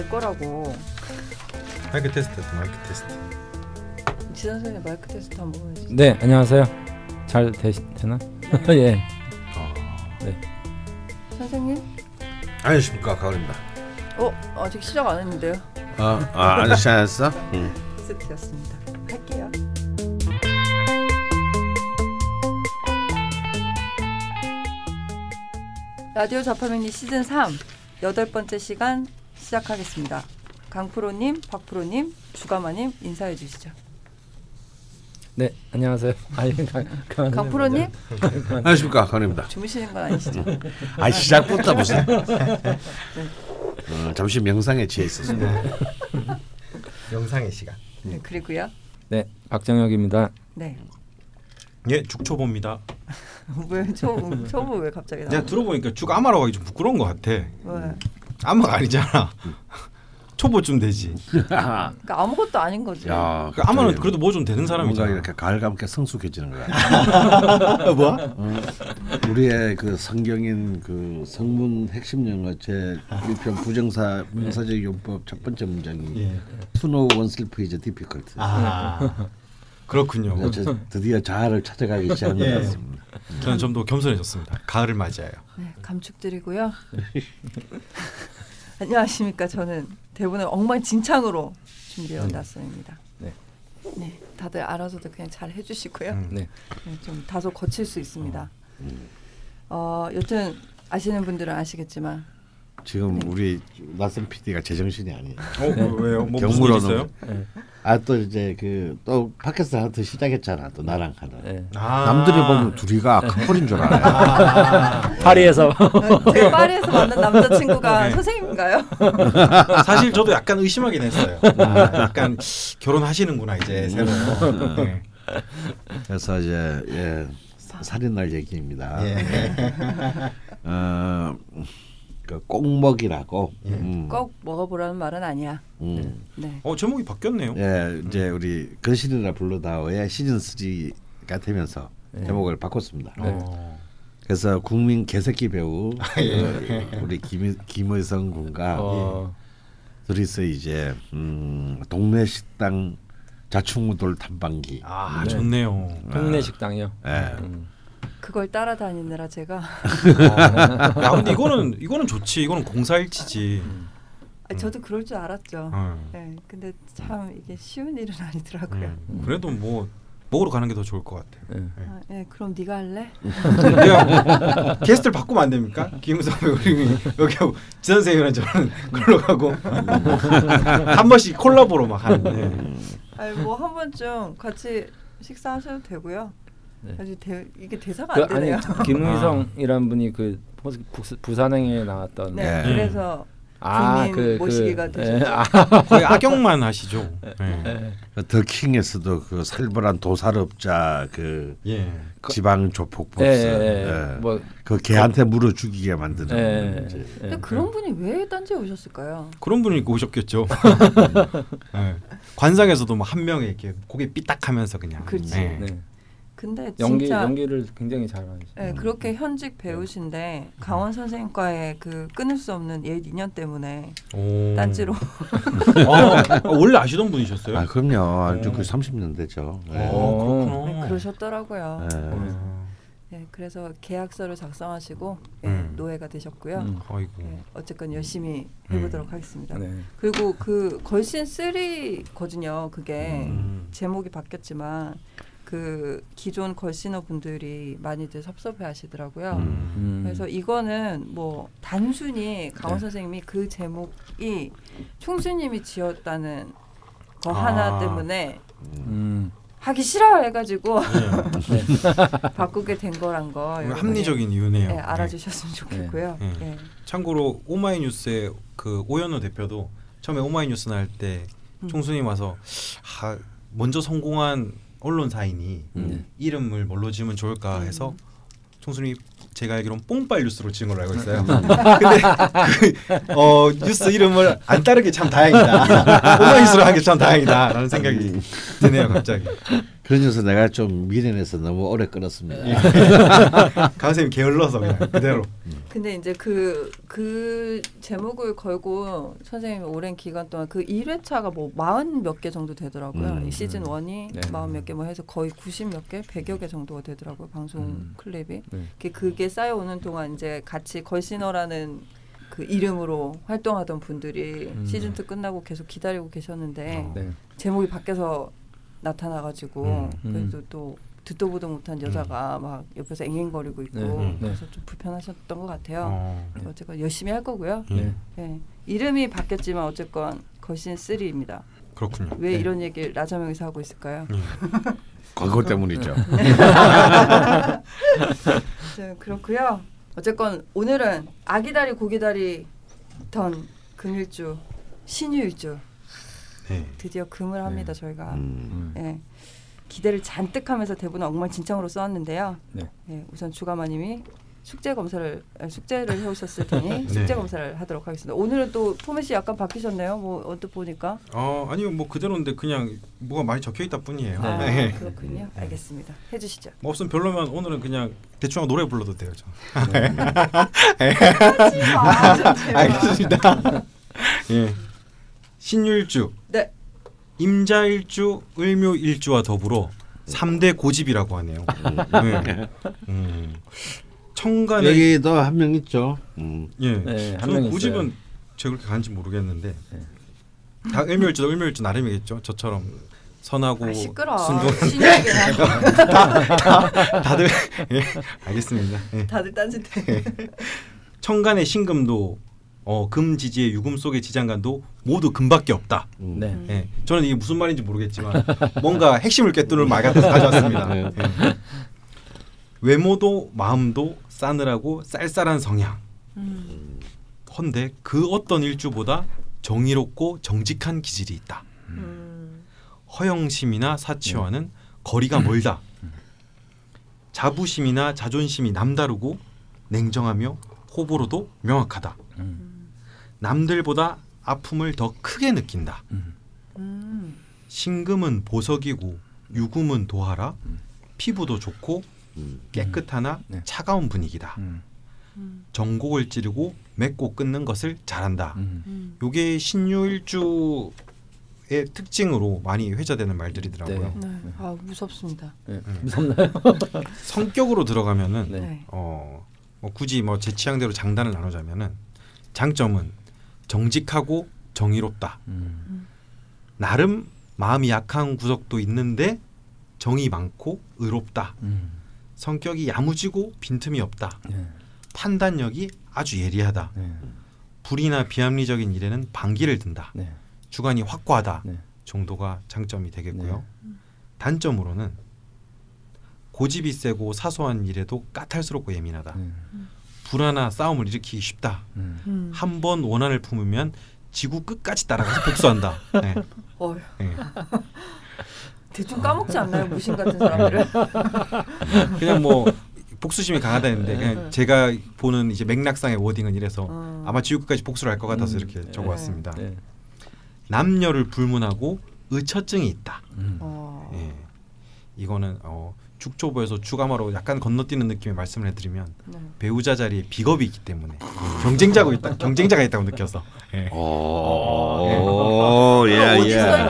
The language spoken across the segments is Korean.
갈 거라고. 마이크 테스트 마이크 테스트. 지선 선생님 마이크 테스트 한번 해주세요. 네 안녕하세요. 잘 되, 되나? 예. 아, 선생님? 안녕하십니까 가을입니다. 어 아직 시작 안 했는데요. 아, 아 아저씨 안했어? 응. 테스트였습니다. 할게요. 라디오 자파미니 시즌 3 여덟 번째 시간 시작하겠습니다. 강프로님, 박프로님, 주가마님 인사해 주시죠. 네 안녕하세요. 아니 강, 강, 강 프로님 안녕하십니까 가을입니다. 주무시는 건 아니시죠? 아 시작부터 무슨? 어, 잠시 명상에 취해 있었습니다. 영상의 시간. 네, 그리고요. 네 박정혁입니다. 네. 예, 죽초보입니다. 왜 초보 초보 왜 갑자기 나? 내가 들어보니까 죽 아마라고 하기 좀 부끄러운 것 같아. 왜? 아마가 아니잖아. 초보쯤 되지. 그러니까 아무것도 아닌 거지. 야, 그 아마는 그래도 뭐 좀 되는 뭔가 사람이잖아. 이렇게 가을감게 성숙해지는 거야. 뭐야? 어, 우리의 그 성경인 그 성문 핵심 영어 제 1편 부정사 명사적 용법 첫 번째 문장이 예. To know oneself is difficult. 아 그렇군요. 드디어 자아를 찾아가기 시작한 것 예. 같습니다. 저는 좀 더 겸손해졌습니다. 가을을 맞이하여. 네, 감축드리고요. 안녕하십니까. 저는 대본을 엉망진창으로 준비해 온 나선입니다. 네. 네, 다들 알아서도 그냥 잘 해주시고요. 음. 네. 네, 좀 다소 거칠 수 있습니다. 어, 여튼 아시는 분들은 아시겠지만 지금 우리 낯선 PD가 제정신이 아니에요. 어 왜요? 뭐 경무로는 있어요? 아 또 이제 그 또 팟캐스트 하트 시작했잖아 또 나랑 하는 네. 아. 남들이 보면 둘이가 커플인 줄 알아요. 파리에서 제 파리에서 만난 남자친구가 네. 선생님인가요? 사실 저도 약간 의심하긴 했어요. 아, 약간 결혼하시는구나 이제 새로. 네. 그래서 이제 예 살인날 얘기입니다. 예. 어, 그 꼭 먹이라고. 예. 음, 꼭 먹어보라는 말은 아니야. 음. 네. 어 제목이 바뀌었네요. 예 이제 우리 거실이라 불러다오의 시즌 3가 되면서 제목을 바꿨습니다. 어. 그래서 국민 개새끼 배우 예. 어, 우리 김, 김의성 군과 어, 둘이서 이제 음, 동네 식당 자충우돌 탐방기. 아 좋네요. 동네 식당이요. 예. 음. 그걸 따라다니느라 제가 어. 야 근데 이거는 이거는 좋지. 이거는 공사일치지. 아, 저도 그럴 줄 알았죠. 어. 네, 근데 참 이게 쉬운 일은 아니더라고요. 음. 그래도 뭐 먹으러 가는 게 더 좋을 것 같아. 네. 아, 네, 그럼 네가 할래? 내가 게스트를 바꾸면 안 됩니까? 김우성 배우님이 여기 하고 지 선생님이랑 저는 걸로 가고 한 번씩 콜라보로 막 하는데. 아니 뭐한 번쯤 같이 식사하셔도 되고요. 네. 아주 대, 이게 대사가 그 안 되네요. 아니 김의성이란 분이 그 부- 부산행에 나왔던 네, 예. 그래서 아, 국민 그, 모시기가 그. 예, 아, 거의 악역만 하시죠. 네. 예. 그 더킹에서도 그 살벌한 도살업자 그 예. 지방 조폭 보스 예, 예, 예. 뭐그 개한테 물어 죽이게 만드는 예. 예. 근데 그런 분이 왜 딴지에 오셨을까요? 그런 분이 오셨겠죠. 네. 관상에서도 뭐 한 명이 이렇게 고개 삐딱하면서 그냥. 그렇지. 네. 네. 근데 연기 진짜 연기를 굉장히 잘하시죠. 네, 그렇게 현직 배우신데 강원 선생님과의 그 끊을 수 없는 옛 인연 때문에 오. 딴지로 아, 아, 원래 아시던 분이셨어요? 아 그럼요 아주 그 30년 되죠 그렇구나. 네, 그러셨더라고요. 예. 어. 네, 그래서 계약서를 작성하시고 예, 음. 노예가 되셨고요. 음. 아이고. 네, 어쨌건 열심히 해보도록 음. 하겠습니다. 네. 그리고 그 걸신 3거든요. 그게 음. 제목이 바뀌었지만 그 기존 걸신어 분들이 많이들 섭섭해 하시더라고요. 음. 음. 그래서 이거는 뭐 단순히 강원 네. 선생님이 그 제목이 총수님이 지었다는 거 아. 하나 때문에 음. 하기 싫어 해가지고 네. 바꾸게 된 거란 거 합리적인 이유네요. 네, 네. 알아주셨으면 좋겠고요. 네. 네. 참고로 오마이뉴스의 그 오연호 대표도 처음에 오마이뉴스 날때 음. 총수님 와서 아, 먼저 성공한 언론사이니 음. 이름을 뭘로 지으면 좋을까 음. 해서 총수님이 제가 알기로는 뽕빨 뉴스로 지은 걸로 알고 있어요. 근데 그 어, 뉴스 이름을 안 따르게 참 다행이다. 뽕빨 뉴스로 한 게 참 다행이다라는 생각이 드네요 갑자기. 그러면서 내가 좀 미련해서 너무 오래 끌었습니다. 예. 강 선생님 게을러서 그냥 그대로. 근데 이제 그, 그 제목을 걸고 선생님이 오랜 기간 동안 그 1회차가 뭐40몇개 정도 되더라고요. 음, 이 시즌 1이 네. 40몇개 뭐 해서 거의 90 몇 개, 100여 개 정도가 되더라고요. 방송 음. 클립이. 네. 그게, 그게 쌓여오는 동안 이제 같이 걸신어라는 그 이름으로 활동하던 분들이 음. 시즌 2 끝나고 계속 기다리고 계셨는데 어. 네. 제목이 바뀌어서 나타나가지고 음. 그래도 음. 또 듣도 보도 못한 여자가 막 옆에서 앵앵거리고 있고 네. 음. 그래서 좀 불편하셨던 것 같아요. 어. 어쨌건 열심히 할 거고요. 음. 네. 이름이 바뀌었지만 어쨌건 거신 3입니다. 그렇군요. 왜 네. 이런 얘기를 라자명에서 하고 있을까요? 예. 광고 때문이죠. 네, 그렇고요. 어쨌건 오늘은 아기다리 고기다리 던 금일주 신유일주 네. 드디어 금을 합니다 저희가. 음. 음. 예. 기대를 잔뜩 하면서 대본을 엉망진창으로 써왔는데요. 네. 예, 우선 주가마님이 숙제 검사를 아, 숙제를 해오셨을 테니 숙제 네. 검사를 하도록 하겠습니다. 오늘은 또 포맷이 약간 바뀌셨네요. 뭐 언뜻 보니까. 어 아니요 뭐 그대로인데 그냥 뭐가 많이 적혀 있다 뿐이에요. 네. 아, 네. 그렇군요. 알겠습니다. 해주시죠. 뭐 없으면 별로면 오늘은 그냥 대충 노래 불러도 돼요. 저. 하지 마, 좀 제발. 알겠습니다. 예. 신율주, 네. 임자일주, 을묘일주와 더불어 3대 고집이라고 하네요. 네. 음. 청간에 여기도 한 명 있죠. 음. 예. 네, 저는 명 있어요. 고집은 제가 그렇게 가는지 모르겠는데 네. 다 을묘일주도 을묘일주 나름이겠죠. 저처럼 선하고 아, 시끄러. 순종 신유일주나 다들 예. 알겠습니다. 예. 다들 딴짓해. 청간의 신금도 어, 금 지지의 유금 속의 지장간도 모두 금밖에 없다. 음. 네. 예, 저는 이게 무슨 말인지 모르겠지만 뭔가 핵심을 꿰뚫을 말 같아서 가져왔습니다. 네. 예. 외모도 마음도 싸늘하고 쌀쌀한 성향. 음. 헌데 그 어떤 일주보다 정의롭고 정직한 기질이 있다. 음. 허영심이나 사치와는 거리가 멀다. 자부심이나 자존심이 남다르고 냉정하며 호불호도 명확하다. 음. 남들보다 아픔을 더 크게 느낀다. 음. 음. 신금은 보석이고 유금은 도하라. 피부도 좋고 음. 깨끗하나 네. 차가운 분위기다. 음. 음. 전곡을 찌르고 맺고 끊는 것을 잘한다. 음. 음. 요게 신유일주 의 특징으로 많이 회자되는 말들이더라고요. 네. 네. 아 무섭습니다. 네. 음. 무섭나요? 성격으로 들어가면은 네. 네. 어, 뭐 굳이 뭐 제 취향대로 장단을 나누자면은 장점은 정직하고 정의롭다. 음. 나름 마음이 약한 구석도 있는데 정이 많고 의롭다. 음. 성격이 야무지고 빈틈이 없다. 네. 판단력이 아주 예리하다. 네. 불이나 비합리적인 일에는 반기를 든다. 네. 주관이 확고하다. 네. 정도가 장점이 되겠고요. 단점으로는 고집이 세고 사소한 일에도 까탈스럽고 예민하다. 네. 불화나 싸움을 일으키기 쉽다. 음. 음. 한번 원한을 품으면 지구 끝까지 따라가서 복수한다. 네. 어휴, 네. 대충 까먹지 않나요 무신 같은 사람들은? 그냥 뭐 복수심이 강하다는데 네. 그냥 제가 보는 이제 맥락상의 워딩은 이래서 음. 아마 지구 끝까지 복수를 할 것 같아서 음. 이렇게 네. 적어왔습니다. 네. 남녀를 불문하고 의처증이 있다. 음. 어. 예. 이거는 어, 죽초보에서 주가마로 약간 건너뛰는 느낌의 말씀을 해드리면 네. 배우자 자리에 비겁이 있기 때문에 경쟁자가 있다 경쟁자가 있다고 느껴서 예. 오, 예, 어디 예. 거지?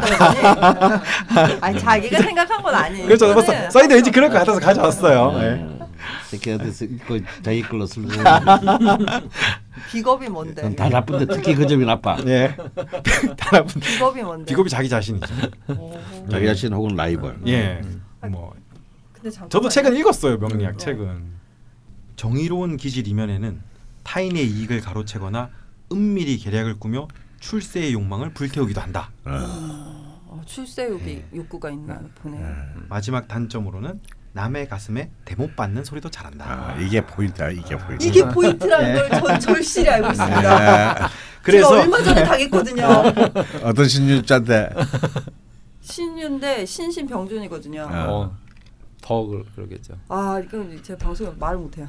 아니 자기가 생각한 건 아니에요. 그렇죠. 뭐 써- 써있는데 왠지 그럴 것 같아서 가져왔어요. 예. 음. 새끼한테서 읽고 자기 걸로 쓰고 비겁이 뭔데? 다 나쁜데 특히 그 점이 나빠. 예. 다 나쁜 비겁이 뭔데? 비겁이 자기 자신이죠. 오. 자기 자신 혹은 라이벌. 예. 뭐 근데 잠깐만. 저도 책은 읽었어요 명리학 네. 책은 정의로운 기질 이면에는 타인의 이익을 가로채거나 은밀히 계략을 꾸며 출세의 욕망을 불태우기도 한다. 어, 출세 욕이 욕구가 있나 보네요. 마지막 단점으로는 남의 가슴에 대못 박는 소리도 잘한다. 아, 이게 포인트야. 이게 포인트. 이게 포인트라는 걸전 절실히 알고 있습니다. 예. 그래서 제가 얼마 전에 당했거든요. 어떤 신유자인데 신유인데 신신병준이거든요. 아. 어. 더 그, 그러겠죠. 아 이건 제 방송에 말을 못해요.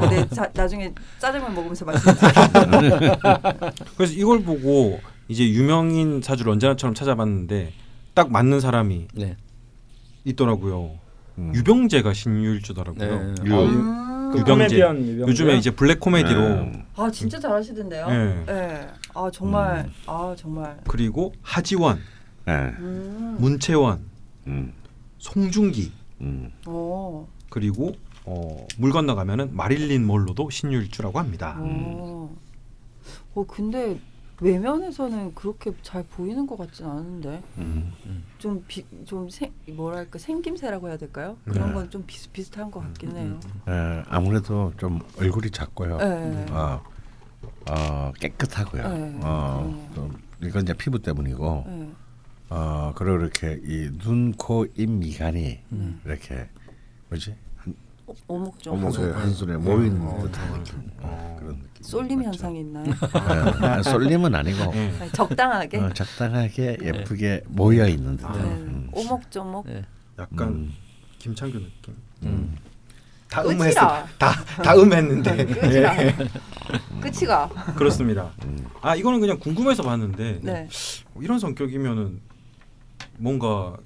근데 자, 나중에 짜장면 먹으면서 말씀드릴게요. 그래서 이걸 보고 이제 유명인 사주를 언제나처럼 찾아봤는데 딱 맞는 사람이 네. 있더라고요. 음. 유병재가 신유일주더라고요. 네. 유- 아, 음. 그 유병재. 유병재. 요즘에 이제 블랙 코미디로 음. 아 진짜 잘하시던데요. 네. 네. 아 정말 음. 아 정말. 그리고 하지원, 예. 음. 문채원, 음. 송중기 음. 어. 그리고 어, 물 건너가면은 마릴린 몰로도 신유일주라고 합니다. 어. 어 근데 외면에서는 그렇게 잘 보이는 것 같진 않은데 음. 좀좀 뭐랄까 생김새라고 해야 될까요? 그런 네. 건좀 비슷비슷한 것 같긴 해요. 예, 아무래도 좀 얼굴이 작고요. 네. 어, 어, 깨끗하고요. 네. 어, 좀 이건 이제 피부 때문이고, 네. 어, 그리고 이렇게 이 눈, 코, 입, 미간이 음. 이렇게 뭐지? 한, 어, 오목좀 어묵 한 손에 모이는 어, 듯한 어, 느낌. 어. 그런 느낌. 쏠림 현상이 있나요? 예, 아, 쏠림은 아니고 네. 적당하게. 어, 적당하게 예쁘게 모여 있는 듯한. 네. 음. 오목조목. 네. 약간 음. 김창규 느낌. 음. 다 끝이라. 음했어. 다다 음했는데. 끝이가. 끝이가. 그렇습니다. 음. 아 이거는 그냥 궁금해서 봤는데 네. 이런 성격이면은 뭔가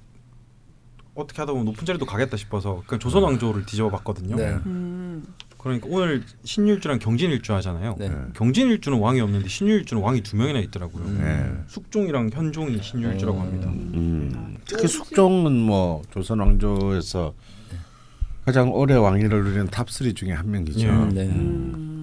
어떻게 하다 보면 높은 자리도 가겠다 싶어서 그냥 조선 왕조를 뒤집어 봤거든요. 네. 음. 그러니까 오늘 신유일주랑 경진일주 하잖아요. 네. 경진일주는 왕이 없는데 신유일주는 왕이 두 명이나 있더라고요. 음. 네. 숙종이랑 현종이 신유일주라고 음. 합니다. 음. 특히 숙종은 뭐 조선 왕조에서 가장 오래 왕위를 누린 탑3 중에 한 명이죠. 예. 네.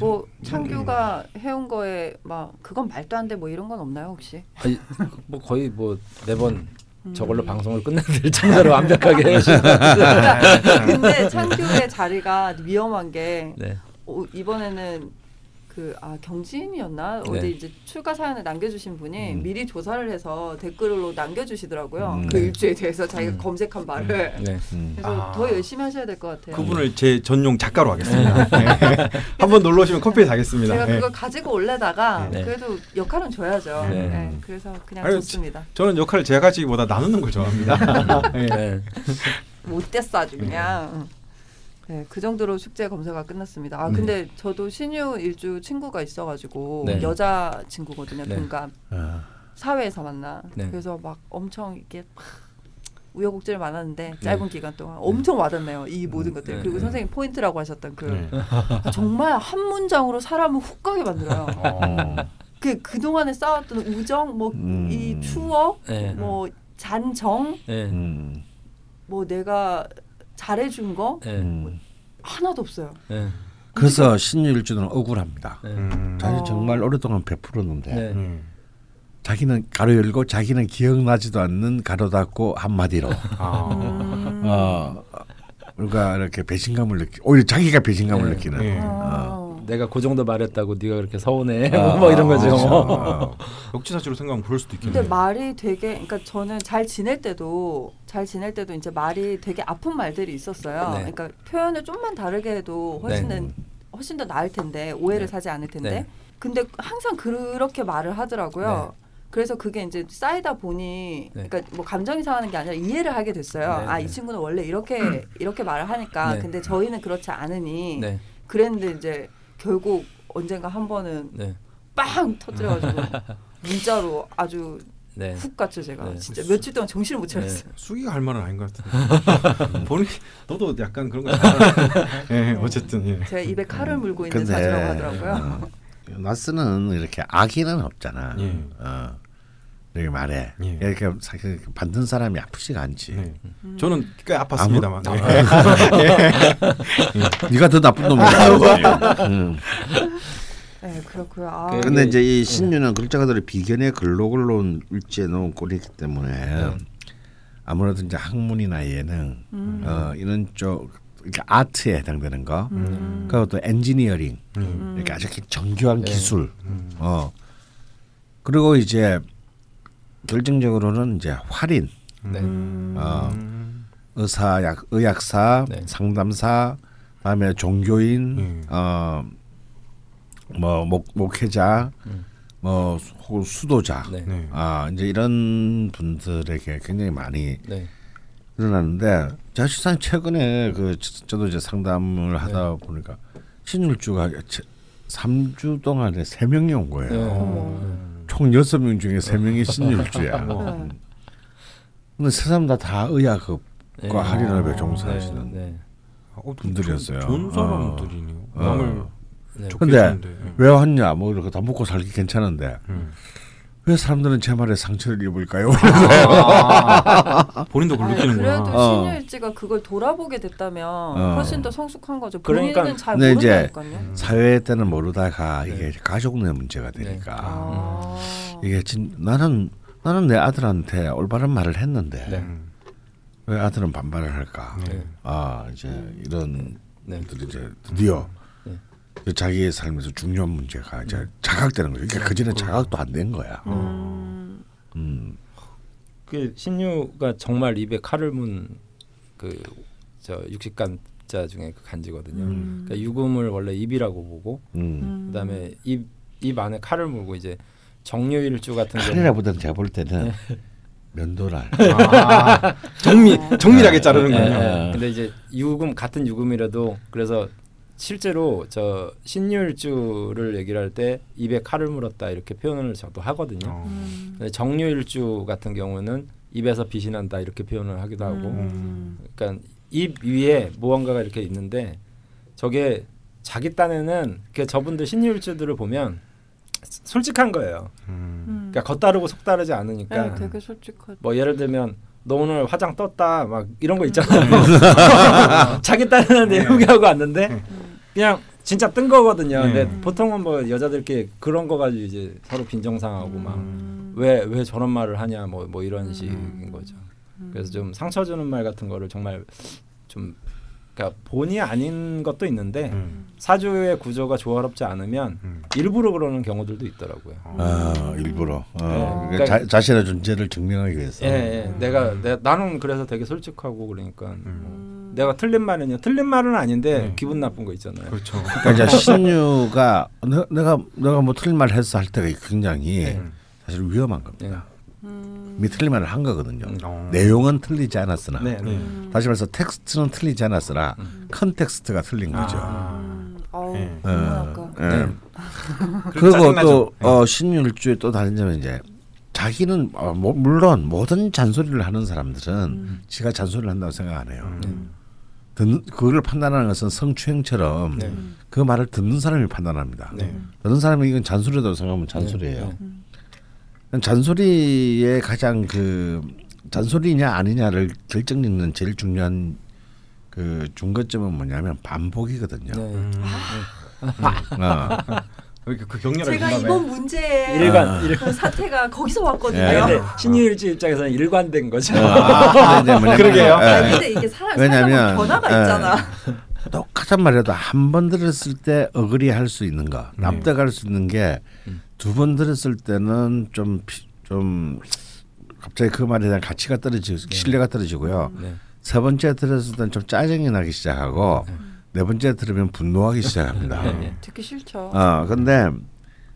뭐 창규가 해온 거에 막 그건 말도 안 돼 뭐 이런 건 없나요 혹시? 아니, 뭐 거의 뭐네번 음. 저걸로 방송을 끝내드릴 정도로 완벽하게 해주신 근데 창규의 자리가 위험한 게 네. 어, 이번에는 그 아 경진이었나 네. 어디 이제 출가 사연을 남겨주신 분이 음. 미리 조사를 해서 댓글로 남겨주시더라고요 음. 그 네. 일주에 대해서 자기가 음. 검색한 바를 네. 음. 그래서 아. 더 열심히 하셔야 될 것 같아요. 그분을 제 전용 작가로 하겠습니다. 네. 한번 놀러 오시면 커피 사겠습니다. 제가 네. 그걸 가지고 올래다가 네. 그래도 역할은 줘야죠. 네. 네, 그래서 그냥 아유, 좋습니다. 저는 역할을 제가 가지기보다 나누는 걸 좋아합니다. 네. 네. 못됐어 아주 그냥. 응. 네, 그 정도로 숙제 검사가 끝났습니다. 아 근데 저도 신유 일주 친구가 있어가지고 네. 여자 친구거든요. 네. 그러니까 아, 사회에서 만나. 네. 그래서 막 엄청 이게 막 우여곡절 많았는데 짧은 기간 동안 엄청 와닿네요. 이 모든 것들. 네. 그리고 네. 선생님 포인트라고 하셨던 그 네. 정말 한 문장으로 사람을 훅 가게 만들어요. 어. 그 그동안에 쌓았던 우정, 뭐이 음. 추억, 네. 뭐 잔정, 네. 음. 뭐 내가 잘해준 거 네. 음. 하나도 없어요. 네. 그래서 신유일주는 억울합니다. 네. 음. 자기 어. 정말 오랫동안 베풀었는데 네. 음. 자기는 가로 열고 자기는 기억나지도 않는 가로 닫고 한마디로 아. 음. 어 그러니까 이렇게 배신감을 느끼 오히려 자기가 배신감을 네. 느끼는 네. 어. 내가 그 정도 말했다고 네가 그렇게 서운해 아, 뭐 이런 거죠. 그렇죠. 뭐. 어. 역지사지로 생각하면 그럴 수도 근데 있겠네요. 말이 되게 그러니까 저는 잘 지낼 때도 잘 지낼 때도 이제 말이 되게 아픈 말들이 있었어요. 네. 그러니까 표현을 좀만 다르게 해도 훨씬 네. 더 훨씬 더 나을 텐데 오해를 네. 사지 않을 텐데. 네. 근데 항상 그렇게 말을 하더라고요. 그래서 그게 이제 쌓이다 보니 네. 그러니까 뭐 감정이 상하는 게 아니라 이해를 하게 됐어요. 네, 아 네. 이 친구는 원래 이렇게 이렇게 말을 하니까 네. 근데 저희는 그렇지 않으니 네. 그랬는데 이제 결국 언젠가 한 번은 네. 빵 터뜨려가지고 문자로 아주 네. 훅 갔죠 제가 네. 진짜 며칠 동안 정신을 못 차렸어요. 수기가 할 말은 아닌 것 같은데. 본인 너도 약간 그런 거. 예, 어쨌든 예. 제가 입에 칼을 물고 있는 사주라고 하더라고요. 어, 나스는 이렇게 악의는 없잖아. 예. 어, 이렇게 말해. 예. 이렇게 사실 받는 사람이 아프지가 않지. 네. 음. 저는 꽤 아팠습니다만. 아무- 예. 네가 더 나쁜 놈이야. 음. 네 그렇고요. 아, 그- 근데 네. 이제 이 신유는 글자 그대로 비견의 글로글로운 일지에 놓은 꼴이기 때문에 네. 아무래도 이제 학문이나 예능 음. 어, 이런 쪽 이렇게 아트에 해당되는 거 음. 그리고 또 엔지니어링 음. 이렇게 아주 정교한 네. 기술 음. 어 그리고 이제 결정적으로는 이제 활인 네. 음. 어, 음. 의사 약 의학사 네. 상담사 그다음에 종교인 음. 어 뭐 목회자 음. 뭐 혹은 수도자 네. 네. 아 이제 이런 분들에게 굉장히 많이 네. 일어났는데 제가 실상 최근에 그 저- 저도 이제 상담을 하다 보니까 신율주가 3주 동안에 세 명이 온 거예요. 총 여섯 명 중에 세 명이 신율주야. 네. 근데 세 사람 다 다 의학과 네. 할인업에 종사하시는 네. 어, 분들이었어요. 좋은 사람들이네요. 어. 마음을 네. 근데. 왜 왔냐? 뭐 이렇게 다 먹고 살기 괜찮은데 음. 왜 사람들은 제 말에 상처를 입을까요? 아, 본인도 그걸 아니, 느끼는구나. 그래도 어. 신유일지가 그걸 돌아보게 됐다면 어. 훨씬 더 성숙한 거죠. 그러니까- 본인은 잘 근데 이제 모른다니까요. 사회 때는 모르다가 이게 가족 내 문제가 되니까 아. 이게 진 나는 나는 내 아들한테 올바른 말을 했는데 네. 음. 왜 아들은 반발을 할까? 네. 아 이제 이런 네. 것들이 이제 드디어 네. 그 자기의 삶에서 중요한 문제가 이제 자각되는 거죠. 그러니까 그 전에 자각도 안 된 거야. 음. 음. 그 신유가 정말 입에 칼을 문 그 저 육식간자 중에 그 간지거든요. 음. 그러니까 유금을 원래 입이라고 보고 음. 음. 그다음에 입 입 안에 칼을 물고 이제 정유일주 같은 경우 칼이라보다는 제가 볼 때는 면도날. 아, 정미 정밀하게 자르는군요. 예, 예. 근데 이제 유금 같은 유금이라도 그래서 실제로 저 신유일주를 얘기를 할 때 입에 칼을 물었다 이렇게 표현을 저도 하거든요. 어. 음. 근데 정유일주 같은 경우는 입에서 빛이 난다 이렇게 표현을 하기도 하고 음. 그러니까 입 위에 무언가가 이렇게 있는데 저게 자기 딴에는 그 저분들 신유일주들을 보면 솔직한 거예요. 음. 음. 그러니까 겉다르고 속다르지 않으니까 네, 되게 솔직하죠. 뭐 예를 들면 너 오늘 화장 떴다 막 이런 거 있잖아요. 자기 딴에는 네. 내용하고 왔는데 음. 그냥 진짜 뜬 거거든요. 네. 근데 보통은 뭐 여자들끼리 그런 거 가지고 이제 서로 빈정상하고 막 음. 왜왜 저런 말을 하냐 뭐뭐 이런 식인 음. 거죠. 음. 그래서 좀 상처 주는 말 같은 거를 정말 좀 그러니까 본의 아닌 것도 있는데 음. 사주의 구조가 조화롭지 않으면 음. 일부러 그러는 경우들도 있더라고요. 아 일부러 어, 네. 그러니까 자, 자신의 존재를 증명하기 위해서. 예, 예. 내가 내 나는 그래서 되게 솔직하고 그러니까 뭐 음. 내가 틀린 말은요. 틀린 말은 아닌데 네. 기분 나쁜 거 있잖아요. 그렇죠. 그러니까 이제 신유가 내, 내가 내가 뭐 틀린 말을 했어 할 때가 굉장히 네. 사실 위험한 겁니다. 음. 이미 틀린 말을 한 거거든요. 음. 어. 내용은 틀리지 않았으나 네, 네. 음. 다시 말해서 텍스트는 틀리지 않았으나 context가 틀린 거죠. 아. 음. 어우, 네. 어. 예. 네. 그리고. 또 네. 어, 신율주의 또 다른 점은 이제 자기는 어, 뭐, 물론 모든 잔소리를 하는 사람들은 음. 지가 잔소리를 한다고 생각 안 해요. 음. 듣는 그걸 판단하는 것은 성추행처럼 네. 그 말을 듣는 사람이 판단합니다. 네. 듣는 사람이 이건 잔소리라고 생각하면 잔소리예요. 네. 잔소리의 가장 그 잔소리냐 아니냐를 결정짓는 제일 중요한 그 중거점은 뭐냐면 반복이거든요. 네. 음. 어. 그 격렬하게 제가? 이번 문제의 일관 일, 그 사태가 거기서 왔거든요. 예. 아니, 근데 신유일주 입장에서는 일관된 거죠. 아, 근데 뭐냐면, 그러게요. 예. 아니, 근데 이게 사람 왜냐면, 변화가 예. 있잖아. 똑같은 말해도 한 번 들었을 때 어그리 할 수 있는 거, 네. 납득할 수 있는 게두 음. 번 들었을 때는 좀좀 갑자기 그 말에 대한 가치가 떨어지고 신뢰가 떨어지고요. 네. 세 번째 들었을 때는 좀 짜증이 나기 시작하고 네 번째 들으면 분노하기 시작합니다. 네. 듣기 싫죠. 어 근데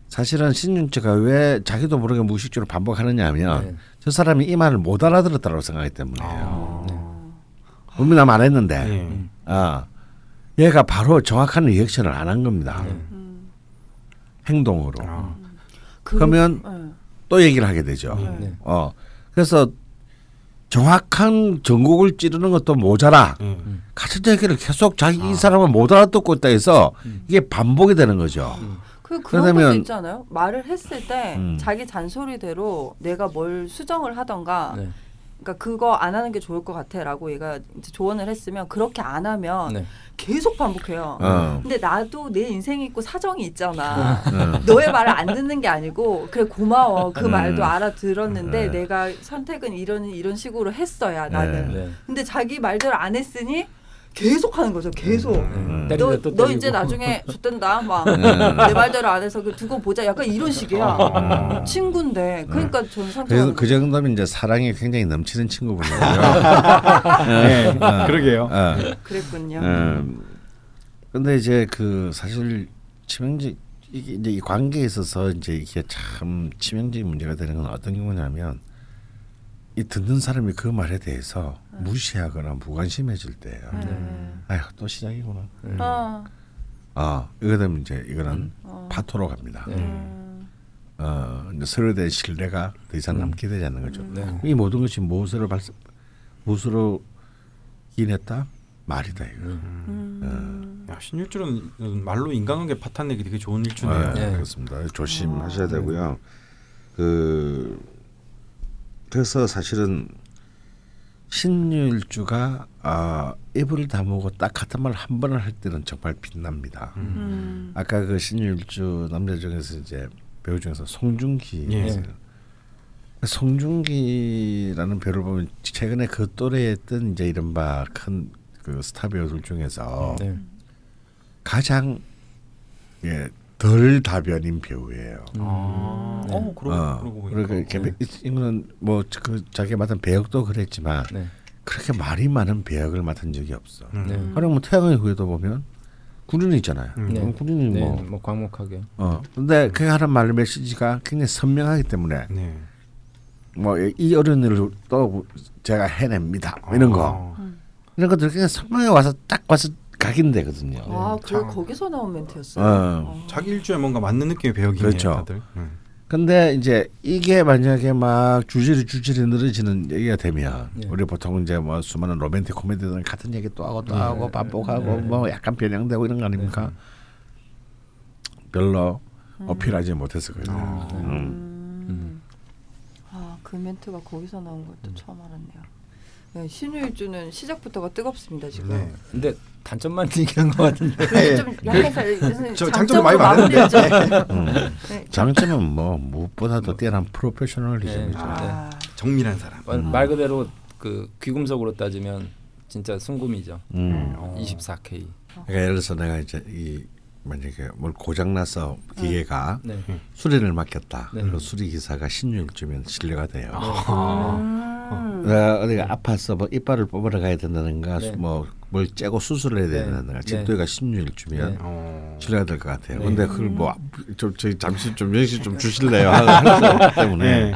사실은 신윤주가 왜 자기도 모르게 무의식적으로 반복하느냐면 네. 저 사람이 이 말을 못 알아들었다고 생각하기 때문이에요. 어. 분명 안 했는데 네. 어, 얘가 바로 정확한 리액션을 안 한 겁니다. 음. 행동으로. 아. 그- 그러면 예. 또 얘기를 하게 되죠. 네. 어 그래서 정확한 전곡을 찌르는 것도 모자라. 음. 같은 얘기를 계속 자기 이 사람은 못 알아듣고 있다 해서 이게 반복이 되는 거죠. 그 그런 것도 있잖아요. 말을 했을 때 음. 자기 잔소리대로 내가 뭘 수정을 하던가 네. 그러니까 그거 안 하는 게 좋을 것 같아라고 얘가 이제 조언을 했으면 그렇게 안 하면 네. 계속 반복해요. 어. 근데 나도 내 인생이 있고 사정이 있잖아. 어. 너의 말을 안 듣는 게 아니고 그래 고마워 그 음. 말도 알아들었는데 네. 내가 선택은 이런 이런 식으로 했어야 나는. 네. 근데 자기 말대로 안 했으니 계속 하는 거죠. 계속. 음. 너, 또너 때리고. 이제 나중에 줬댄다 막 음. 내 말대로 안 해서 그 두고 보자 약간 이런 식이야 친구인데 그러니까 저는 상처 그래서 그 정도면 이제 사랑이 굉장히 넘치는 친구분이고요. 네. 어. 그러게요. 어. 그랬군요 음, 근데 이제 그 사실 치명적 이게 이제 이 관계에 있어서 이제 이게 참 치명적인 문제가 되는 건 어떤 경우냐면 이 듣는 사람이 그 말에 대해서 무시하거나 무관심해질 때예요. 네. 아휴 또 시작이구나. 아, 아 이거 되면 이제 이거는 어. 파토로 갑니다. 네. 음. 어 이제 서로에 대한 신뢰가 더 이상 남게 되지 않는 거죠. 네. 이 모든 것이 무엇으로 발생 무엇으로 기인했다 말이다 이거. 음. 야, 신율주는 말로 인간관계 파탄 내기 되게 좋은 일주네요. 네, 네. 그렇습니다. 조심하셔야 되고요. 그 그래서 사실은 신율주가 아, 입을 다무고 딱 같은 말 한 번을 할 때는 정말 빛납니다. 음. 아까 그 신율주 남자 중에서 이제 배우 중에서 송중기 예. 있어요. 송중기라는 배우를 보면 최근에 그 또래에 뜬 이제 이른바 큰 그 스타 배우들 중에서 네. 가장 예, 덜 다변인 배우예요. 아, 네. 어, 그러, 어. 그러니까 이렇게 이거는 뭐 그 자기가 맡은 배역도 그랬지만 네. 그렇게 말이 많은 배역을 맡은 적이 없어. 음. 네. 하령 뭐 태양의 후예도 보면 군인이 있잖아요. 음. 네. 어, 군인이 네. 뭐 뭐 광목하게. 어. 근데 그 하는 말 메시지가 굉장히 선명하기 때문에 네. 뭐이 어려운 일을 또 제가 해냅니다. 뭐 이런 거 아, 이런 것들 그냥 선명히 와서 딱 와서 각인되거든요. 아, 그 자. 거기서 나온 멘트였어요. 어. 자기 일주에 뭔가 맞는 느낌의 배역이네요. 그렇죠. 다들. 음. 근데 이제 이게 만약에 막 주질이 주질이 늘어지는 얘기가 되면 네. 우리 보통 이제 뭐 수많은 로맨틱 코미디들 같은 얘기 또 하고 또 네. 하고 반복하고 네. 뭐 약간 변형되고 이런 거 아닙니까? 별로 어필하지 못해서 그래요. 아. 음. 음. 아, 그 멘트가 거기서 나온 걸또 처음 알았네요. 네, 신유일주는 시작부터가 뜨겁습니다 지금. 네. 근데 단점만 얘기한 것 같은데. 좀 사- 저 장점으로 장점이 많이 마무리했죠. 음. 네. 장점은 뭐 무엇보다도 뛰어난 프로페셔널리즘이죠. 네. 아, 정밀한 사람. 말- 말 그대로 그 귀금속으로 따지면 진짜 순금이죠. 음. 어. 24K. 그러니까 예를 들어서 내가 이제 이 만약에 뭘 고장 나서 기계가 네. 수리를 맡겼다. 네. 그리고 수리 기사가 신유일주면 신뢰가 돼요. 음. 내가 어디가 아파서 뭐 이빨을 뽑으러 가야 된다든가 네. 뭐뭘 째고 수술을 해야 네. 된다든가 네. 집도가 신유일 주면 네. 어. 신뢰가 될 것 같아요. 네. 근데 그걸 뭐좀 저희 잠시 좀 명시 좀 주실래요? 없기 때문에 네.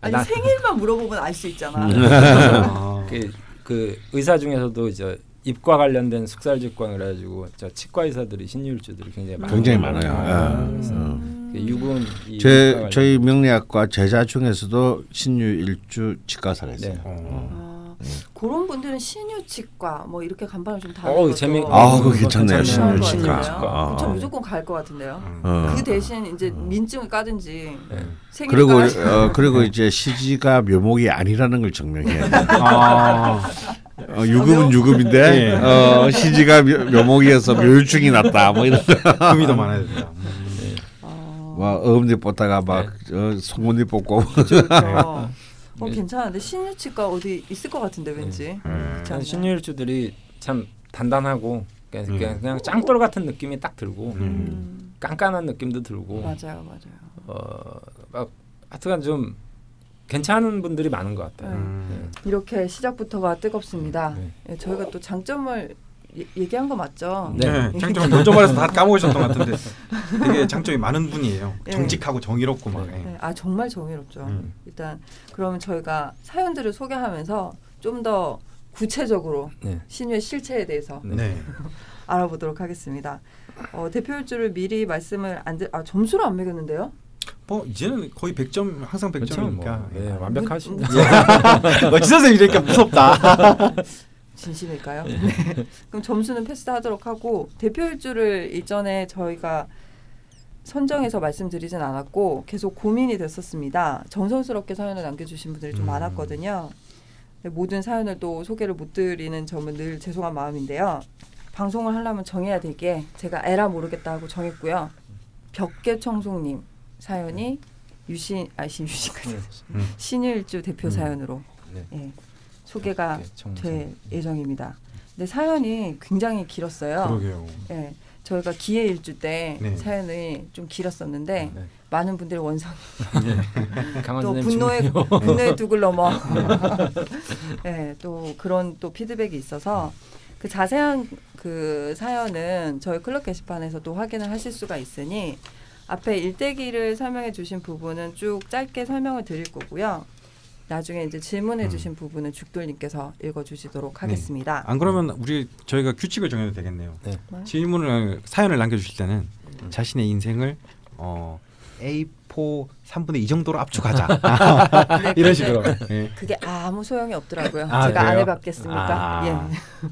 아니 나- 생일만 물어보면 알 수 있잖아. 아. 그, 그 의사 중에서도 이제 입과 관련된 숙살 직관 그래가지고 저 치과 의사들이 신유일주들이 굉장히 많아요. 굉장히 많아요. 아, 예. 음. 그 유군 이제 저희 명리학과 제자 중에서도 신유일주 치과사가 있어요. 네. 어. 아, 그런 분들은 신유 치과 뭐 이렇게 간판을 좀 달는 어, 재미- 아, 그거 음, 괜찮네요. 신유 치과. 신유치과. 아, 저 아. 무조건 갈 것 같은데요. 음. 어. 그 대신 이제 민증을 까든지 네. 생일 그리고. 어, 그리고 이제 시지가 묘목이 아니라는 걸 증명해야 돼. 아. 어, 유금은 유금인데 예. 어, 시지가 묘, 묘목이어서 묘유증이 났다. 뭐 이런 거. 금이 더 많아야 된다. 막 어금니 뽑다가 막 어, 송곳니 뽑고 그렇죠. 어, 네. 괜찮은데 신유치과 어디 있을 것 같은데 왠지. 음. 신유일주들이 참 단단하고 그냥, 음. 그냥, 그냥 짱돌 같은 느낌이 딱 들고 음. 음, 깐깐한 느낌도 들고 맞아요, 맞아요. 어막 하여튼간 좀 괜찮은 분들이 많은 것 같아요. 음. 이렇게 시작부터가 뜨겁습니다. 네. 예, 저희가 또 장점을 예- 얘기한 거 맞죠? 네. 네. 장점 먼저 말해서 다 까먹으셨던 것 같은데 되게 장점이 많은 분이에요. 네. 정직하고 정의롭고 막. 예. 네, 아 정말 정의롭죠. 음. 일단 그러면 저희가 사연들을 소개하면서 좀 더 구체적으로 네. 신유의 실체에 대해서 네. 네. 알아보도록 하겠습니다. 어, 대표 일주를 미리 말씀을 안 드, 아 점수를 안 매겼는데요? 뭐 이제는 거의 100점 항상 그렇죠. 100점이니까. 뭐, 네, 완벽하신 어, 지선 쌤 이러니까 무섭다. 진심일까요? 네. 그럼 점수는 패스하도록 하고 대표 일주를 이전에 저희가 선정해서 말씀드리진 않았고 계속 고민이 됐었습니다. 정성스럽게 사연을 남겨주신 분들이 좀 음. 많았거든요. 모든 사연을 또 소개를 못 드리는 점은 늘 죄송한 마음인데요. 방송을 하려면 정해야 되게 제가 에라 모르겠다 하고 정했고요. 벽계 청송님 사연이 유신 아시 유신까지 음. 신일주 대표 음. 사연으로 네. 예, 소개가 네, 청- 될 예정입니다. 근데 사연이 굉장히 길었어요. 그러게요. 예, 저희가 기회 일주 때 네. 사연이 좀 길었었는데 네. 많은 분들이 원성 강한 또 분노의. 분노의 둑을 넘어 예, 또 그런 또 피드백이 있어서 그 자세한 그 사연은 저희 클럽 게시판에서도 확인을 하실 수가 있으니 앞에 일대기를 설명해 주신 부분은 쭉 짧게 설명을 드릴 거고요. 나중에 이제 질문해주신 부분은 죽돌님께서 읽어주시도록 네. 하겠습니다. 안 그러면 우리 저희가 규칙을 정해도 되겠네요. 네. 네. 질문을 사연을 남겨주실 때는 자신의 인생을 어, A4 3분의 2 정도로 압축하자 네, 이런 근데 식으로. 예. 그게 아무 소용이 없더라고요. 아, 제가 안 그래요? 해봤겠습니까? 아. 예.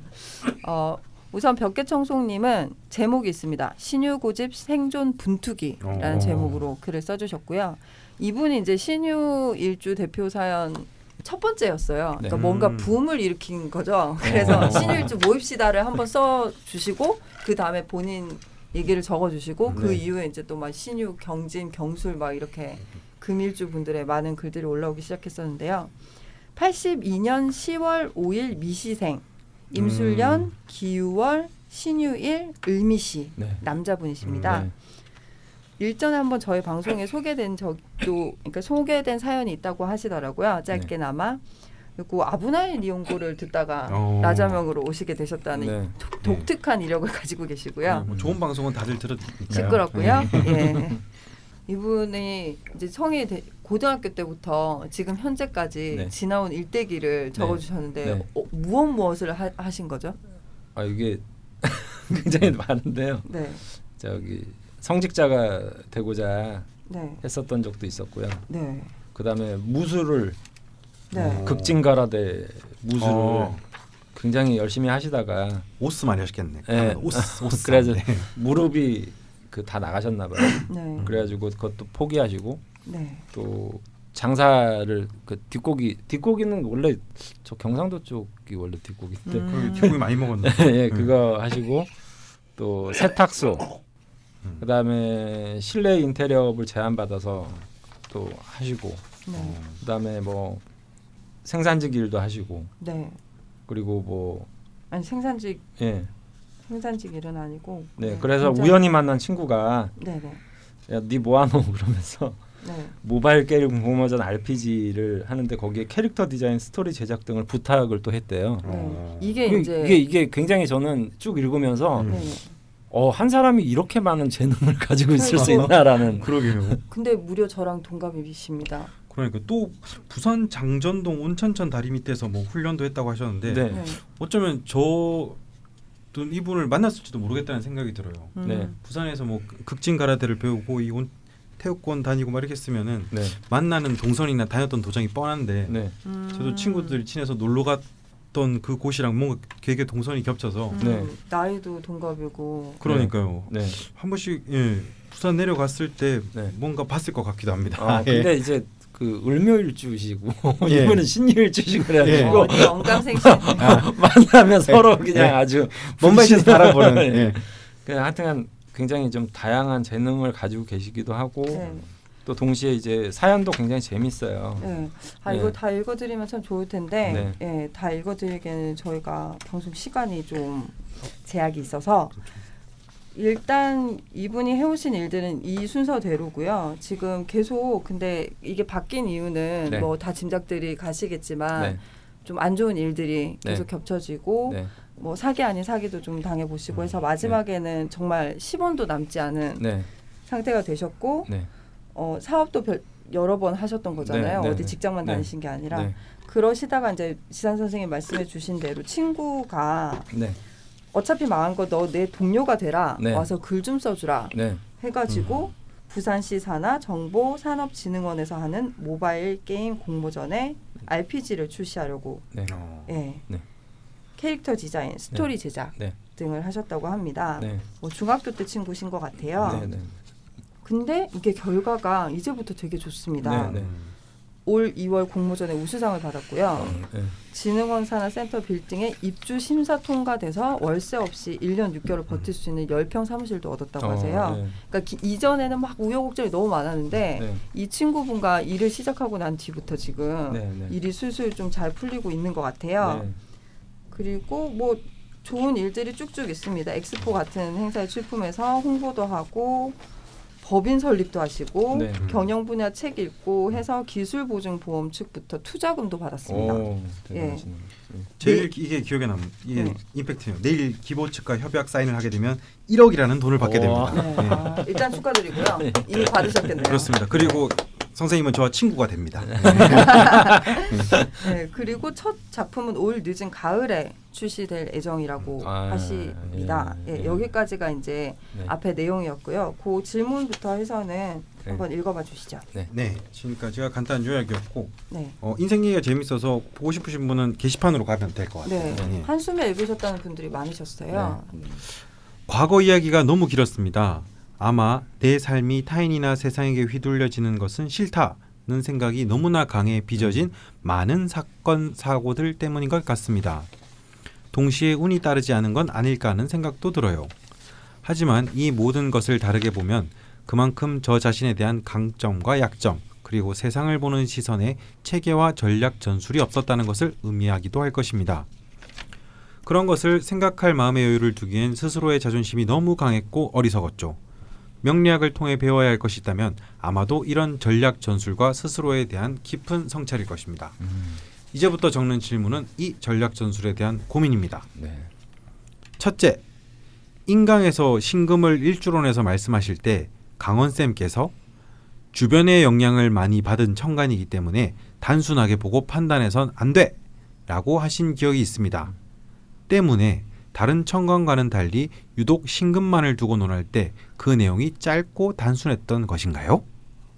어, 우선 벽계청송님은 제목이 있습니다. 신유 고집 생존 분투기라는 오. 제목으로 글을 써주셨고요. 이분이 이제 신유 일주 대표 사연 첫 번째였어요. 그러니까 네. 뭔가 음. 붐을 일으킨 거죠. 그래서 어. 신유 일주 모입시다를 한번 써 주시고 그 다음에 본인 얘기를 적어 주시고 그 네. 이후에 이제 또 막 신유 경진 경술 막 이렇게 금일주 분들의 많은 글들이 올라오기 시작했었는데요. 82년 10월 5일 미시생 임술년 음. 기유월 신유일 을미시 네. 남자분이십니다. 네. 일전에 한번 저희 방송에 소개된 적도 그러니까 소개된 사연이 있다고 하시더라고요. 짧게나마. 그리고 아브나인 이용고를 듣다가 오. 라자명으로 오시게 되셨다는 네. 독- 독특한 이력을 가지고 계시고요. 뭐 좋은 방송은 다들 들었니까요. 시끄럽고요. 네. 예. 이분이 이제 대- 고등학교 때부터 지금 현재까지 네. 지나온 일대기를 적어주셨는데 네. 어, 무엇 무엇을 하, 하신 거죠? 아 이게 굉장히 많은데요. 네, 저기 성직자가 되고자 네, 했었던 적도 있었고요. 네, 그다음에 무술을 네. 어. 극진가라대 무술을 어. 굉장히 열심히 하시다가 오스 많이 하셨겠네. 네. 오스 오스. 그래서 네. 무릎이 그 다 나가셨나 봐요. 네, 그래가지고 그것도 포기하시고 네. 또 장사를 그 뒷고기 뒷고기는 원래 저 경상도 쪽이 원래 뒷고기인데 음. 그 기분이 많이 먹었네. 예 그거 하시고 또 세탁소 음. 그다음에 실내 인테리어를 제안 받아서 또 하시고 네, 그다음에 뭐 생산직 일도 하시고 네. 그리고 뭐 아니 생산직 예. 생산직 일은 아니고. 네, 그래서 굉장히- 우연히 만난 친구가 네, 네, 야, 네 뭐하노 그러면서 네. 모바일 게임 공모전 RPG를 하는데 거기에 캐릭터 디자인, 스토리 제작 등을 부탁을 또 했대요. 네. 어. 이게 이게, 이제 이게 이게 굉장히 저는 쭉 읽으면서 음. 네. 어, 한 사람이 이렇게 많은 재능을 가지고 있을 수 그러니까. 있나라는 그러게요. 근데 무려 저랑 동갑이십니다. 그러니까 또 부산 장전동 온천천 다리 밑에서 뭐 훈련도 했다고 하셨는데 네. 네. 어쩌면 저도 이분을 만났을지도 모르겠다는 생각이 들어요. 음. 네. 부산에서 뭐 극진 가라데를 배우고 이 온, 태국권 다니고 막 이렇게 했으면은 네. 만나는 동선이나 다녔던 도장이 뻔한데 네. 음. 저도 친구들이 친해서 놀러 갔 던 그 곳이랑 뭔가 되게 동선이 겹쳐서 음, 네. 나이도 동갑이고. 그러니까요. 네. 한 번씩 예, 부산 내려갔을 때 네. 뭔가 봤을 것 같기도 합니다. 아, 예. 근데 이제 그 을묘일주시고 예. 이분은 신유일주시고 그래가지고 어디 영감생신. 만나면 서로 그냥 예. 아주 몸매신 바라보는 예. 그냥 하여튼 굉장히 좀 다양한 재능을 가지고 계시기도 하고 네. 또 동시에 이제 사연도 굉장히 재밌어요. 네. 아 네. 이거 다 읽어드리면 참 좋을 텐데, 네. 예, 다 읽어드리기에는 저희가 방송 시간이 좀 제약이 있어서 일단 이분이 해오신 일들은 이 순서대로고요. 지금 계속 근데 이게 바뀐 이유는 네. 뭐다 짐작들이 가시겠지만 네. 좀안 좋은 일들이 네. 계속 겹쳐지고 네. 뭐 사기 아닌 사기도 좀 당해 보시고 해서 마지막에는 정말 10원도 남지 않은 네. 상태가 되셨고 네. 어, 사업도 별, 여러 번 하셨던 거잖아요. 네, 네, 어디 네. 직장만 네. 다니신 게 아니라 네. 그러시다가 이제 지산 선생님 말씀해 주신 대로 친구가 네. 어차피 망한 거 너 내 동료가 되라 네. 와서 글 좀 써주라 네. 해가지고 부산시 산하 정보 산업진흥원에서 하는 모바일 게임 공모전에 RPG를 출시하려고 네. 어. 예. 네. 캐릭터 디자인, 스토리 제작 네. 등을 하셨다고 합니다. 네. 뭐 중학교 때 친구신 것 같아요. 네. 네. 근데 이게 결과가 이제부터 되게 좋습니다. 네, 네. 올 2월 공모전에 우수상을 받았고요. 네. 진흥원 산하 센터 빌딩에 입주 심사 통과돼서 월세 없이 1년 6개월 버틸 수 있는 10평 사무실도 얻었다고 하세요. 어, 네. 그러니까 기- 이전에는 막 우여곡절이 너무 많았는데 네. 이 친구분과 일을 시작하고 난 뒤부터 지금 네, 네. 일이 술술 좀 잘 풀리고 있는 것 같아요. 네. 그리고 뭐 좋은 일들이 쭉쭉 있습니다. 엑스포 같은 행사에 출품해서 홍보도 하고 법인 설립도 하시고 네. 경영 분야 책 읽고 해서 기술 보증 보험 측부터 투자금도 받았습니다. 오, 예. 대단하시네요. 네. 제일 이게 기억에 남 이게 네. 임팩트예요. 내일 기보 측과 협약 사인을 하게 되면 1억이라는 돈을 받게. 됩니다. 네. 아, 일단 축하드리고요. 이미 받으셨겠네요. 그렇습니다. 그리고 선생님은 저와 친구가 됩니다. 네, 그리고 첫 작품은 올 늦은 가을에 출시될 예정이라고 아, 하십니다. 예, 예, 예. 여기까지가 이제 네. 앞에 내용이었고요. 그 질문부터 해서는 네. 한번 읽어봐 주시죠. 네, 지금까지가 간단한 요약이었고 네. 어, 인생 얘기가 재밌어서 보고 싶으신 분은 게시판으로 가면 될 것 같아요. 네. 예. 한숨에 읽으셨다는 분들이 많으셨어요. 음. 과거 이야기가 너무 길었습니다. 아마 내 삶이 타인이나 세상에게 휘둘려지는 것은 싫다는 생각이 너무나 강해 빚어진 많은 사건 사고들 때문인 것 같습니다. 동시에 운이 따르지 않은 건 아닐까 하는 생각도 들어요. 하지만 이 모든 것을 다르게 보면 그만큼 저 자신에 대한 강점과 약점 그리고 세상을 보는 시선에 체계와 전략 전술이 없었다는 것을 의미하기도 할 것입니다. 그런 것을 생각할 마음의 여유를 두기엔 스스로의 자존심이 너무 강했고 어리석었죠. 명리학을 통해 배워야 할 것이 있다면 아마도 이런 전략 전술과 스스로에 대한 깊은 성찰일 것입니다. 음, 이제부터 적는 질문은 이 전략 전술에 대한 고민입니다. 네. 첫째, 인강에서 신금을 일주론에서 말씀하실 때 강원 쌤께서 주변의 영향을 많이 받은 청간이기 때문에 단순하게 보고 판단해선 안 돼 라고 하신 기억이 있습니다. 때문에 다른 청간과는 달리 유독 신금만을 두고 논할 때 그 내용이 짧고 단순했던 것인가요?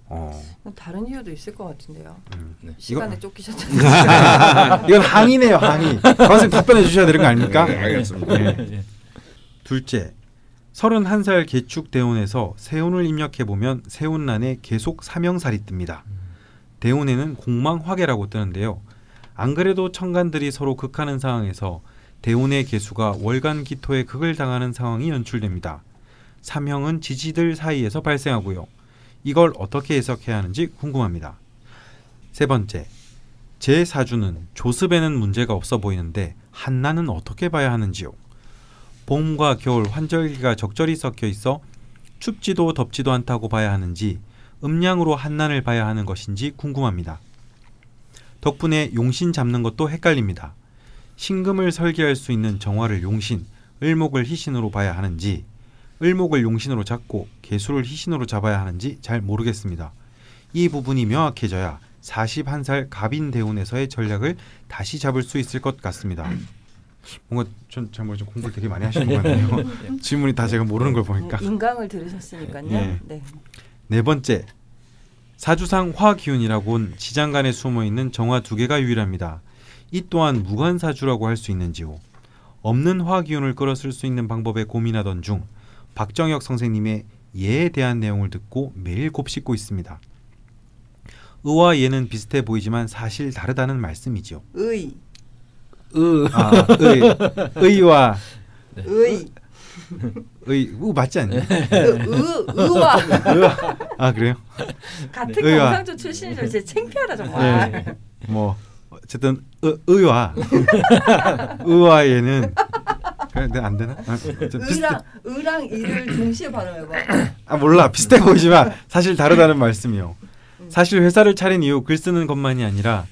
어, 다른 이유도 있을 것 같은데요. 음. 네. 시간에 쫓기셨다는 이건 항의네요, 항의. 쌤 답변해 주셔야 되는 거 아닙니까? 네, 알겠습니다. 네. 둘째, 31살 개축 대운에서 세운을 입력해 보면 세운란에 계속 사명살이 뜹니다. 대운에는 공망화계라고 뜨는데요. 안 그래도 청간들이 서로 극하는 상황에서 대운의 개수가 월간 기토에 극을 당하는 상황이 연출됩니다. 사명은 지지들 사이에서 발생하고요. 이걸 어떻게 해석해야 하는지 궁금합니다. 세 번째, 제 사주는 조습에는 문제가 없어 보이는데 한나는 어떻게 봐야 하는지요? 봄과 겨울 환절기가 적절히 섞여 있어 춥지도 덥지도 않다고 봐야 하는지 음량으로 한난을 봐야 하는 것인지 궁금합니다. 덕분에 용신 잡는 것도 헷갈립니다. 신금을 설계할 수 있는 정화를 용신, 을목을 희신으로 봐야 하는지 을목을 용신으로 잡고 개수를 희신으로 잡아야 하는지 잘 모르겠습니다. 이 부분이 명확해져야 41살 갑인 대운에서의 전략을 다시 잡을 수 있을 것 같습니다. 뭔가 전잘 모르죠 공부를 되게 많이 하시는 것 같네요. 질문이 다 제가 모르는 걸 보니까. 인강을 들으셨으니까요. 예. 네. 네 번째 사주상 화기운이라곤 지장간에 숨어 있는 정화 두 개가 유일합니다. 이 또한 무관사주라고 할 수 있는지요. 없는 화기운을 끌어쓸 수 있는 방법에 고민하던 중 박정혁 선생님의 예에 대한 내용을 듣고 매일 곱씹고 있습니다. 의와 예는 비슷해 보이지만 사실 다르다는 말씀이지요. 의, 으, 아, 의, 의와 의, 의, 우 맞지 않니? 의, 의, 의와 아 그래요? 같은 의와. 경상도 출신이죠. 진짜 창피하다 정말. 예. 뭐 어쨌든 의, 의와 의와에는 네, 안 되나? 아. 의랑 의랑 이를 동시에 발음해봐. 아 몰라 비슷해 보이지만 사실 다르다는 말씀이요. 사실 회사를 차린 이후 글 쓰는 것만이 아니라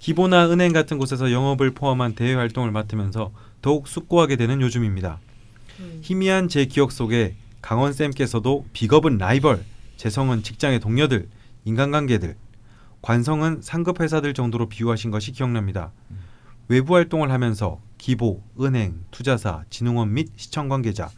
기보나 은행 같은 곳에서 영업을 포함한 대외 활동을 맡으면서 더욱 숙고하게 되는 요즘입니다. 음. 희미한 제 기억 속에 강원 쌤께서도 비겁은 라이벌, 재성은 직장의 동료들, 인간관계들, 관성은 상급 회사들 정도로 비유하신 것이 기억납니다. 외부 활동을 하면서 기보, 은행, 투자사, 진흥원 및 시청 관계자,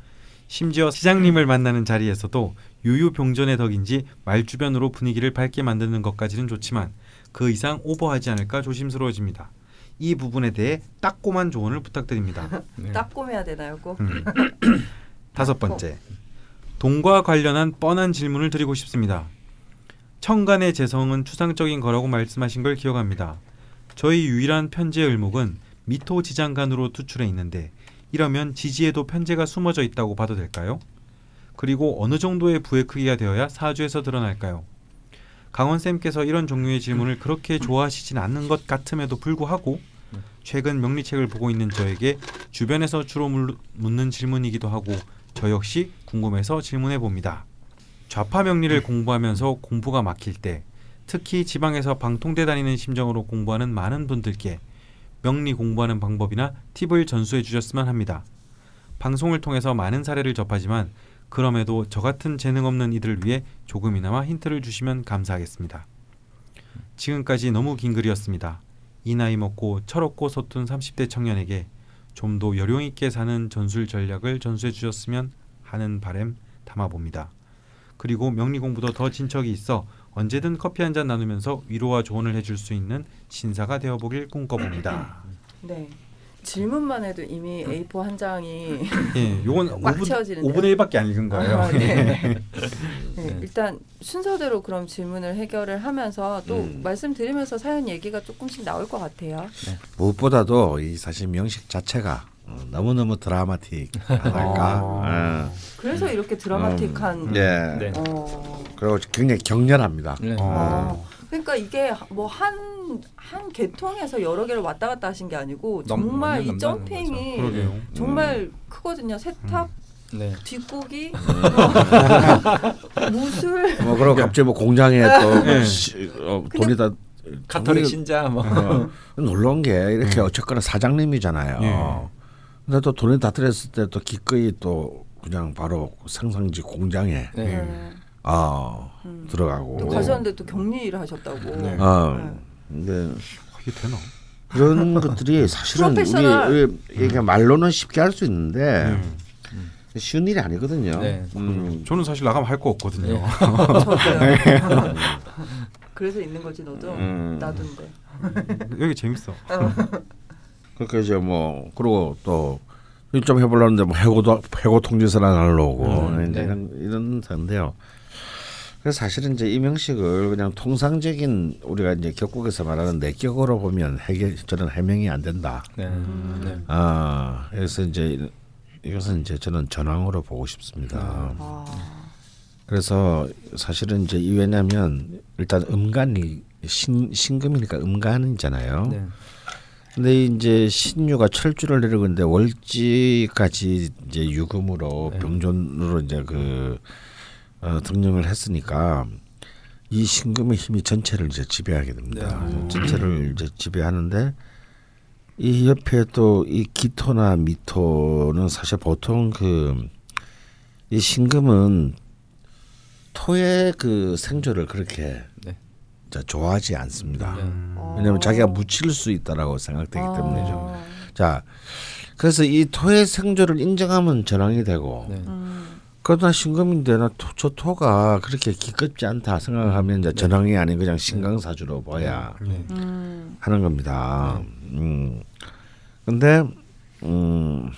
심지어 시장님을 만나는 자리에서도 유유병전의 덕인지 말 주변으로 분위기를 밝게 만드는 것까지는 좋지만 그 이상 오버하지 않을까 조심스러워집니다. 이 부분에 대해 따꼼한 조언을 부탁드립니다. 네. 따꼼해야 되나요, 꼭? 음. 다섯 번째, 돈과 관련한 뻔한 질문을 드리고 싶습니다. 청간의 재성은 추상적인 거라고 말씀하신 걸 기억합니다. 저희 유일한 편제 을목은 미토 지장간으로 투출해 있는데 이러면 지지에도 편제가 숨어져 있다고 봐도 될까요? 그리고 어느 정도의 부의 크기가 되어야 사주에서 드러날까요? 강원 쌤께서 이런 종류의 질문을 그렇게 좋아하시진 않는 것 같음에도 불구하고 최근 명리책을 보고 있는 저에게 주변에서 주로 물- 묻는 질문이기도 하고 저 역시 궁금해서 질문해 봅니다. 좌파 명리를 공부하면서 공부가 막힐 때 특히 지방에서 방통대 다니는 심정으로 공부하는 많은 분들께 명리 공부하는 방법이나 팁을 전수해 주셨으면 합니다. 방송을 통해서 많은 사례를 접하지만 그럼에도 저 같은 재능 없는 이들을 위해 조금이나마 힌트를 주시면 감사하겠습니다. 지금까지 너무 긴 글이었습니다. 이 나이 먹고 철없고 서툰 30대 청년에게 좀 더 여룡 있게 사는 전술 전략을 전수해 주셨으면 하는 바램 담아봅니다. 그리고 명리 공부도 더 진척이 있어 언제든 커피 한 잔 나누면서 위로와 조언을 해줄 수 있는 신사가 되어보길 꿈꿔봅니다. 네. 질문만 해도 이미 A4 한 장이 예, 요건 꽉 5분, 채워지는데요? 5분의 1밖에 안 읽은 거예요. 아, 네. 네, 네. 일단 순서대로 그럼 질문을 해결을 하면서 또 음. 말씀드리면서 사연 얘기가 조금씩 나올 것 같아요. 무엇보다도 이 사실 명식 자체가 어, 너무너무 드라마틱하달까. 아. 그래서 이렇게 드라마틱한 음, 예. 네. 어, 그리고 굉장히 격렬합니다. 네. 어. 그러니까 이게 뭐 한 한 계통에서 여러 개를 왔다 갔다 하신 게 아니고 넘- 정말 이 점핑이. 정말 크거든요. 세탁, 네. 뒷고기, 무술. 뭐 그리고 갑자기 뭐 공장에 또 네. 시- 어, 돈이 다 카톨릭 신자 뭐. 어, 놀라운 게 이렇게 어쨌거나 사장님이잖아요. 예. 근데 또 돈이 다 들었을 때 또 기꺼이 또 그냥 바로 상상지 공장에 네. 네. 아 음. 들어가고. 또 가셨는데 또 격리 일을 하셨다고. 네. 어, 근데 이게 되나? 그런 것들이 사실은. 우리, 우리 이게 말로는 쉽게 할 수 있는데 음. 쉬운 일이 아니거든요. 네. 음. 저는 사실 나가면 할 거 없거든요. 저도요. 그래서 있는 거지 너도 음. 나도인데. 여기 재밌어. 그러니까 이제 뭐 그리고 또좀 해보려는데 뭐 해고도 해고 통지서나 날라오고 음, 네. 이런 이런 상인데요. 그래서 사실은 이제 이명식을 그냥 통상적인 우리가 이제 격국에서 말하는 내격으로 보면 해결 저는 해명이 안 된다. 네. 네. 아 그래서 이제 이것은 이제 저는 전황으로 보고 싶습니다. 아, 그래서 사실은 이제 이 왜냐하면 일단 음간이 신 신금이니까 음간이잖아요. 네. 근데 이제 신유가 철주를 내리고 있는데 월지까지 이제 유금으로 네. 병존으로 이제 그 어, 등령을 했으니까 이 신금의 힘이 전체를 이제 지배하게 됩니다. 네. 전체를 이제 지배하는데 이 옆에 또 이 기토나 미토는 사실 보통 그 이 신금은 토의 그 생조를 그렇게 네. 자, 좋아하지 않습니다. 네. 어. 왜냐하면 자기가 묻힐 수 있다라고 생각되기 아. 때문이죠. 자, 그래서 이 토의 생조를 인정하면 전황이 되고, 네. 음, 그러나 신금인데 나 토, 저 토가 그렇게 기껍지 않다 생각하면 이제 전황이 아닌 그냥 신강사주로 봐야 네. 음, 하는 겁니다. 음, 근데 음,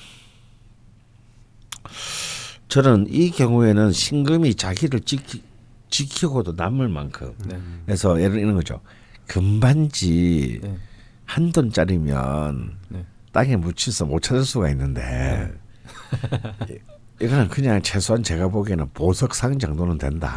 저는 이 경우에는 신금이 자기를 지키, 지키고도 남을 만큼 네. 그래서 예를 이런 거죠. 금반지 네. 한 돈짜리면 네. 땅에 묻혀서 못 찾을 수가 있는데 이- 이거는 그냥 최소한 제가 보기에는 보석상 정도는 된다.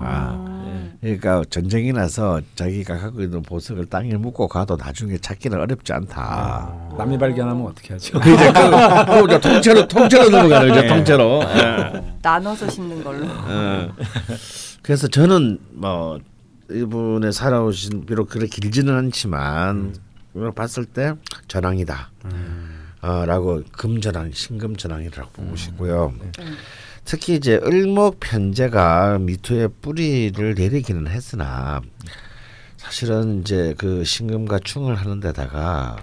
아. 음, 그러니까 전쟁이 나서 자기가 갖고 있는 보석을 땅에 묻고 가도 나중에 찾기는 어렵지 않다. 남이 발견하면 어떻게 하죠? 그 이제 그, 그 이제 통째로 통째로 넘어가는 거죠. 통째로. 예. 나눠서 심는 걸로. 어. 그래서 저는 뭐 이분의 살아오신 비록 그렇게 길지는 않지만 이걸 봤을 때 전황이다. 어, 라고 금전황, 신금전황이라고 보고 싶고요. 음. 특히 이제 을목 편제가 미토의 뿌리를 내리기는 했으나 사실은 이제 그 신금과 충을 하는 데다가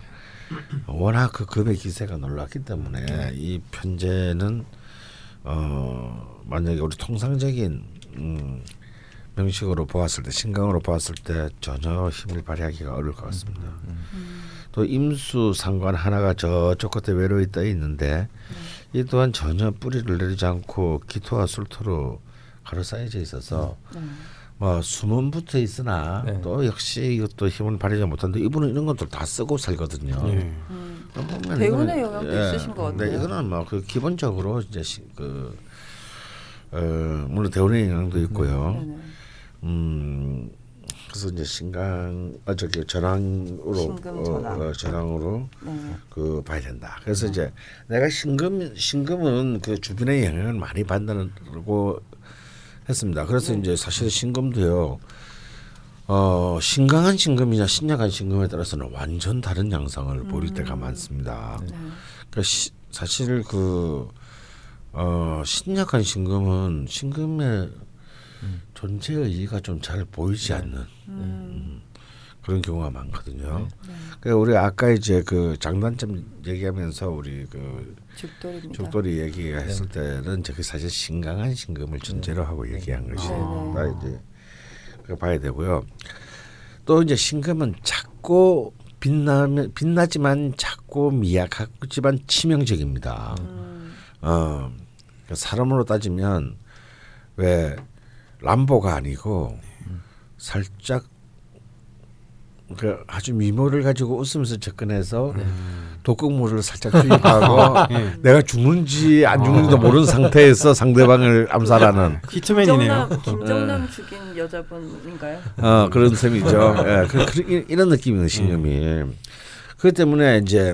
워낙 그 금의 기세가 놀랐기 때문에 이 편제는 어 만약에 우리 통상적인 음 명식으로 보았을 때 신강으로 보았을 때 전혀 힘을 발휘하기가 어려울 것 같습니다. 또 임수 상관 하나가 저쪽 끝에 외로이 떠 있는데 이 또한 전혀 뿌리를 내리지 않고 기토와 술토로 가로 쌓여져 있어서 네. 뭐 숨은 붙어 있으나 네. 또 역시 이것도 힘을 발휘하지 못하는데 이분은 이런 것들 다 쓰고 살거든요. 예. 음. 대운의 이거는- 영향도 예. 있으신 것 네, 같아요. 이거는 뭐그 기본적으로 이제 시, 그 어, 물론 대운의 영향도 있고요. 네네. 음 그래서 이제 신강 아 저기 전황으로 신금 전황. 어, 어, 전황으로 네. 그 봐야 된다. 그래서 이제 내가 신금 신금은 그 주변의 영향을 많이 받는다고 했습니다. 그래서 이제 사실 신금도요. 어 신강한 신금이냐 신약한 신금에 따라서는 완전 다른 양상을 보일 때가 많습니다. 네. 그러니까 시, 사실 그 어, 신약한 신금은 신금의 존재 의의가 좀 잘 보이지 않는. 음. 그런 경우가 많거든요. 그러니까 우리 아까 이제 그 장단점 얘기하면서 우리 그 죽돌입니다. 죽돌이 얘기했을 때는 저게 사실 신강한 신금을 전제로 하고 얘기한 것이다 네. 이제 그 봐야 되고요. 또 이제 신금은 작고 빛나면 빛나지만 작고 미약하지만 치명적입니다. 음, 어 그러니까 사람으로 따지면 왜 람보가 아니고 살짝 그 아주 미모를 가지고 웃으면서 접근해서 독극물을 살짝 투입하고 예. 내가 죽는지 안 죽는지도 모르는 상태에서 상대방을 암살하는 히트맨이네요. 김정남, 김정남 죽인 여자분인가요? 어, 그런 셈이죠. 예, 그, 그, 이- 이런 느낌이에요, 신금이. 그렇기 때문에 이제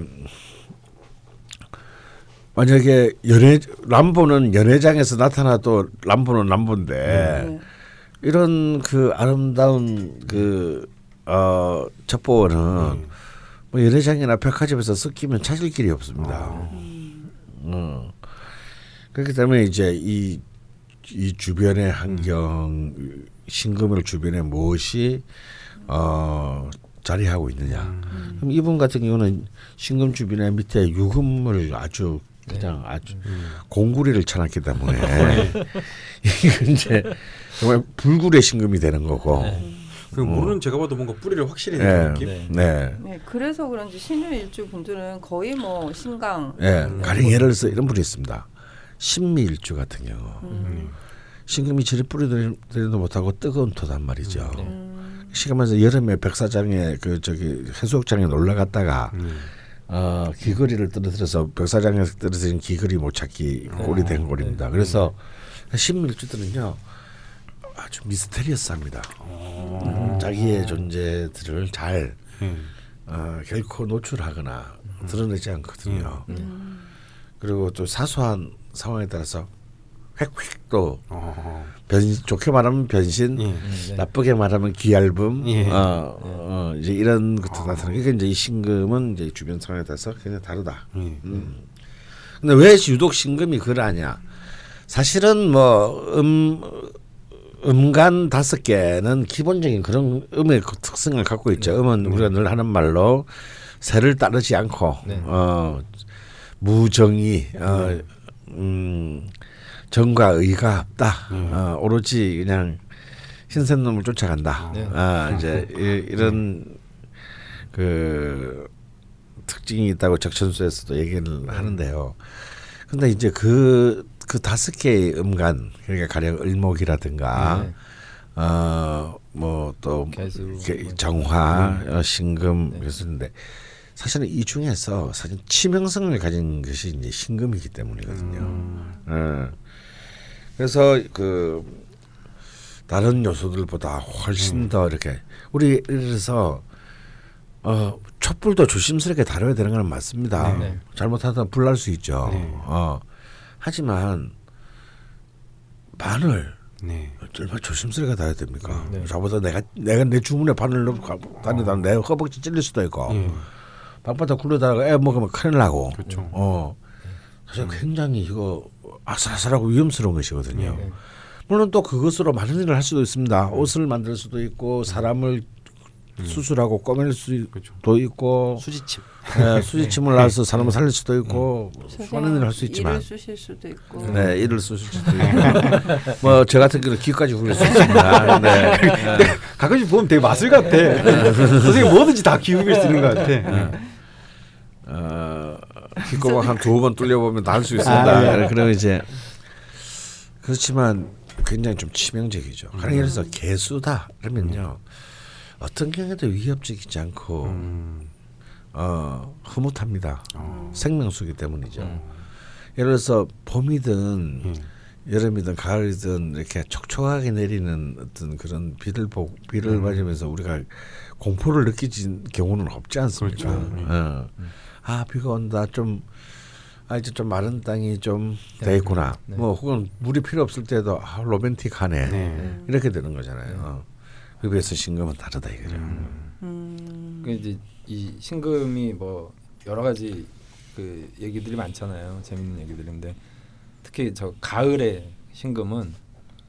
만약에 연애 람보는 연회장에서 나타나도 람보는 람보인데 네. 이런 그 아름다운 그 어, 첩보원은 뭐 연회장이나 백화점에서 섞이면 찾을 길이 없습니다. 어. 그렇기 때문에 이제 이, 이 주변의 환경, 신금을 주변에 무엇이 어, 자리하고 있느냐. 그럼 이분 같은 경우는 신금 주변에 밑에 유금을 아주 그냥 아주 공구리를 쳐놨기 때문에 이게 이제 정말 불굴의 신금이 되는 거고. 그 모르는 제가 봐도 뭔가 뿌리를 확실히 네. 내는 느낌. 네. 네. 네, 그래서 그런지 신유 일주 분들은 거의 뭐 신강. 예, 가령 예를 들어서 이런 분이 있습니다. 신미일주 같은 경우 음, 신금이 저리 뿌리들이도 못하고 뜨거운 토단 말이죠. 음, 시간면서 여름에 백사장에 그 저기 해수욕장에 놀러 갔다가 음. 어, 귀걸이를 떨어뜨려서 백사장에서 떨어뜨린 귀걸이 못 찾기 꼴이 된 꼴입니다. 그래서 신밀주들은요 아주 미스테리어스합니다. 음, 자기의 존재들을 잘 음. 어, 결코 노출하거나 드러내지 않거든요. 음. 그리고 또 사소한 상황에 따라서 획획 또 어. 변, 좋게 말하면 변신, 예. 네. 나쁘게 말하면 귀얇음, 예. 어, 어, 이제 이런 것도 나타나. 그러니까 이제 이 신금은 이제 주변 상황에 따라서 그냥 다르다. 예. 음. 근데 왜 유독 신금이 그러냐? 사실은 뭐 음, 음간 다섯 개는 기본적인 그런 음의 그 특성을 갖고 있죠. 음은 우리가 늘 하는 말로 새를 따르지 않고 네. 어, 무정의, 어, 음, 정과 의가 없다. 어, 오로지 그냥 흰색 놈을 쫓아간다. 네. 아, 이제 이, 이런 그 특징이 있다고 적천수에서도 얘기를 하는데요. 근데 이제 그, 그 다섯 개의 음간, 그러니까 가령 을목이라든가, 네. 어, 뭐또 개수. 정화, 어, 신금, 그랬었는데 사실은 이 중에서 사실 치명성을 가진 것이 이제 신금이기 때문이거든요. 예. 그래서 그 다른 요소들보다 훨씬 더 이렇게 우리 예를 들어서 어 촛불도 조심스럽게 다뤄야 되는 건 맞습니다. 네. 잘못하다 불날 수 있죠. 네. 어 하지만 바늘 네. 얼마나 조심스럽게 다뤄야 됩니까? 네. 저보다 내가 내가 내 주문에 바늘 넣고 가- 다니다 내 허벅지 찔릴 수도 있고 예. 방바닥 굴러다가 애 먹으면 큰일 나고. 그렇죠. 어 사실 굉장히 이거 아슬아슬하고 위험스러운 것이거든요. 네. 물론 또 그것으로 많은 일을 할 수도 있습니다. 옷을 만들 수도 있고 사람을 수술하고 꼬맬 수도 그렇죠. 있고 수지침. 예, 수지침을 놔서 사람을 살릴 수도 있고 많은 일을 할 수 있지만 일을 쓰실 수도 있고. 네 일을 쓰실 수도 있고 뭐 저 같은 경우는 귀까지 굴릴 수 있습니다. 네. 가끔씩 보면 되게 마술 같아. 선생님 뭐든지 다 기울일 수 있는 것 같아. 어, 귓구멍 한 두어 번 뚫려보면 다할수 있습니다. 아, 예. 그러면 이제 그렇지만 굉장히 좀 치명적이죠. 가령 예를 들어서 개수다 그러면요 어떤 경우에도 위협적이지 않고 음. 어, 흐뭇합니다. 어. 생명수기 때문이죠. 예를 들어서 봄이든 예. 여름이든 가을이든 이렇게 촉촉하게 내리는 어떤 그런 비를 보 비를 맞으면서 우리가 공포를 느끼진 경우는 없지 않습니까? 그렇죠. 네. 어. 아 비가 온다 좀 아 이제 좀 마른 땅이 좀돼 있구나. 네. 뭐 혹은 물이 필요 없을 때도 아 로맨틱하네. 네. 이렇게 되는 거잖아요. 어. 그에 비해서 신금은 다르다 이거죠. 음, 그 이제 이 신금이 뭐 여러 가지 그 얘기들이 많잖아요. 재밌는 얘기들인데 특히 저 가을의 신금은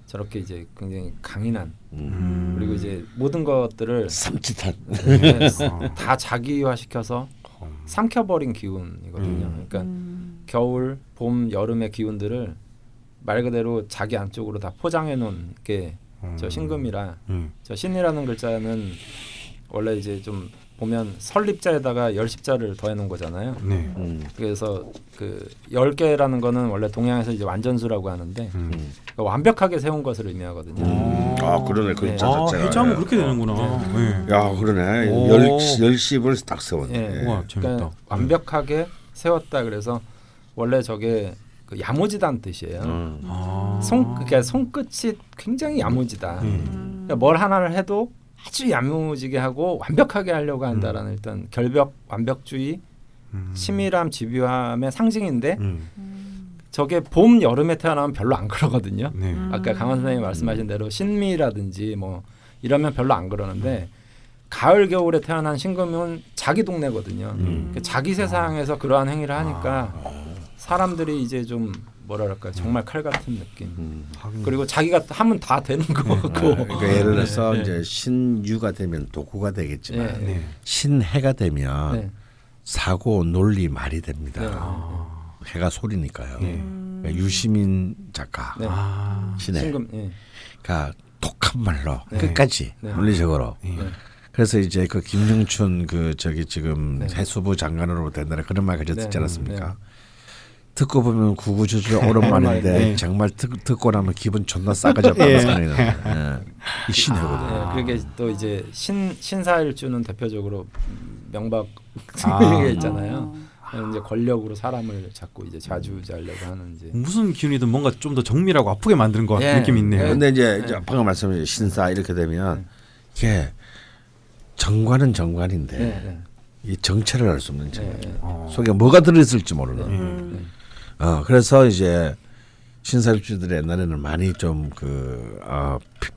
저렇게 이제 굉장히 강인한 음. 그리고 이제 모든 것들을 삼치탄. 네, 다 자기화 시켜서 삼켜버린 기운이거든요. 음. 그러니까 음. 겨울, 봄, 여름의 기운들을 말 그대로 자기 안쪽으로 다 포장해 놓은 게 저 신금이라 음. 저 신이라는 글자는 원래 이제 좀 보면 설립자에다가 열십자를 더해 놓은 거잖아요. 네. 음. 그래서 그 열 개라는 거는 원래 동양에서 이제 완전수라고 하는데 음. 그러니까 완벽하게 세운 것을 의미하거든요. 음. 아 그러네 그 네. 자 아, 자체가. 해자면 그렇게 되는구나. 네. 야 그러네. 오. 열 열십을 딱 세웠네. 예. 우와 재밌다. 그러니까 완벽하게 세웠다 그래서 원래 저게 그 야무지다는 뜻이에요. 음. 아. 손 그러니까 손끝이 굉장히 야무지다. 음. 그러니까 뭘 하나를 해도 아주 야무지게 하고 완벽하게 하려고 한다라는 일단 결벽 완벽주의 음. 치밀함 집요함의 상징인데 음. 저게 봄 여름에 태어나면 별로 안 그러거든요. 네. 음. 아까 강원 선생님이 말씀하신 대로 신미라든지 뭐 이러면 별로 안 그러는데 가을 겨울에 태어난 신금은 자기 동네거든요. 음. 그 자기 세상에서 그러한 행위를 하니까 아. 사람들이 이제 좀 뭐랄까 정말 칼 같은 느낌. 음. 그리고 자기가 하면 다 되는 거 아, 같고. 그러니까 예를 들어서 네. 이제 신유가 되면 도구가 되겠지만 네. 네. 신해가 되면 네. 사고 논리 말이 됩니다. 네. 아. 해가 소리니까요. 네. 그러니까 유시민 작가 네. 아. 신해. 신금. 예. 그러니까 독한 말로 네. 끝까지 네. 논리적으로. 네. 네. 그래서 이제 그 김영춘 그 저기 지금 네. 해수부 장관으로 된다는 그런 말까지 네. 듣지 않았습니까? 네. 듣고 보면 구구절절 말인데 네. 정말 듣, 듣고 나면 기분 존나 싸가지 없다는 예. 생각이 납니다. 예. 이 신해거든요. 네, 그게 또 이제 신 신사일주는 대표적으로 명박 아. 게 있잖아요. 어. 이제 권력으로 사람을 자꾸 이제 좌주자려고 하는 이제 무슨 기운이든 뭔가 좀 더 정밀하고 아프게 만드는 것 같은 예. 느낌이 있네요. 예. 근데 이제, 이제 네. 방금 말씀하신 신사 이렇게 되면 네. 이게 정관은 정관인데 네, 네, 이 정체를 알 수 없는 네, 정관. 속에 뭐가 들어있을지 모르는. 음. 어 그래서 이제 신사일주들이 옛날에는 많이 좀그 어, 피-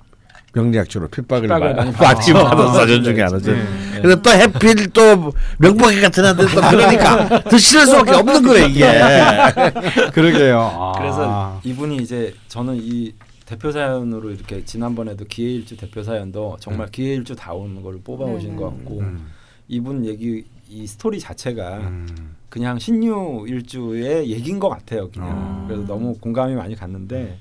명리학적으로 핍박을, 받지. 받은 사전 중에 하나죠. 네. 근데 또 해필 또 명복이 같은 애들 또 그러니까 더 싫을 수밖에 없는 거예요 이게. 그러게요. 아. 그래서 이분이 이제 저는 이 대표 사연으로 이렇게 지난번에도 기회일주 대표 사연도 정말 기회일주 다운 걸 뽑아오신 네. 것 같고 음. 이분 얘기 이 스토리 자체가 음. 그냥 신유 일주의 얘기인 것 같아요. 그냥 아. 그래서 너무 공감이 많이 갔는데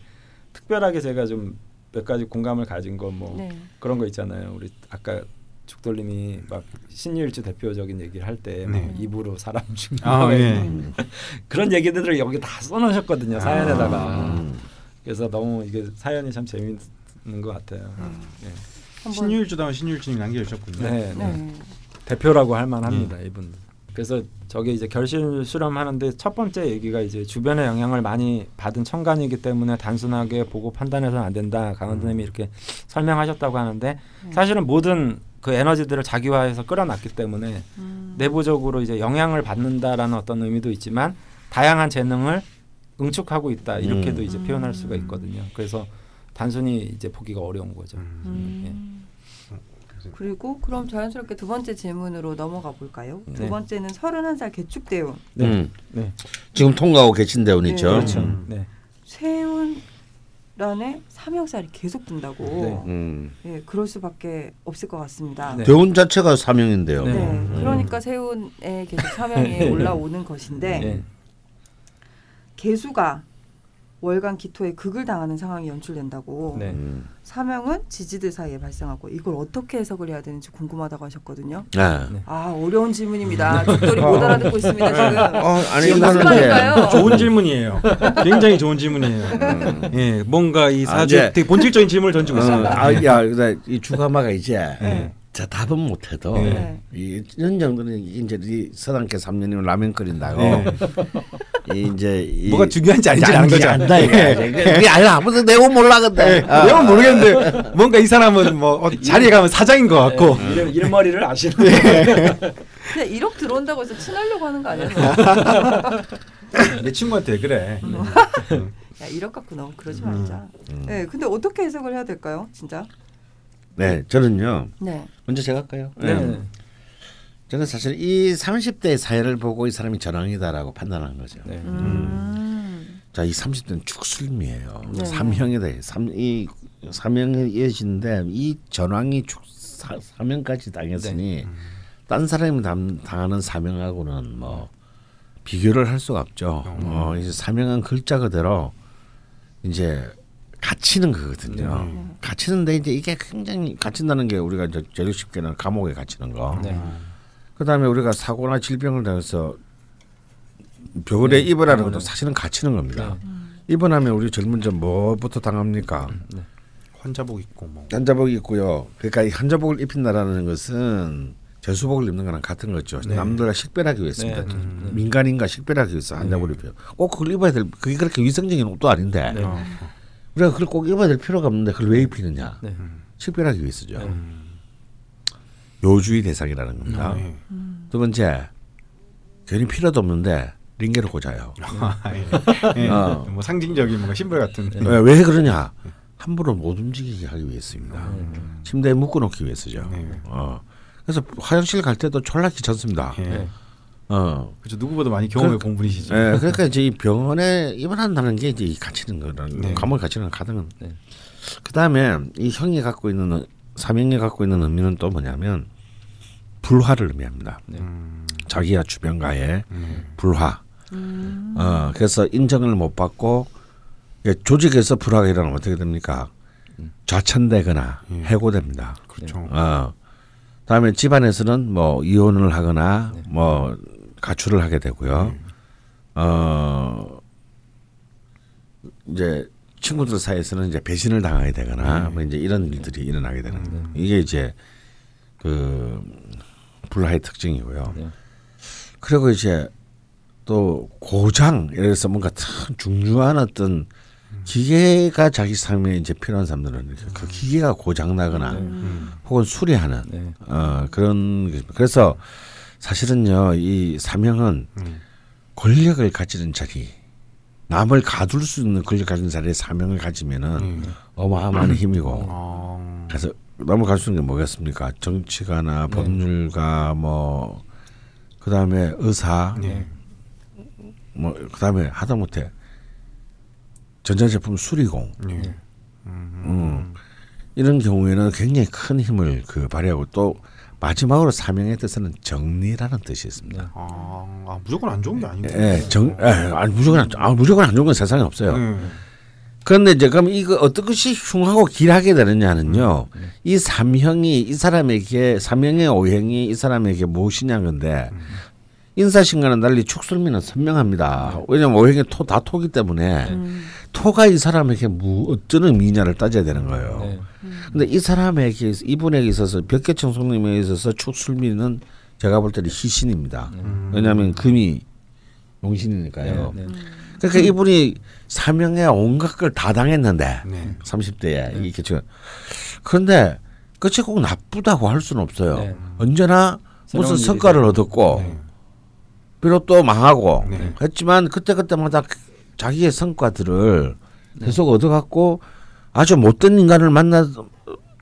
특별하게 제가 좀 몇 가지 공감을 가진 거뭐 네. 그런 거 있잖아요. 우리 아까 죽돌님이 막 신유일주 대표적인 얘기를 할때뭐 네. 입으로 사람 죽는 아, 거 예. 그런 얘기들을 여기 다 써놓으셨거든요 사연에다가. 음. 그래서 너무 이게 사연이 참 재밌는 것 같아요. 네. 한번 신유일주다운 신유일주님이 남겨주셨군요. 네, 네. 네. 대표라고 할 만합니다 이분. 그래서 저게 이제 결실 수렴하는데 첫 번째 얘기가 이제 주변의 영향을 많이 받은 천간이기 때문에 단순하게 보고 판단해서는 안 된다. 강원 선생님이 이렇게 설명하셨다고 하는데 사실은 모든 그 에너지들을 자기화해서 끌어놨기 때문에 음. 내부적으로 이제 영향을 받는다라는 어떤 의미도 있지만 다양한 재능을 응축하고 있다 이렇게도 음. 이제 표현할 수가 있거든요. 그래서 단순히 이제 보기가 어려운 거죠. 음. 음. 그리고 그럼 자연스럽게 두 번째 질문으로 넘어가 볼까요? 두 네. 번째는 31살 개축대운. 네. 음. 네. 지금 통과하고 계신 대운이죠. 네. 그렇죠. 음. 네. 세운란에 삼형살이 계속 든다고. 네. 음. 예, 그럴 수밖에 없을 것 같습니다. 네. 대운 자체가 사명인데요. 네, 네. 그러니까 세운에 계속 사명이 올라오는 것인데 네. 개수가 월간 기토에 극을 당하는 상황이 연출된다고 네. 음. 사명은 지지들 사이에 발생하고 이걸 어떻게 해석을 해야 되는지 궁금하다고 하셨거든요. 네. 네. 아 어려운 질문입니다. 죽돌이 못 알아듣고 있습니다 지금. 어, 아니 지금 이거는 말인가요? 좋은 질문이에요. 굉장히 좋은 질문이에요. 예, 뭔가 이 아, 사주 이제- 되게 본질적인 질문을 던지고 어, 있습니다. 아, 야, 근데 이 주가마가 이제 네. 자 답은 못해도 네. 이 이런 정도는 이제 이 서당계 3년이면 라면 끓인다고 네. 이 이제 이 뭐가 중요한지 아닌지 아는 거죠. 안다 이게. 그게 아니 아무도 내용 몰라 근데. 아. 내가 모르겠는데 뭔가 이 사람은 뭐 어, 자리에 가면 사장인 것 같고 네. 이름 이름머리를 아시는 그냥 1억 들어온다고 해서 친하려고 하는 거 아니야? 내 친구한테 그래. 야 1억 갖고 너무 그러지 음. 말자. 음. 네, 근데 어떻게 해석을 해야 될까요? 진짜? 네, 저는요. 네. 먼저 제가 할까요? 네. 저는 사실 이 30대 사회를 보고 이 사람이 전황이다라고 판단한 거죠. 네. 음. 자, 이 30대는 축술미예요. 네. 삼형이다. 삼, 이 삼형이 이어진데 이 전왕이 축 사, 사명까지 당했으니 딴 사람이 당, 당하는 사명하고는 뭐 비교를 할 수가 없죠. 어, 이제 사명한 글자 그대로 이제 갇히는 거거든요. 갇히는데 이제 이게 굉장히 갇힌다는 게 우리가 이제 제일 쉽게는 감옥에 갇히는 거. 네. 그다음에 우리가 사고나 질병을 당해서 병원에 입원하는 것도 사실은 갇히는 겁니다. 입원하면 우리 젊은 점 뭐부터 당합니까? 환자복 입고 뭐. 환자복 입고요. 그러니까 이 환자복을 입힌다라는 것은 제수복을 입는 거랑 같은 거죠. 남들과 식별하기 위해서입니다. 네. 민간인과 식별하기 위해서 환자복을 입혀요. 꼭 그걸 입어야 될 그게 그렇게 위생적인 옷도 아닌데 네. 어. 우리가 그걸 꼭 입어야 될 필요가 없는데 그걸 왜 입히느냐? 네. 식별하기 위해서죠. 네. 요주의 대상이라는 겁니다. 네. 두 번째 괜히 필요도 없는데 링게를 꽂아요. 예. 예. 어. 뭐 상징적인 뭔가 심벌 같은. 왜, 왜 그러냐? 함부로 못 움직이게 하기 위해서입니다. 침대에 묶어놓기 위해서죠. 네. 어. 그래서 화장실 갈 때도 졸라 귀찮습니다. 예. 네. 어. 그렇죠. 누구보다 많이 경험해 그- 본 분이시죠. 예, 그러니까 이제 이 병원에 입원한다는 게 이제 이 갇히는 거라는 네. 감옥에 갇히는 가능은. 네. 그 다음에 이 형이 갖고 있는 사명이 갖고 있는 의미는 또 뭐냐면 불화를 의미합니다. 네. 음. 자기와 주변과의 음. 불화. 음. 어, 그래서 인정을 못 받고 예, 조직에서 불화가 일어나면 어떻게 됩니까? 좌천되거나 음. 해고됩니다. 그렇죠. 어. 다음에 집안에서는 뭐 이혼을 하거나 네. 뭐 가출을 하게 되고요. 음. 어 이제 친구들 사이에서는 이제 배신을 당하게 되거나 네. 뭐 이제 이런 일들이 일어나게 되는 거예요. 이게 이제 그 불화의 특징이고요. 네. 그리고 이제 또 고장 예를 들어서 뭔가 참 중요한 어떤 기계가 자기 삶에 이제 필요한 사람들은 그 기계가 고장 나거나 음. 혹은 수리하는 네. 어 그런 게- 그래서 사실은요 이 사명은 음. 권력을 가지는 자리 남을 가둘 수 있는 권력 가진 자리에 사명을 가지면은 음. 어마어마한 힘이고 아. 그래서 남을 가질 수 있는 게 뭐겠습니까 정치가나 네. 법률가 뭐 그다음에 의사 네. 뭐 그다음에 하다못해 전자제품 수리공 네. 음. 이런 경우에는 굉장히 큰 힘을 그 발휘하고 또 마지막으로 사명의 뜻은 정리라는 뜻이 있습니다. 아, 아, 무조건 안 좋은 게 아닌데. 예, 정, 예, 아니 무조건 안, 아, 무조건 안 좋은 건 세상에 없어요. 네. 그런데 이제 그럼 이거 어떤 것이 흉하고 길하게 되느냐는요. 이 삼형이 이 사람에게 삼형의 오행이 이 사람에게 무엇이냐 건데 인사신과는 달리 축술미는 선명합니다. 왜냐하면 오행이 토 다 토기 때문에 음. 토가 이 사람에게 무 어떤 의미냐를 따져야 되는 거예요. 네. 근데 이 사람에게 이분에게 있어서 벽계청송님에 있어서 축술미는 제가 볼 때는 희신입니다. 음. 왜냐하면 금이 용신이니까요. 네. 네. 그러니까 이분이 사명에 온갖 걸 다 당했는데 네. 30대에 이게 지금 그런데 끝이 꼭 나쁘다고 할 수는 없어요. 네. 언제나 무슨 성과를 생기고. 얻었고 네. 비록 또 망하고 네. 했지만 그때 그때마다 자기의 성과들을 네. 계속 얻어갖고 아주 못된 인간을 만나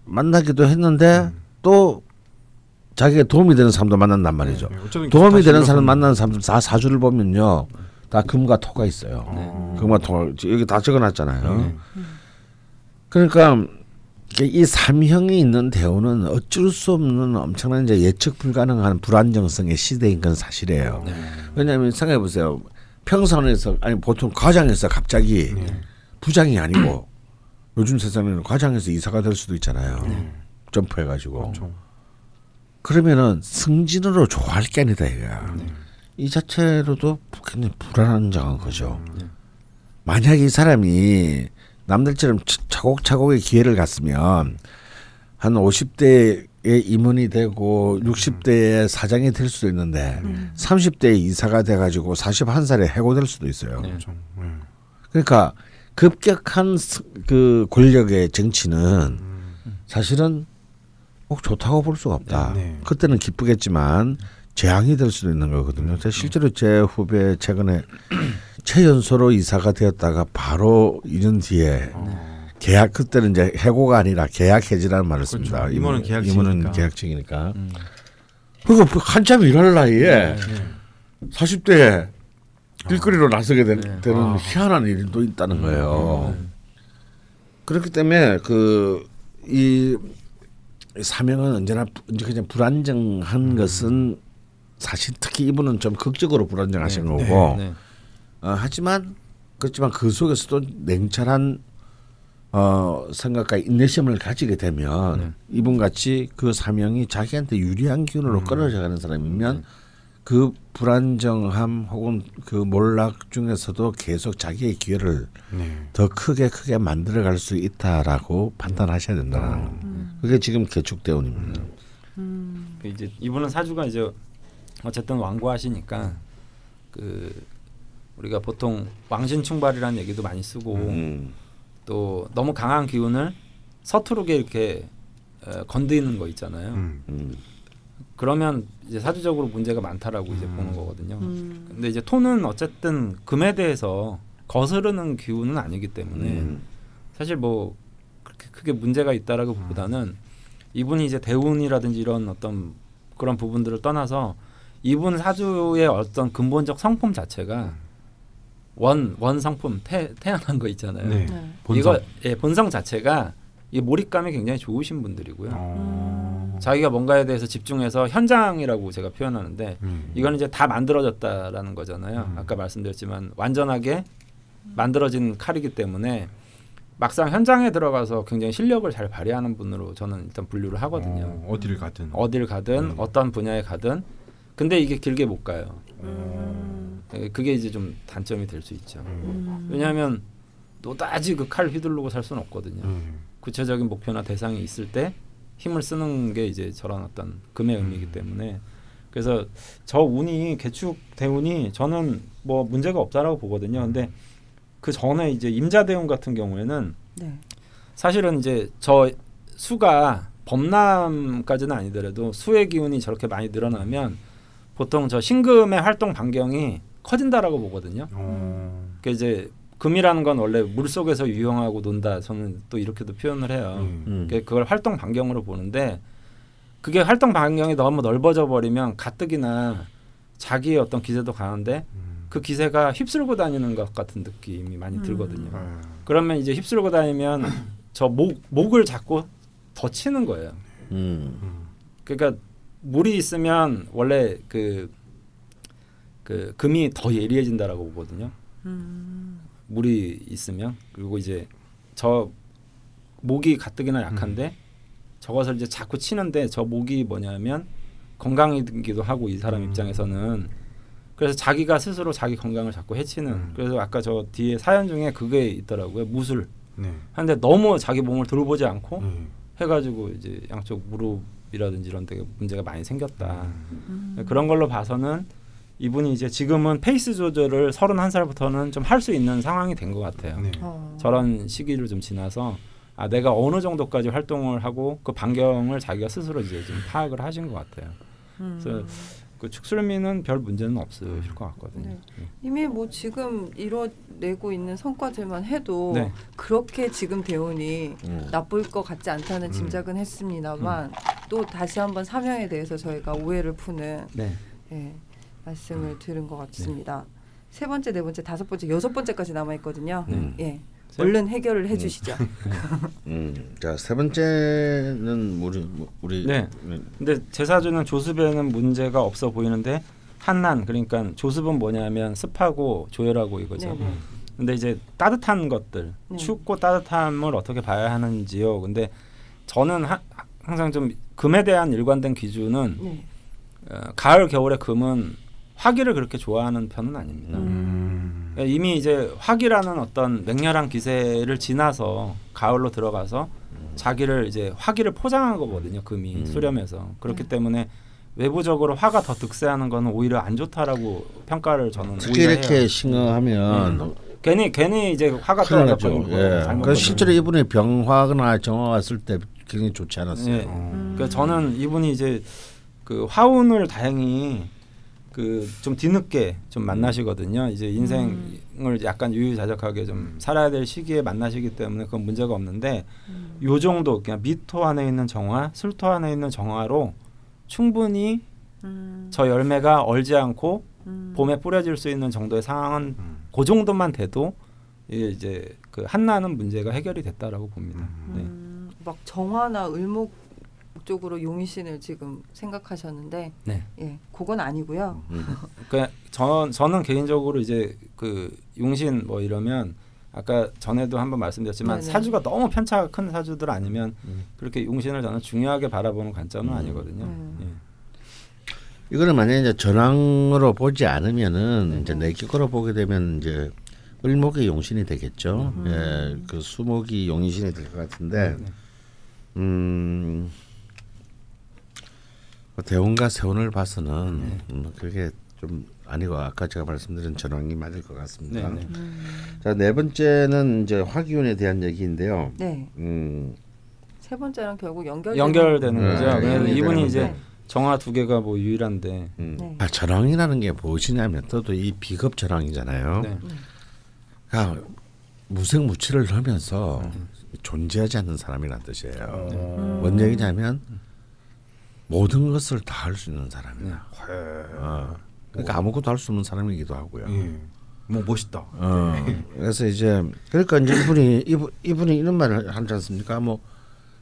만나기도 했는데 음. 또 자기가 도움이 되는 사람도 만난단 말이죠. 네. 어쨌든 도움이 되는 사람 만나는 사람들 다 사주를 보면요, 다 금과 토가 있어요. 어. 금과 토 여기 다 적어놨잖아요. 네. 그러니까 이 삼형이 있는 대우는 어쩔 수 없는 엄청난 이제 예측 불가능한 불안정성의 시대인 건 사실이에요. 네. 왜냐하면 생각해 보세요. 평선에서 아니 보통 과장에서 갑자기 네. 부장이 아니고 요즘 세상에는 과장에서 이사가 될 수도 있잖아요. 점프해 가지고. 그렇죠. 그러면은 승진으로 좋아할 게 아니다 이거야. 네. 이 자체로도 굉장히 불안정한 거죠. 네. 만약 이 사람이 남들처럼 차- 차곡차곡의 기회를 갔으면 한 50대에 임원이 되고 60대에 사장이 될 수도 있는데 30대에 이사가 돼가지고 41살에 해고될 수도 있어요. 네. 네. 그러니까 급격한 스- 그 권력의 정치는 사실은 꼭 좋다고 볼 수가 없다. 네, 네. 그때는 기쁘겠지만 재앙이 될 수도 있는 거거든요. 제가 실제로 제 후배 최근에 최연소로 이사가 되었다가 바로 2년 뒤에 어. 계약 그때는 이제 해고가 아니라 계약 해지라는 말을 씁니다. 그렇죠. 임원은 계약직이니까. 임원은 계약직이니까. 음. 그리고 한참 일할 나이에 네. 40대에 길거리로 나서게 되, 네. 는 아. 희한한 일도 있다는 거예요. 음. 그렇기 때문에 그이 사명은 언제나 부- 이제 그냥 불안정한 것은 사실 특히 이분은 좀 극적으로 불안정하신 네. 거고 네. 어, 하지만 그렇지만 그 속에서도 냉철한 어, 생각과 인내심을 가지게 되면 네. 이분 같이 그 사명이 자기한테 유리한 기운으로 끌어져 가는 사람이면 그 불안정함 혹은 그 몰락 중에서도 계속 자기의 기회를 네. 더 크게 크게 만들어갈 수 있다라고 판단하셔야 된다. 그게 지금 개축대운입니다. 그 이제 이분은 사주가 이제 어쨌든 왕고하시니까 그 우리가 보통 왕신 충발이라는 얘기도 많이 쓰고 음. 또 너무 강한 기운을 서투르게 이렇게 에, 건드리는 거 있잖아요. 음. 음. 그러면 이제 사주적으로 문제가 많다라고 이제 음. 보는 거거든요. 음. 근데 이제 톤은 어쨌든 금에 대해서 거스르는 기운은 아니기 때문에 음. 사실 뭐 그렇게 크게 문제가 있다라고보다는 이분이 이제 대운이라든지 이런 어떤 그런 부분들을 떠나서 이분 사주의 어떤 근본적 성품 자체가 원 원 성품 태, 태어난 거 있잖아요. 네. 네. 본성. 이거 예, 본성 자체가 이 몰입감이 굉장히 좋으신 분들이고요. 어. 자기가 뭔가에 대해서 집중해서 현장이라고 제가 표현하는데 음. 이건 이제 다 만들어졌다라는 거잖아요. 음. 아까 말씀드렸지만 완전하게 만들어진 칼이기 때문에 막상 현장에 들어가서 굉장히 실력을 잘 발휘하는 분으로 저는 일단 분류를 하거든요. 어, 어디를 가든. 어딜 가든 음. 어떤 분야에 가든 근데 이게 길게 못 가요. 음. 예, 그게 이제 좀 단점이 될 수 있죠. 음. 왜냐하면 노다지 그 칼 휘두르고 살 수는 없거든요. 음. 구체적인 목표나 대상이 있을 때 힘을 쓰는 게 이제 저런 어떤 금의 의미이기 때문에 그래서 저 운이 개축 대운이 저는 뭐 문제가 없다라고 보거든요. 근데 그 전에 이제 임자 대운 같은 경우에는 네. 사실은 이제 저 수가 범람까지는 아니더라도 수의 기운이 저렇게 많이 늘어나면 보통 저 신금의 활동 반경이 커진다라고 보거든요. 어. 그 이제 금이라는 건 원래 물 속에서 유영하고 논다. 저는 또 이렇게도 표현을 해요. 음. 음. 그게 그걸 활동 반경으로 보는데 그게 활동 반경이 너무 넓어져 버리면 가뜩이나 자기의 어떤 기세도 강한데 음. 그 기세가 휩쓸고 다니는 것 같은 느낌이 많이 음. 들거든요. 아. 그러면 이제 휩쓸고 다니면 저 목 목을 잡고 더 치는 거예요. 음. 음. 그러니까 물이 있으면 원래 그, 그 금이 더 예리해진다라고 보거든요. 음. 물이 있으면 그리고 이제 저 목이 가뜩이나 약한데 저것을 이제 자꾸 치는데 저 목이 뭐냐면 건강이기도 하고 이 사람 음. 입장에서는 그래서 자기가 스스로 자기 건강을 자꾸 해치는 음. 그래서 아까 저 뒤에 사연 중에 그게 있더라고요 무술 네. 하는데 너무 자기 몸을 돌보지 않고 음. 해가지고 이제 양쪽 무릎 이라든지 이런 데 문제가 많이 생겼다 음. 그런 걸로 봐서는 이분이 이제 지금은 페이스 조절을 31살부터는 좀 할 수 있는 상황이 된 것 같아요. 네. 어. 저런 시기를 좀 지나서 아 내가 어느 정도까지 활동을 하고 그 반경을 자기가 스스로 이제 좀 파악을 하신 것 같아요. 음. 그래서 그 축술미는 별 문제는 없으실 것 같거든요. 네. 이미 뭐 지금 이뤄내고 있는 성과들만 해도 네. 그렇게 지금 대운이 음. 나쁠 것 같지 않다는 음. 짐작은 했습니다만 또 다시 한번 사명에 대해서 저희가 오해를 푸는 네. 예, 말씀을 들은 것 같습니다. 세 번째, 네 번째, 다섯 번째, 여섯 번째까지 남아 있거든요. 음. 예, 세- 얼른 해결을 해주시죠. 음. 자, 세 번째는 우리 우리 네. 근데 제 사주는 조습에는 문제가 없어 보이는데 한난 그러니까 조습은 뭐냐면 습하고 조열하고 이거죠. 네, 네. 근데 이제 따뜻한 것들 네. 춥고 따뜻함을 어떻게 봐야 하는지요. 근데 저는 하, 항상 좀 금에 대한 일관된 기준은 네. 어, 가을 겨울에 금은 화기를 그렇게 좋아하는 편은 아닙니다. 음. 그러니까 이미 이제 화기라는 어떤 맹렬한 기세를 지나서 가을로 들어가서 자기를 이제 화기를 포장한 거거든요. 금이 음. 수렴해서 그렇기 네. 때문에 외부적으로 화가 더 득세하는 거는 오히려 안 좋다라고 평가를 저는 특히 오히려 이렇게 해요. 싱어하면 괜히 괜히 이제 화가. 떨어져버리는 예. 거예요. 잘못 그 실제로 이분이 병화거나 정화 왔을 때 굉장히 좋지 않았어요. 예. 음. 그러니까 저는 이분이 이제 그 화운을 다행히 그 좀 뒤늦게 좀 만나시거든요. 이제 인생을 약간 유유자적하게 좀 살아야 될 시기에 만나시기 때문에 그건 문제가 없는데 음. 요 정도 그냥 미토 안에 있는 정화, 술토 안에 있는 정화로 충분히 음. 저 열매가 얼지 않고 음. 봄에 뿌려질 수 있는 정도의 상황은 음. 그 정도만 돼도 이제 그 한나는 문제가 해결이 됐다라고 봅니다. 음. 네. 음, 막 정화나 을목 쪽으로 용신을 지금 생각하셨는데 네. 예, 그건 아니고요. 음. 그러니까 저 저는 개인적으로 이제 그 용신 뭐 이러면 아까 전에도 한번 말씀드렸지만 네네. 사주가 너무 편차가 큰 사주들 아니면 음. 그렇게 용신을 저는 중요하게 바라보는 관점은 아니거든요. 음. 예. 이거는 만약에 이제 전황으로 보지 않으면은 네. 이제 내격으로 보게 되면 이제 을목이 용신이 되겠죠. 음. 예, 그 수목이 용신이 될 것 같은데, 네. 음, 뭐 대운과 세운을 봐서는 네. 음, 그게 좀 아니고 아까 제가 말씀드린 전황이 맞을 것 같습니다. 네, 네. 음, 자네 번째는 이제 화기운에 대한 얘기인데요. 네. 음, 세 번째랑 결국 연결 연결되는 네, 거죠. 네, 네, 이분이 네, 이제 네. 정화 두 개가 뭐 유일한데 음. 네. 아, 전황이라는 게 무엇이냐면 또도 이 비급 전황이잖아요. 네. 그러니까 무색무취를 하면서 음. 존재하지 않는 사람이란 뜻이에요. 음. 뭔 얘기냐면 모든 것을 다 할 수 있는 사람이다. 회. 어. 그러니까 아무것도 할 수 없는 사람이기도 하고요. 예. 뭐 멋있다. 어. 그래서 이제 그러니까 이제 이분이 이분, 이분이 이런 말을 하지 않습니까? 뭐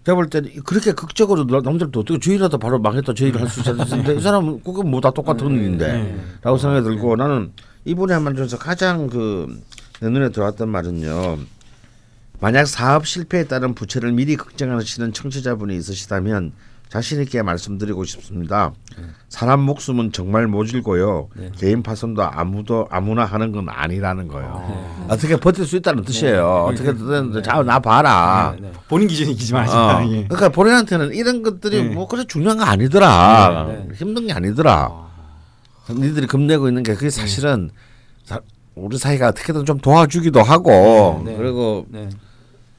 제가 볼 때는 그렇게 극적으로 남들도 어떻게 주일하다 바로 망했다 주일을 할수 있었는데 이 사람은 그건 뭐다 똑같은 일인데 라고 생각이 들고 나는 이분이 한 말 중에서 가장 그 내 눈에 들어왔던 말은요. 만약 사업 실패에 따른 부채를 미리 걱정하시는 청취자분이 있으시다면 자신 있게 말씀드리고 싶습니다. 사람 목숨은 정말 모질고요. 네. 개인 파손도 아무도 아무나 하는 건 아니라는 거예요. 어떻게 버틸 수 있다는 뜻이에요. 어떻게든 자나 봐라. 네, 네. 본인 기준이지만 어. 예. 그러니까 본인한테는 이런 것들이 네. 뭐 그래 중요한 거 아니더라. 네, 네. 힘든 게 아니더라. 니들이 겁내고 있는 게 그게 사실은 사- 우리 사이가 어떻게든 좀 도와주기도 하고 네, 네. 그리고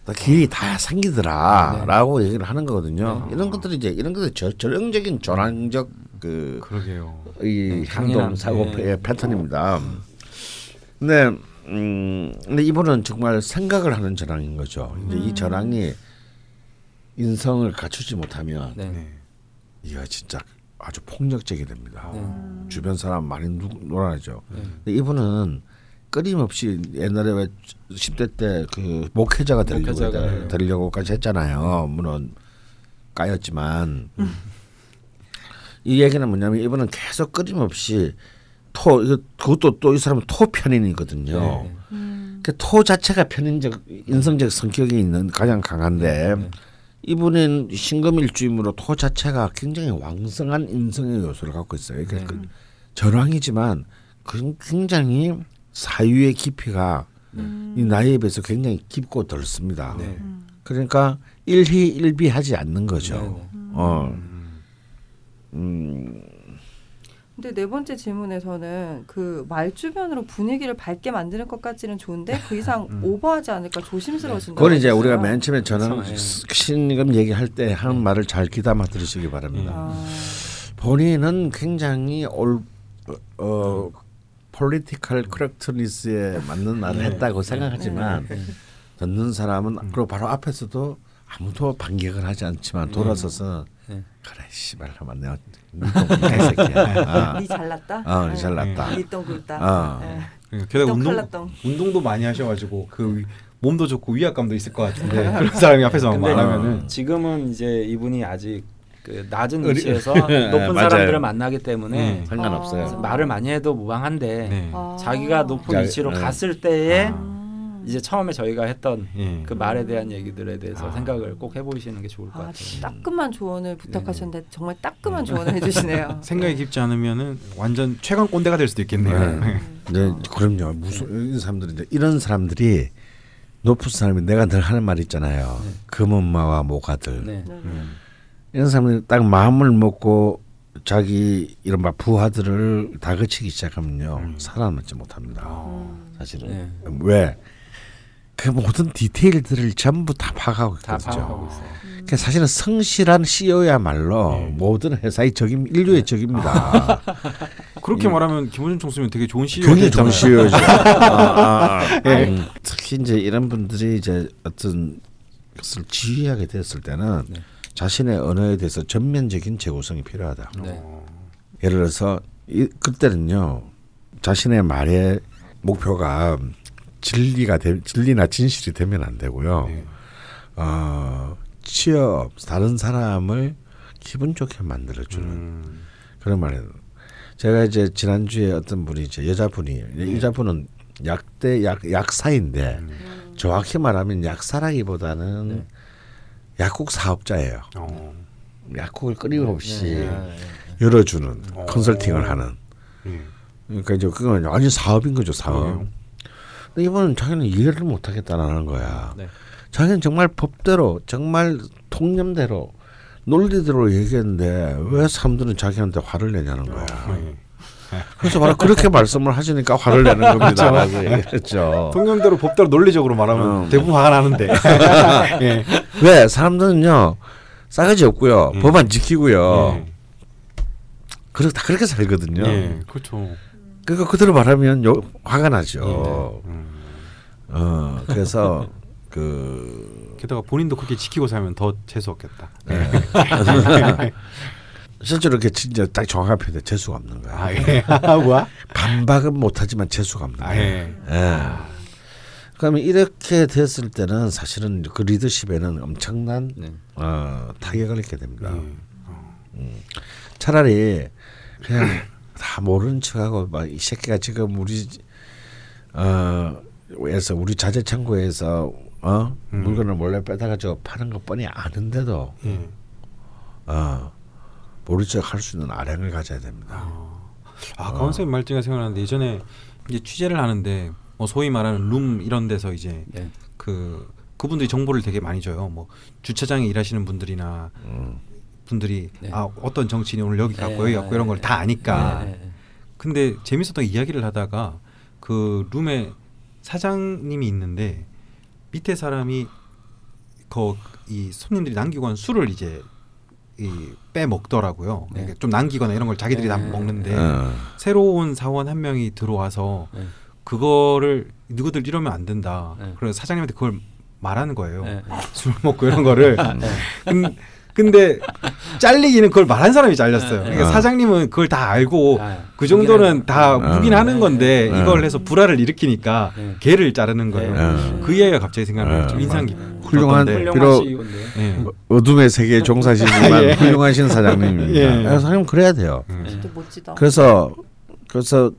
네. 다 길이 다 생기더라라고 얘기를 하는 거거든요. 네. 이런 것들이 이제 이런 것들이 저, 전형적인 전환적 그 그러게요. 이 네, 행동. 사고 네. 의 패턴입니다. 근데 음 근데 이분은 정말 생각을 하는 전황인 거죠. 이제 이 전황이 인성을 갖추지 못하면 네. 네. 이가 진짜 아주 폭력적이 됩니다. 네. 주변 사람 많이 누, 놀아나죠. 네. 근데 이분은 끊임없이 옛날에 왜 10대 때 그 목회자가 되려고 목회자가, 되려고까지 했잖아요. 물론 까였지만 이 얘기는 뭐냐면 이분은 계속 끊임없이 토 그것도 또 이 사람은 토 편인이거든요. 네. 음, 그토 자체가 편인적 인성적 성격이 있는 가장 강한데 네. 이분은 신금일주임으로 토 자체가 굉장히 왕성한 인성의 요소를 갖고 있어요. 그러니까 네. 그 전황이지만 그 굉장히 사유의 깊이가 음. 이 나이에 비해서 굉장히 깊고 덜습니다. 네. 그러니까 일희일비하지 않는 거죠. 네, 네. 어, 음, 근데 네 번째 질문에서는 그 말 주변으로 분위기를 밝게 만드는 것까지는 좋은데 그 이상 오버하지 않을까 조심스러워진다. 그건 이제 우리가 맨 처음에 그렇죠. 예. 신금 얘기할 때 하는 말을 잘 귀담아 들으시기 바랍니다. 아, 본인은 굉장히 올 어, political correctness에 맞는 말을 했다고 생각하지만 듣는 사람은 그리고 바로 앞에서도 아무도 반격을 하지 않지만 돌아서서 네. 그래 씨발 하면 내가 니똥 새끼야. 니 잘났다. 아, 니 잘났다. 니똥. 아. 예. 그러니까 게다가 똥 운동. 운동도 많이 하셔가지고 그 위- 몸도 좋고 위압감도 있을 것 같은데 그런 사람이 앞에서 말하면은 지금은 이제 이분이 아직 그 낮은 위치에서 네, 높은. 사람들을 만나기 때문에 음. 상관없어요. 아. 말을 많이 해도 무방한데 네. 아. 자기가 높은 자, 위치로 네. 갔을 때에 아. 이제 처음에 저희가 했던 예. 그 말에 대한 얘기들에 대해서 아. 생각을 꼭 해보시는 게 좋을 것 아, 같아요. 따끔한 조언을 부탁하셨는데 네. 정말 따끔한 조언을 해주시네요. 생각이 깊지 않으면은 완전 최강 꼰대가 될 수도 있겠네요. 네. 네, 그럼요. 무슨 이런 사람들이 이제 이런 사람들이 높은 사람이 내가 늘 하는 말 있잖아요. 금엄마와 모가들. 네. 네. 음. 이런 사람들이 딱 마음을 먹고 자기 이런 막 부하들을 다그치기 시작하면요 살아남지 못합니다. 음. 사실은 네. 왜? 그 모든 디테일들을 전부 다 파악하고 다 있거든요. 파악하고 있어요. 그 사실은 성실한 CEO야말로 모든 회사의 적임, 인류의 적입니다. 그렇게 말하면 김원준 총수면 되게 좋은 CEO 굉장히 좋은 CEO죠. 아, 아, 아. 음, 특히 이제 이런 분들이 이제 어떤 것을 지휘하게 됐을 때는 네. 자신의 언어에 대해서 전면적인 재구성이 필요하다. 네. 예를 들어서 이, 그때는요 자신의 말의 목표가 진리가 되, 진리나 진실이 되면 안 되고요. 네. 어, 취업 다른 사람을 기분 좋게 만들어주는 음. 그런 말이에요. 제가 이제 지난주에 어떤 분이 이제 여자분이 네. 여자분은 약대 약 약사인데 음. 정확히 말하면 약사라기보다는 네. 약국 사업자예요. 어. 약국을 끊임없이 네. 열어주는 어. 컨설팅을 하는. 예. 그러니까 이제 그건 완전 사업인 거죠 사업. 근데 이번은 자기는 이해를 못 하겠다라는 거야. 네. 자기는 정말 법대로 정말 통념대로 논리대로 얘기했는데 왜 사람들은 자기한테 화를 내냐는 거야. 예. 그래서 바로 그렇게 말씀을 하시니까 화를 내는 겁니다. 얘기했죠. 통념대로 법대로 논리적으로 말하면 음. 대부분 화가 나는데. 예. 왜 사람들은요 싸가지 없고요 예. 법안 지키고요 예. 그렇 다 그렇게 살거든요. 예. 그렇죠. 그러니까 그대로 말하면 요, 화가 나죠. 음. 어 그래서 그 게다가 본인도 그렇게 지키고 살면 더 재수 없겠다. 실제로 이렇게 진짜 딱 정확한 표현에 재수가 없는 거야. 아 예. 뭐야? 반박은 못하지만 재수가 없는 거야. 아 예. 예. 그러면 이렇게 됐을 때는 사실은 그 리더십에는 엄청난 네. 어, 타격을 입게 됩니다. 예. 차라리 그냥 다 모르는 척하고 막 이 새끼가 지금 우리 어에서 우리 자재 창고에서 어 음. 물건을 몰래 빼다가지고 파는 거 뻔히 아는데도 예. 어 모른 척할 수 있는 아량을 가져야 됩니다. 아 강원 선생님 말 중에 생각나는데 예전에 이제 취재를 하는데 뭐 소위 말하는 룸 이런 데서 이제 네. 그 그분들이 정보를 되게 많이 줘요. 뭐 주차장에 일하시는 분들이나 음. 분들이 네. 아 어떤 정치인이 오늘 여기 갔고 네, 여기 갔고 이런 걸 다 아니까. 네, 네, 근데 재밌었던 이야기를 하다가 그 룸에 사장님이 있는데 밑에 사람이 거이 손님들이 남기고 한 술을 이제 이 빼먹더라고요. 네. 그러니까 좀 남기거나 이런 걸 자기들이 다 네. 먹는데 어. 새로운 사원 한 명이 들어와서 네. 그거를 누구들 이러면 안 된다. 네. 그래서 사장님한테 그걸 말하는 거예요. 네, 네. 술 먹고 이런 거를. 근, 근데 잘리기는 그걸 말한 사람이 잘렸어요. 네. 그러니까 아. 사장님은 그걸 다 알고 아, 그 정도는 다 아. 무긴 하는 건데 네. 이걸 해서 불화를 일으키니까 네. 개를 자르는 거예요. 네. 그 이야기가 갑자기 생각나요. 네. 좀 인상 훌륭한- 깊었던데. 훌륭한- 비록-. 예. 어둠의 세계에 종사하시지만 예. 훌륭하신 사장님입니다. 예. 아, 사장님 그래야 돼요. 음. 진짜 멋지다. 그래서 그래서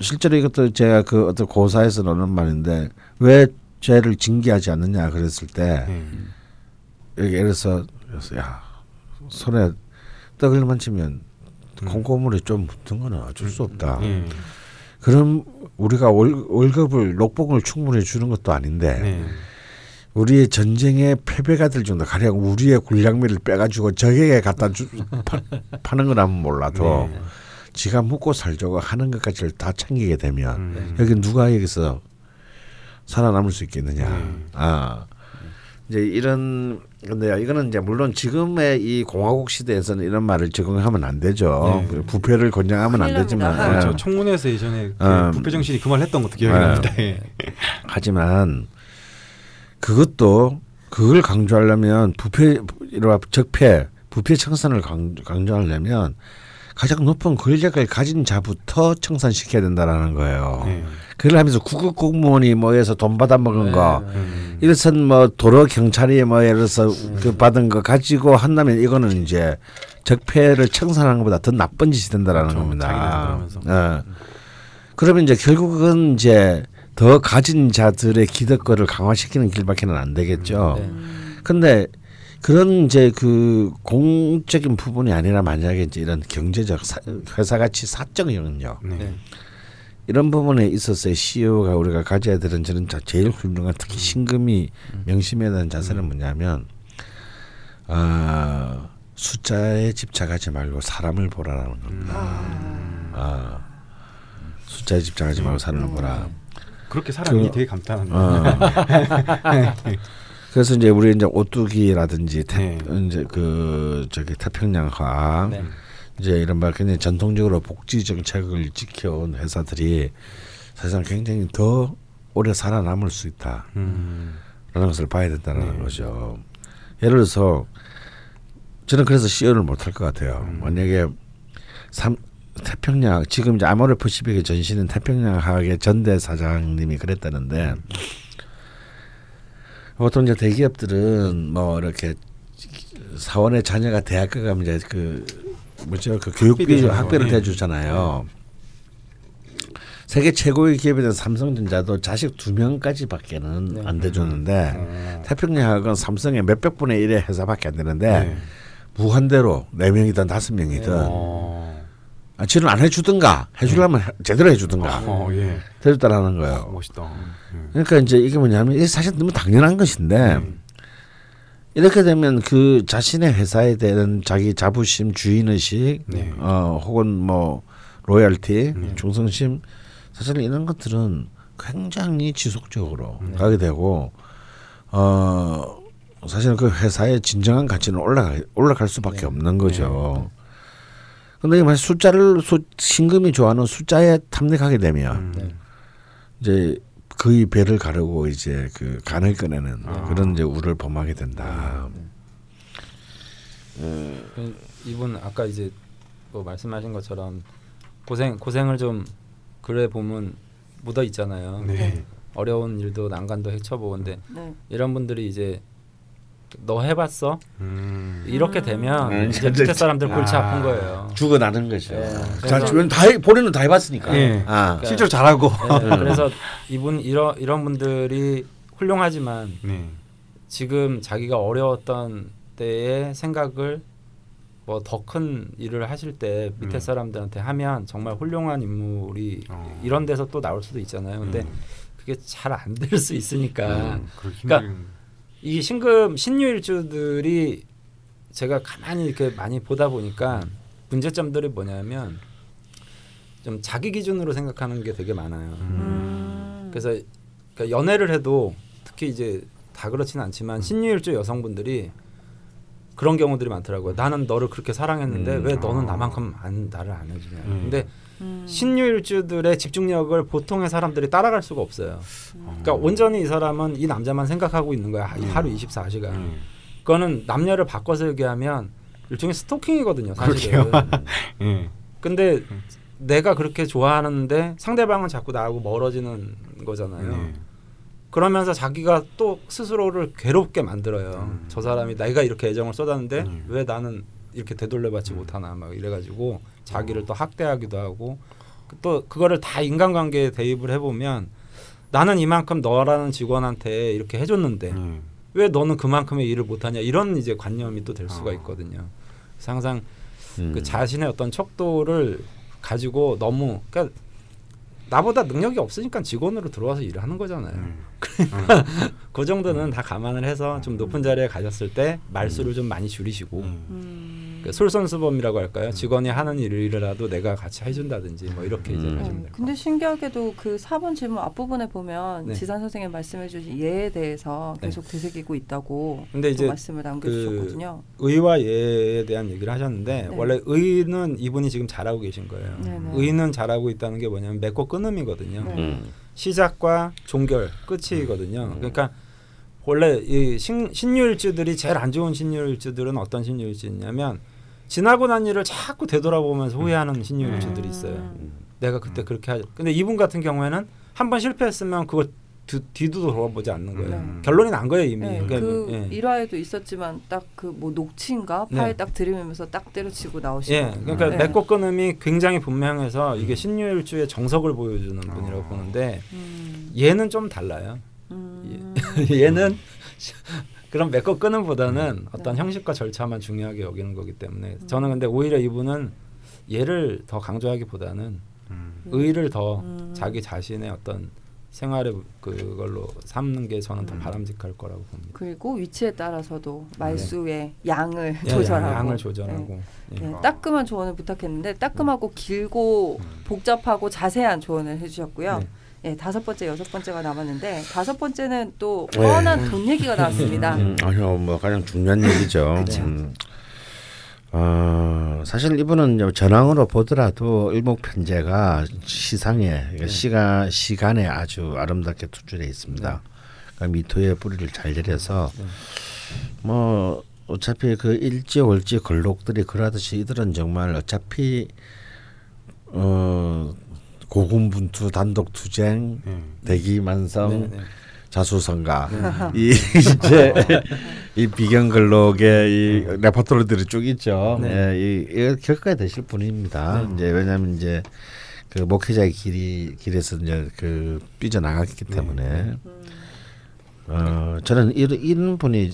실제로 이것도 제가 그 어떤 고사에서 나오는 말인데 왜 죄를 징계하지 않느냐 그랬을 때 예. 여기 예를 들어서 야 손에 떡을 만지면 음. 콩고물이 좀 묻은 거는 어쩔 수 없다. 예. 그럼 우리가 월, 월급을 녹봉을 충분히 주는 것도 아닌데 네. 우리의 전쟁에 패배가 될 정도 가령 우리의 군량미를 빼가지고 적에게 갖다 주, 파, 파는 거라면 몰라도 네. 지가 먹고 살자고 하는 것까지를 다 챙기게 되면 음. 여기 누가 여기서 살아남을 수 있겠느냐. 네. 아 이제 이런 근데요 이거는 이제 물론 지금의 이 공화국 시대에서는 이런 말을 적용하면 안 되죠. 네. 부패를 권장하면 안 되지만. 예. 그렇죠. 청문회에서 예전에 그 음. 부패 정신이 그 말 했던 것도 기억이 네. 납니다. 예. 하지만 그것도 그걸 강조하려면 부패 적폐 부패 청산을 강, 강조하려면 가장 높은 권력을 가진 자부터 청산시켜야 된다라는 거예요. 네. 그걸 하면서 구급 공무원이 뭐해서 돈 받아 먹은 거 음. 이래선 뭐 도로 경찰이 뭐 예를 들어서 그 받은 거 가지고 한다면 이거는 이제 적폐를 청산하는 것보다 더 나쁜 짓이 된다라는 그렇죠. 겁니다. 예. 그러면 이제 결국은 이제 더 가진 자들의 기득권을 강화시키는 길밖에는 안 되겠죠. 네. 근데 그런 이제 그 공적인 부분이 아니라 만약에 이제 이런 경제적 사, 회사 가치 사적 영역 네. 네. 이런 부분에 있어서의 CEO가 우리가 가져야 되는 저는 자- 제일 훌륭한 특히 신금이 명심해야 되는 자세는 뭐냐면 아 숫자에 집착하지 말고 사람을 보라라는 겁니다. 아, 숫자에 집착하지 말고 사람을 보라. 그렇게 사람이 그- 되게 감탄한데. 어. 그래서 이제 우리 이제 오뚜기라든지 태, 네. 이제 그 저기 태평양 화학 네. 이제 이런 말 굉장히 전통적으로 복지 정책을 지켜온 회사들이 사실상 굉장히 더 오래 살아남을 수 있다라는 음. 것을 봐야 된다는 네. 거죠. 예를 들어서 저는 그래서 CEO를 못할 것 같아요. 음. 만약에 삼 태평양 지금 이제 아모레 퍼시픽에 전시는 태평양 학의 전대 사장님이 그랬다는데 보통 이제 대기업들은 뭐 이렇게 사원의 자녀가 대학교 가면 이제 그 뭐죠 그 교육비 학비를 네. 대주잖아요. 세계 최고의 기업이던 삼성전자도 자식 두 명까지밖에는 네. 안 대주는데 어. 태평양학은 삼성의 몇백 분의 일의 회사밖에 안 되는데 네. 무한대로 네 명이든 다섯 명이든 어. 아, 지는 안 해주든가 해주려면 해- 제대로 해주든가 어, 예. 해줬다라는 거예요. 멋있다. 예. 그러니까 이제 이게 뭐냐면 이게 사실 너무 당연한 것인데 음. 이렇게 되면 그 자신의 회사에 대한 자기 자부심, 주인의식, 네. 어 혹은 뭐 로열티, 네. 충성심 사실 이런 것들은 굉장히 지속적으로 네. 가게 되고 어 사실 그 회사의 진정한 가치는 올라가 올라갈 수밖에 네. 없는 거죠. 근데 만약 숫자를 수, 신금이 좋아하는 숫자에 탐닉하게 되면 음. 네. 이제 그의 배를 가르고 이제 그 간을 꺼내는 아. 그런 이제 우를 범하게 된다. 그 이분 아까 이제 뭐 말씀하신 것처럼 고생 고생을 좀 그래 보면 묻어 있잖아요. 네. 어려운 일도 난간도 헤쳐보는데 네. 이런 분들이 이제 너 해봤어? 음. 이렇게 되면 음, 이제 밑에 사람들 골치 아. 아픈 거예요. 죽어나는 거죠. 자, 주변 다 해, 본인은 다 해봤으니까. 예. 아, 실제로 잘하고. 네, 그래서 이분 이런 이런 분들이 훌륭하지만 네. 지금 자기가 어려웠던 때의 생각을 뭐 더 큰 일을 하실 때 밑에 음. 사람들한테 하면 정말 훌륭한 인물이 어. 이런 데서 또 나올 수도 있잖아요. 근데 음. 그게 잘 안 될 수 있으니까 음, 그러니까 이 신금 신유일주들이 제가 가만히 이렇게 많이 보다 보니까 문제점들이 뭐냐면 좀 자기 기준으로 생각하는 게 되게 많아요. 음. 그래서 그러니까 연애를 해도 특히 이제 다 그렇지는 않지만 신유일주 여성분들이 그런 경우들이 많더라고요. 나는 너를 그렇게 사랑했는데 음. 왜 너는 아. 나만큼 안 나를 안 해주냐. 음. 근데 음. 신유일주들의 집중력을 보통의 사람들이 따라갈 수가 없어요. 그러니까 온전히 이 사람은 이 남자만 생각하고 있는 거야. 이 음. 하루 24시간. 음. 그거는 남녀를 바꿔서 얘기하면 일종의 스토킹이거든요, 사실은. 예. 근데 내가 그렇게 좋아하는데 상대방은 자꾸 나하고 멀어지는 거잖아요. 네. 그러면서 자기가 또 스스로를 괴롭게 만들어요. 음. 저 사람이 내가 이렇게 애정을 쏟았는데 음. 왜 나는 이렇게 되돌려받지 음. 못하나 막 이래가지고 자기를 또 학대하기도 하고 또 그거를 다 인간관계에 대입을 해보면 나는 이만큼 너라는 직원한테 이렇게 해줬는데 예. 왜 너는 그만큼의 일을 못하냐 이런 이제 관념이 또 될 수가 어. 있거든요. 그래서 항상 음. 그 자신의 어떤 척도를 가지고 너무 그러니까 나보다 능력이 없으니까 직원으로 들어와서 일을 하는 거잖아요. 음. 그 정도는 다 감안을 해서 좀 높은 자리에 가셨을 때 말수를 좀 많이 줄이시고 음. 음. 그 솔선수범이라고 할까요? 직원이 하는 일이라도 내가 같이 해준다든지 뭐 이렇게 이제 음. 하시면 어, 될것 근데 신기하게도 그 4번 질문 앞부분에 보면 네. 지산 선생님 말씀해주신 예에 대해서 네. 계속 되새기고 있다고 근데 또 이제 말씀을 남겨주셨거든요. 의와 예에 대한 얘기를 하셨는데 네. 원래 의는 이분이 지금 잘하고 계신 거예요. 네네. 의는 잘하고 있다는 게 뭐냐면 맺고 끊음이거든요. 네. 음. 시작과 종결 끝이거든요. 그러니까 원래 이 신, 신유일주들이 제일 안 좋은 신유일주들은 어떤 신유일주냐면 지나고 난 일을 자꾸 되돌아보면서 후회하는 신유일주들이 있어요. 음. 내가 그때 그렇게 하죠. 근데 이분 같은 경우에는 한 번 실패했으면 그걸 뒤, 뒤도 돌아보지 않는 거예요. 음. 결론이 난 거예요 이미. 네, 그러니까, 그 예. 일화에도 있었지만 딱 그 뭐 녹취인가 네. 파일 딱 들이면서 딱 때려치고 나오시고 예, 그러니까 네. 맺고 끊음이 굉장히 분명해서 이게 신유일주의 정석을 보여주는 분이라고 어. 보는데 음. 얘는 좀 달라요. 음. 얘는 그런 맺고 끊음보다는 네. 어떤 형식과 절차만 중요하게 여기는 거기 때문에 저는 근데 오히려 이분은 얘를 더 강조하기보다는 음. 의를 더 음. 자기 자신의 어떤 생활의 그걸로 삼는 게 저는 더 음. 바람직할 거라고 봅니다. 그리고 위치에 따라서도 말수의 양을 예, 조절하고 양을 네. 조절하고 예. 네, 따끔한 조언을 부탁했는데 따끔하고 길고 음. 복잡하고 자세한 조언을 해주셨고요. 네. 예, 다섯 번째, 여섯 번째가 남았는데 다섯 번째는 또 네. 뻔한 돈 얘기가 나왔습니다. 음, 아니요, 뭐 가장 중요한 얘기죠. 음. 어, 사실 이분은 전황으로 보더라도 일목편제가 시상에 그러니까 네. 시간 시간에 아주 아름답게 투출해 있습니다. 그러니까 미토의 뿌리를 잘 내려서 네. 뭐 어차피 그 일지 월지 걸록들이 그러듯이 이들은 정말 어차피 어 고군분투 단독 투쟁 네. 대기 만성 네, 네. 자수성가 이 이제 이 비견 건록의 이 레퍼토리들이 쭉 있죠. 네. 예, 이, 이 겪어야 되실 분입니다. 이제 왜냐하면 이제 그 목회자의 길이 길에서 이제 그 삐져 나갔기 때문에 어 저는 이런 이런 분이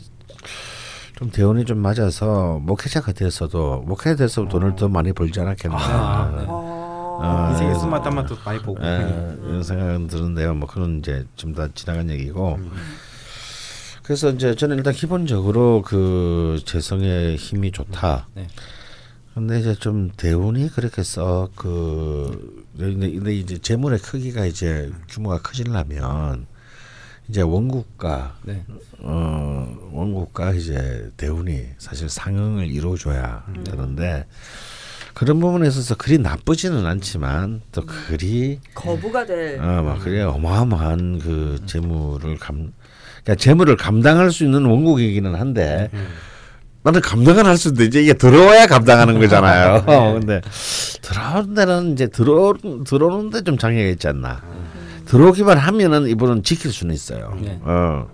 좀 대운이 좀 맞아서 목회자가 돼서도 목회자 돼서 돈을 더 많이 벌지 않았겠나. 아, 네. 어. 아, 인생의 예. 쓴맛 단맛도 많이 보고. 예, 이런 생각은 드는데요. 뭐 그런 이제 좀 다 지나간 얘기고. 그래서 이제 저는 일단 기본적으로 그 재성의 힘이 좋다. 네. 근데 이제 좀 대운이 그렇게 썩그 근데, 근데 이제 재물의 크기가 이제 규모가 커지려면 이제 원국가 네. 어 원국가 이제 대운이 사실 상응을 이루어줘야 되는데 그런 부분에 있어서 그리 나쁘지는 않지만 또 그리 거부가 될 어막 그래 어마어마한 그 재물을 감 그러니까 재물을 감당할 수 있는 원국이기는 한데 나는 감당을 할수 있는데 이제 이게 들어와야 감당하는 거잖아요. 근데 들어오는 데는 이제 들어 들어오는데 좀 장애가 있지 않나. 들어오기만 하면은 이분은 지킬 수는 있어요. 네. 어.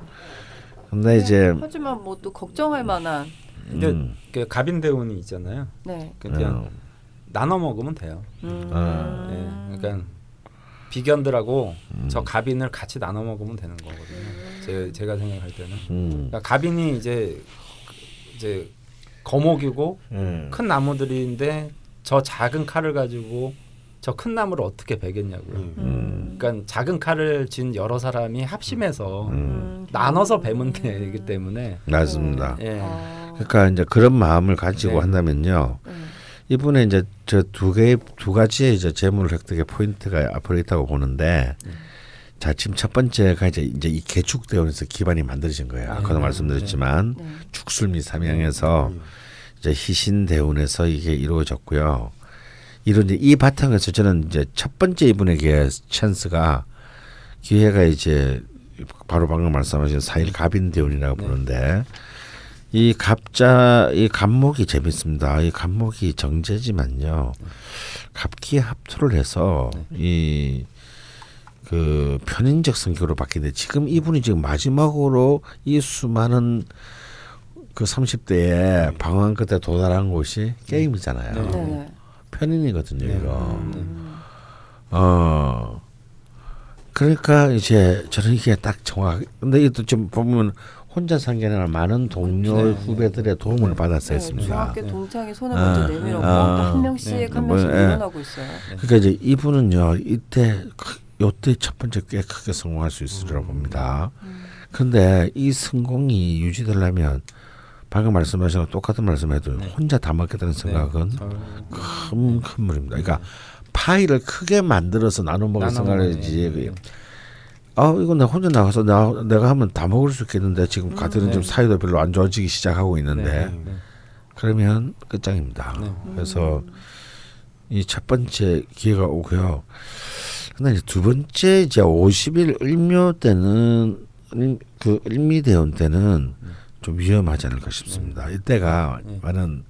근데 이제 하지만 뭐 또 걱정할 만한 음. 그 갑인대운이 있잖아요. 네. 그냥 어. 나눠 먹으면 돼요. 음. 아. 예, 그러니까 비견들하고 음. 저 갑인을 같이 나눠 먹으면 되는 거거든요. 제, 제가 생각할 때는 음. 그러니까 갑인이 이제 이제 거목이고 음. 큰 나무들인데 저 작은 칼을 가지고 저 큰 나무를 어떻게 베겠냐고요. 음. 그러니까 작은 칼을 진 여러 사람이 합심해서 음. 나눠서 베면 되기 때문에 맞습니다. 예. 아. 그러니까 이제 그런 마음을 가지고 네. 한다면요. 음. 이분의 이제 저 두 개의 두 가지의 이제 재물 획득의 포인트가 앞으로 있다고 보는데 자 지금 첫 번째가 이제 이제 이 개축 대원에서 기반이 만들어진 거예요. 아까도 말씀드렸지만 네. 축술미 삼양에서 이제 희신 대운에서 이게 이루어졌고요. 이런 이제 이 바탕에서 저는 이제 첫 번째 이분에게 찬스가 기회가 이제 바로 방금 말씀하신 사일 갑인 대운이라고 부르는데 이 갑자 이 갑목이 재밌습니다. 이 갑목이 정제지만요. 갑기 합투를 해서 이 그 편인적 성격으로 바뀌는데 지금 이분이 지금 마지막으로 이 수많은 그 30대에 방황 끝에 도달한 곳이 게임이잖아요. 네. 네네. 편인이거든요, 네. 이거. 음. 어. 그러니까 이제 저는 이게 딱 정확. 근데 이것도 좀 보면 혼자 산게 아니라 많은 동료 네. 후배들의 도움을 받았어 네, 했습니다. 중학교 동창이 손을 아, 먼저 내밀었고 아. 또한 명씩 네. 한 명씩. 일어나고 있어요. 그러니까 이제 이분은요 이때 크- 요때 첫 번째 꽤 크게 성공할 수 있으리라고 봅니다. 그런데 이 성공이 유지되려면 방금 말씀하신 거 똑같은 말씀해도 네. 혼자 다 먹겠다는 생각은 저- 큰큰 물입니다. 그러니까 파이를 크게 만들어서 나눠 먹을. 먹는, 그- 아 이거 내가 혼자 나가서 나 내가 하면 다 먹을 수 있겠는데 지금 가들은 네. 좀 사이도 별로 안 좋아지기 시작하고 있는데 네, 네. 그러면 끝장입니다. 네. 그래서 이 첫 번째 기회가 오고요. 근데 이제 두 번째 이제 50일 을묘 때는 을- 그 을미대원 때는 좀 위험하지 않을까 싶습니다. 이때가 네. 많은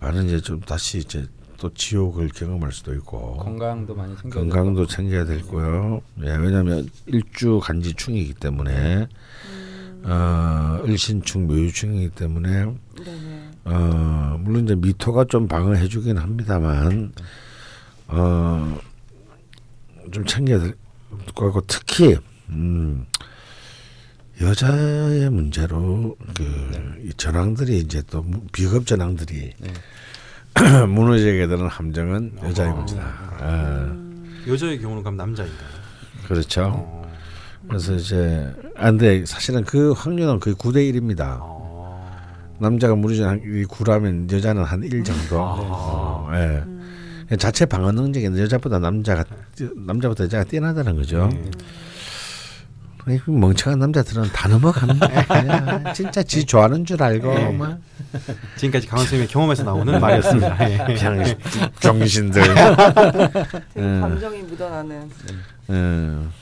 많은 이제 좀 다시 이제 또 지옥을 경험할 수도 있고 건강도 많이 챙겨 건강도 챙겨야 되고요. 예, 왜냐하면 일주 간지충이기 때문에 어, 을신충 묘유충이기 때문에 네네. 어, 물론 이제 미토가 좀 방어해 주긴 합니다만 어, 좀 챙겨야 될 거고 특히 음, 여자의 문제로 그이 전황들이 이제 또 무- 비겁 전황들이 네. 무너지게 되는 함정은 여자의 문제다. 아, 음. 여자의 경우는 그럼 남자인가요? 그렇죠. 어. 그래서 이제 아 근데 사실은 그 확률은 거의 9대 1입니다. 어. 남자가 무리지 9라면 여자는 한 1 정도. 아. 어, 예. 자체 방어 능력이 여자보다 남자가 남자보다 여자가 뛰어나다는 거죠. 네. 이 멍청한 남자들은 다. 그냥 진짜 지 좋아하는 줄 알고 막 지금까지 강원 선생님의 경험에서 나오는 말이었습니다. 예. 그냥 정신들. 되게 음. 감정이 묻어나는. 음.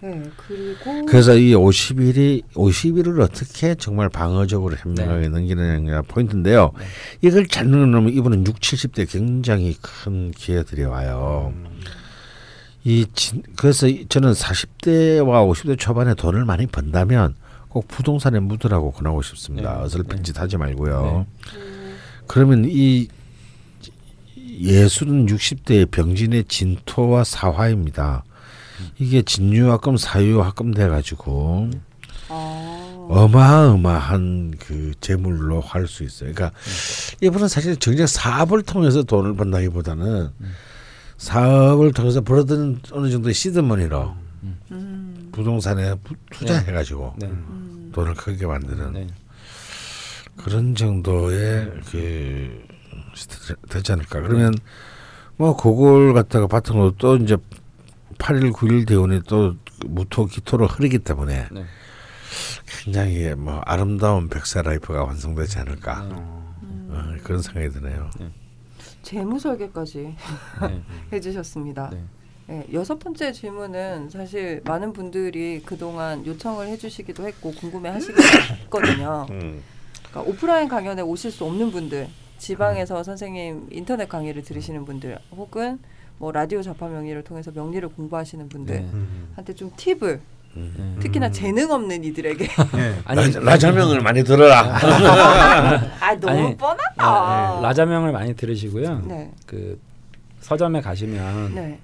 네, 그리고 그래서 이 50일이 50일을 어떻게 정말 방어적으로 현명하게 넘기느냐가 포인트인데요. 이걸 잘 넣으면 이분은 6, 70대 굉장히 큰 기회들이 와요. 이 진, 그래서 이- 저는 40대와 50대 초반에 돈을 많이 번다면 꼭 부동산에 묻으라고 권하고 싶습니다. 네. 어설픈 짓 하지 말고요. 그러면 이 예술은 60대의 병진의 진토와 사화입니다. 이게 진유합금 사유합금 돼가지고 아, 어마어마한 그 재물로 할 수 있어요. 그러니까 이분은 사실 정작 사업을 통해서 돈을 번다기보다는 사업을 통해서 벌어든 어느 정도의 시드머니로 음, 부동산에 부- 투자해가지고 네. 음, 돈을 크게 만드는 네. 그런 정도의 그 되지 않을까. 그러면 뭐 그걸 갖다가 바탕으로 또 이제 8일 9일 대운이 또 무토 기토로 흐르기 때문에 네. 굉장히 뭐 아름다운 백세 life가 완성되지 않을까 네. 어, 그런 생각이 드네요. 재무 설계까지 네. 해주셨습니다. 네. 네, 여섯 번째 질문은 사실 많은 분들이 그동안 요청을 해주시기도 했고 궁금해 하시기도 했거든요. 음. 그러니까 오프라인 강연에 오실 수 없는 분들, 지방에서 선생님 인터넷 강의를 들으시는 분들, 혹은 뭐 라디오 자파 명리를 통해서 명리를 공부하시는 분들한테 네. 좀 팁을 네. 특히나 재능 없는 이들에게 예. 아니 라- 라자명을 많이 들어라. 아 너무 아니, 뻔하다. 네, 라자명을 많이 들으시고요. 네, 그 서점에 가시면 네.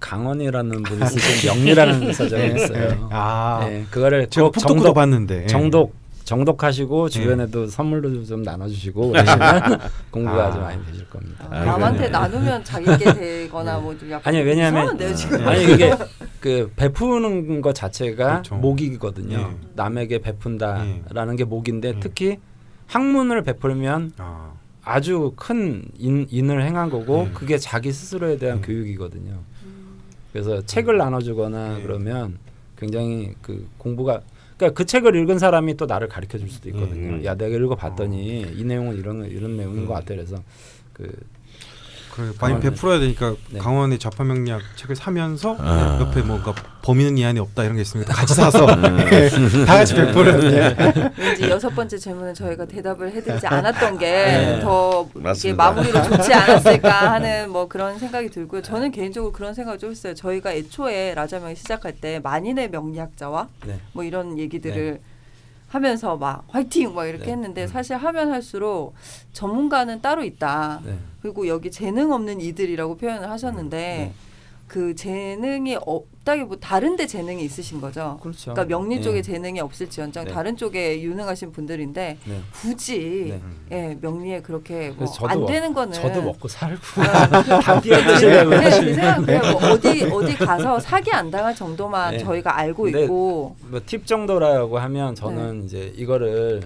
강원이라는 분이 쓰신 명리라는 서점이 있어요. 아, 네, 그거를 제가 꼭 폭독으로 정독 봤는데 정독 정독하시고 주변에도 선물로 좀 나눠주시고 그러시면 공부가 아. 아주 많이 되실 겁니다. 아, 남한테? 나누면 자기게 되거나 뭐 좀 약간 아니 왜냐하면 지금. 아니 이게 그 베푸는 것 자체가 그렇죠. 목이거든요. 예. 남에게 베푼다라는 게 목인데 예. 특히 학문을 베풀면 아, 아주 큰 인, 인을 행한 거고 예. 그게 자기 스스로에 대한 음. 교육이거든요. 그래서 책을 나눠주거나 예. 그러면 굉장히 그 공부가 그러니까 그 책을 읽은 사람이 또 나를 가르쳐 줄 수도 있거든요. 음. 야 내가 읽어봤더니 이 내용은 이런 이런 내용인 것 같아. 그래서 그 그래 많이 베풀어야 되니까 네. 강원의 좌파 명리학 책을 사면서 아. 옆에 뭔가 범인은 이 안에 없다 이런 게 있으면 다 같이 사서 예, 다 같이 베푸는 예. 왠지 여섯 번째 질문은 저희가 대답을 해드리지 않았던 게 네. 더 이게. 마무리로 좋지 않았을까 하는 뭐 그런 생각이 들고요. 저는 개인적으로 그런 생각을 좀 했어요. 저희가 애초에 라자명이 시작할 때 만인의 명리학자와 네. 뭐 이런 얘기들을 하면서 막 화이팅 막 이렇게 네. 했는데 사실 하면 할수록 전문가는 따로 있다. 네. 그리고 여기 재능 없는 이들이라고 표현을 하셨는데 네. 그 재능이 없다기보다 다른데 재능이 있으신 거죠. 그렇죠. 그러니까 명리 쪽에 예. 재능이 없을지언정 네. 다른 쪽에 유능하신 분들인데 네. 굳이 네. 예, 명리에 그렇게 뭐안 먹- 되는 거는 저도 먹고 살고 아, 다 비워드시려고 네, 제 생각 그래요. 뭐 어디 어디 가서 사기 안 당할 정도만 네. 저희가 알고 있고 뭐 팁 정도라고 하면 네. 저는 이제 이거를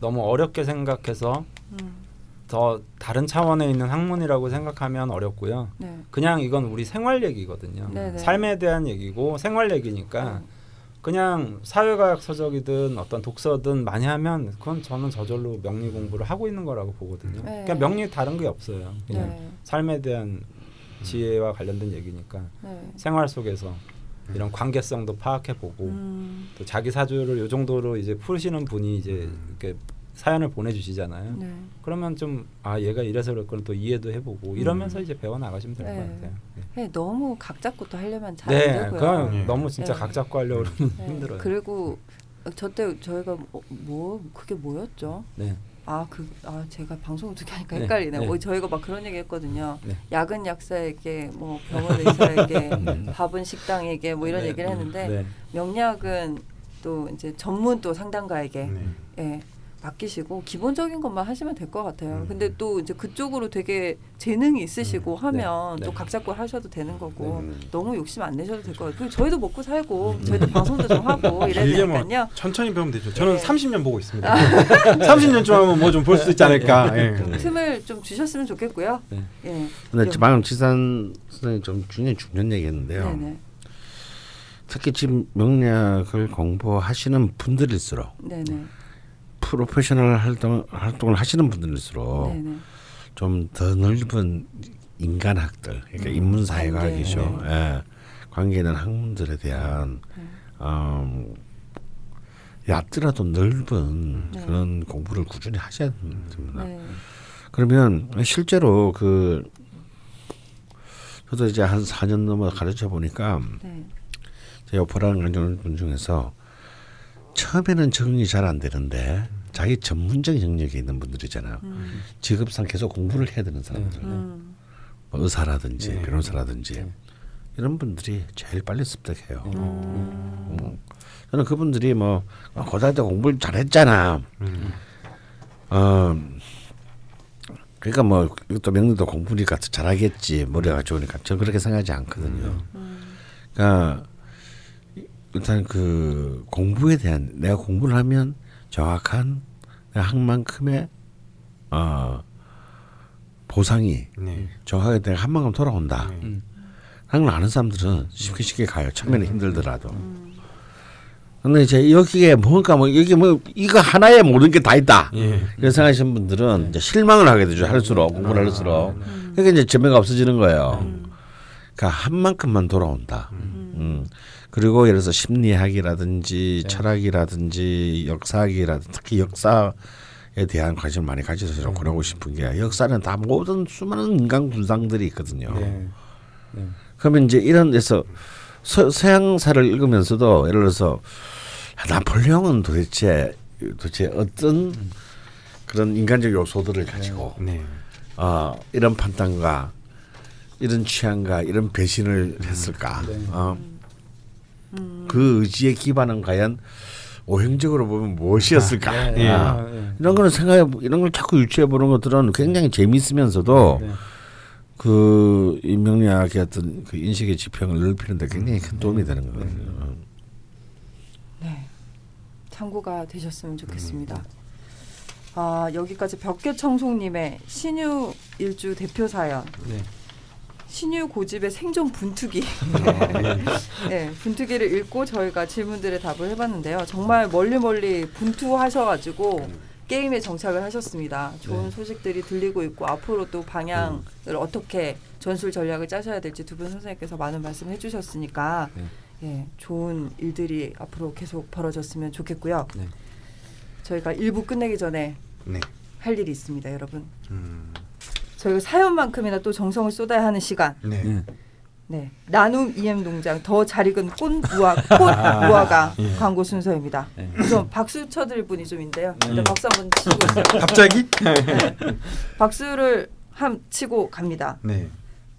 너무 어렵게 생각해서 음, 더 다른 차원에 있는 학문이라고 생각하면 어렵고요. 네. 그냥 이건 우리 생활 얘기거든요. 네네. 삶에 대한 얘기고 생활 얘기니까 어. 그냥 사회과학 서적이든 어떤 독서든 많이 하면 그건 저는 저절로 명리 공부를 하고 있는 거라고 보거든요. 네. 그냥 명리 다른 게 없어요. 그냥 네. 삶에 대한 지혜와 관련된 얘기니까 네. 생활 속에서 이런 관계성도 파악해 보고 음, 또 자기 사주를 요 정도로 이제 푸시는 분이 이제 이렇게 사연을 보내주시잖아요. 네. 그러면 좀 아 얘가 이래서 그랬구나 또 이해도 해보고 이러면서 이제 배워 나가시면 될것 네. 같아요. 네. 네, 너무 각 잡고 또 하려면 잘안 네, 되고요. 그건 네. 너무 진짜 네. 각 잡고 하려고 그러면 네. 힘들어요. 그리고 저때 저희가 뭐, 뭐 그게 뭐였죠? 네, 아 그 아 제가 방송을 듣게 하니까 네, 헷갈리네. 네. 요 저희가 막 그런 얘기 했거든요. 네. 야근 약사에게 뭐 병원 의사에게 밥은 식당에게 뭐 이런 네, 얘기를 했는데 네. 명약은 또 이제 전문 또 상담가에게 네. 예, 맡기시고 기본적인 것만 하시면 될 것 같아요. 음. 근데 또 이제 그쪽으로 되게 재능이 있으시고 하면 네. 또 네. 각 잡고 하셔도 되는 거고 음. 너무 욕심 안 내셔도 될 것 같아요. 저희도 먹고 살고 저희도 방송도 좀 하고 이래야 길게 뭐. 천천히 배우면 되죠. 저는 네. 30년 보고 있습니다. 30년쯤 하면 뭐 좀 볼 수 있지 않을까. 예. 좀 틈을 좀 주셨으면 좋겠고요. 네. 예. 근데 방금 지산 선생님 좀 굉장히 중요한 얘기했는데요. 네네. 특히 지금 명리학을 공부하시는 분들일수록 네네. 프로페셔널 활동 활동을 하시는 분들일수록 네네. 좀더 넓은 인간학들, 그러니까 음, 인문사회과학이죠. 관계. 예. 관계 있는 학문들에 대한 네. 음, 얕더라도 넓은 네. 그런 공부를 꾸준히 하셔야 됩니다. 네. 그러면 실제로 그 저도 이제 한 4년 넘어 가르쳐 보니까 네. 제 오퍼라는 강좌 분 중에서 처음에는 적응이 잘 안 되는데 자기 전문적인 영역에 있는 분들이잖아요. 음. 직업상 계속 공부를 해야 되는 사람들, 음. 뭐 의사라든지 네. 변호사라든지 네. 이런 분들이 제일 빨리 습득해요. 음. 음. 저는 그분들이 뭐 고등학교 때 공부를 잘했잖아. 음. 어, 그러니까 뭐 이것도 명리도 공부니까 더 잘하겠지 머리가 좋으니까 저는 그렇게 생각하지 않거든요. 음. 그러니까 일단 그 공부에 대한 내가 공부를 하면 정확한 한 만큼의 어 보상이 네. 정확하게 내가 한 만큼 돌아온다. 네. 음. 하는 걸 아는 사람들은 쉽게 쉽게 가요. 처음에는 힘들더라도. 근데 이제 여기에 뭔가 뭐 여기 뭐 이거 하나에 모든 게 다 있다. 예. 그런 생각하시는 분들은 이제 실망을 하게 되죠. 할수록 공부를 할수록. 그러니까 이제 재미가 없어지는 거예요. 그러니까 한 만큼만 돌아온다. 음. 그리고 예를 들어서 심리학이라든지 철학이라든지 역사학이라든지 특히 역사에 대한 관심을 많이 가지셔서 좀 권하고 싶은 게 역사는 다 모든 수많은 인간 군상들이 있거든요. 네. 그러면 이제 이런 데서 서, 서양사를 읽으면서도 예를 들어서 아, 나폴레옹은 도대체 도대체 어떤 그런 인간적 요소들을 가지고 네. 어, 이런 판단과 이런 취향과 이런 배신을 했을까? 어, 그 의지의 기반은 과연 오행적으로 보면 무엇이었을까? 네. 아, 아, 네. 이런 거는 생각해 이런 걸 자꾸 유추해 보는 것들은 굉장히 재미있으면서도 네. 그 인명리학의 어떤 그 인식의 지평을 넓히는데 굉장히 큰 도움이 되는 거거든요. 네. 참고가 되셨으면 좋겠습니다. 아 여기까지 벽계 청송님의 신유 일주 대표 사연. 네. 신유 고집의 생존 분투기. 네, 분투기를 읽고 저희가 질문들의 답을 해봤는데요. 정말 멀리 멀리 분투하셔가지고 게임에 정착을 하셨습니다. 좋은 네. 소식들이 들리고 있고 앞으로 또 방향을 어떻게 전술 전략을 짜셔야 될지 두 분 선생님께서 많은 말씀 해주셨으니까 네. 예, 좋은 일들이 앞으로 계속 벌어졌으면 좋겠고요. 네. 저희가 일부 끝내기 전에 네. 할 일이 있습니다, 여러분. 음. 저희가 사연만큼이나 또 정성을 쏟아야 하는 시간. 네. 네. 네, 나눔 EM 농장 더 잘 익은 꽃 무화 꽃 무화과 예. 광고 순서입니다. 네. 우선 박수 쳐드릴 분이 좀 있는데요. 일단 네. 박수 한번 치고 있어요. 갑자기? 네. 박수를 함 치고 갑니다. 네.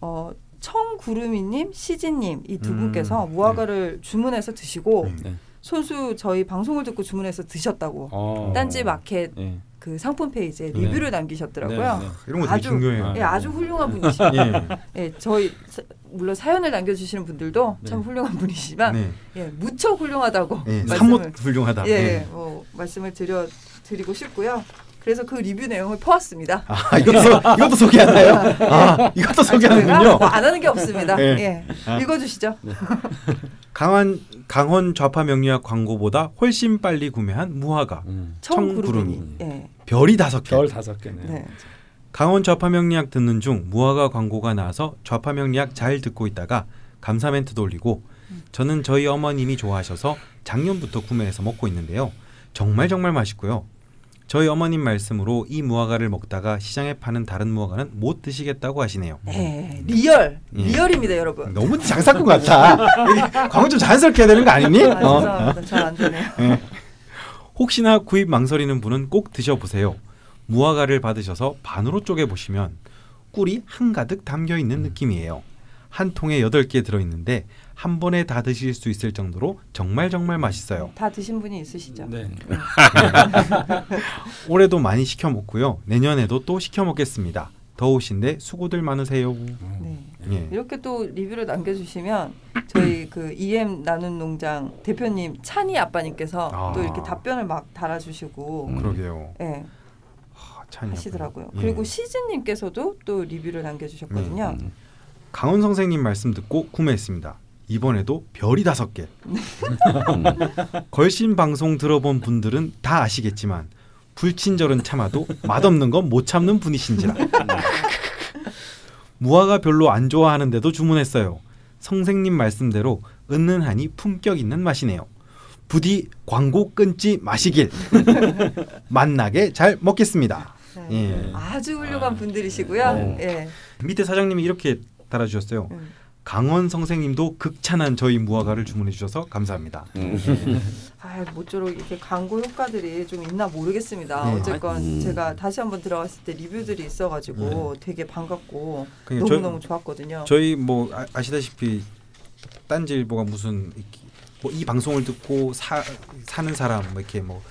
어, 청구름이님, 시진님 이두 음, 분께서 무화과를 주문해서 드시고 네. 네. 손수 저희 방송을 듣고 주문해서 드셨다고 어. 딴지 마켓 네. 그 상품 페이지에 네. 리뷰를 남기셨더라고요. 네, 네. 이런 거 되게 아주 중요해요. 예, 아주 훌륭한 분이십니다. 예. 예, 저희 사- 물론 사연을 남겨주시는 분들도 네. 참 훌륭한 분이시지만 네. 예, 무척 훌륭하다고 예. 말씀을 훌륭하다. 예, 예, 뭐 말씀을 드려 드리고 싶고요. 그래서 그 리뷰 내용을 퍼왔습니다. 아, 이것도 이것도 소개하나요? 아, 이것도 소개하는군요. 뭐 안 하는 게 없습니다. 예. 예, 아. 읽어주시죠. 강원 강원 좌파 명리학 광고보다 훨씬 빨리 구매한 무화과 음. 청구름이. 청구름이. 예, 별이 다섯 개. 별 다섯 개네. 네. 강원 좌파 명리학 듣는 중 무화과 광고가 나와서 좌파 명리학 잘 듣고 있다가 감사 멘트도 올리고 저는 저희 어머님이 좋아하셔서 작년부터 구매해서 먹고 있는데요. 정말 정말 맛있고요. 저희 어머님 말씀으로 이 무화과를 먹다가 시장에 파는 다른 무화과는 못 드시겠다고 하시네요. 예, real, 예. real입니다, 여러분. 너무 장사꾼 같아. 광고 좀 자연스럽게 해야 되는 거 아니니? 아, 어? 죄송합니다. 잘안 되네요. 혹시나 구입 망설이는 분은 꼭 드셔보세요. 무화과를 받으셔서 반으로 쪼개 보시면 꿀이 한가득 담겨 있는 느낌이에요. 한 통에 여덟 개 들어있는데 한 번에 다 드실 수 있을 정도로 정말 정말 맛있어요. 다 드신 분이 있으시죠? 네. 올해도 많이 시켜 먹고요. 내년에도 또 시켜 먹겠습니다. 더우신데 수고들 많으세요. 네. 예. 이렇게 또 리뷰를 남겨주시면 저희 그 EM 나눔 농장 대표님 찬이 아빠님께서 아. 또 이렇게 답변을 막 달아주시고 그러게요. 예, 하, 하시더라고요. 예. 그리고 시즈님께서도 또 리뷰를 남겨주셨거든요. 음. 강원 선생님 말씀 듣고 구매했습니다. 이번에도 별이 다섯 개. 걸신 방송 들어본 분들은 다 아시겠지만 불친절은 참아도 맛없는 건 못 참는 분이신지라. 무화과 별로 안 좋아하는데도 주문했어요. 선생님 말씀대로 은은하니 품격 있는 맛이네요. 부디 광고 끊지 마시길 만나게 잘 먹겠습니다. 네. 예. 아주 훌륭한 분들이시고요. 네. 예. 밑에 사장님이 이렇게 달아주셨어요. 음. 강원 선생님도 극찬한 저희 무화과를 주문해 주셔서 감사합니다. 아, 모쪼록 이렇게 광고 효과들이 좀 있나 모르겠습니다. 네. 어쨌건 음. 제가 다시 한번 들어갔을 때 리뷰들이 있어가지고 되게 반갑고 그러니까 너무 저- 너무 좋았거든요. 저희 뭐 아, 아시다시피 딴지일보가 무슨 뭐 이 방송을 듣고 사, 사는 사람 뭐 이렇게 뭐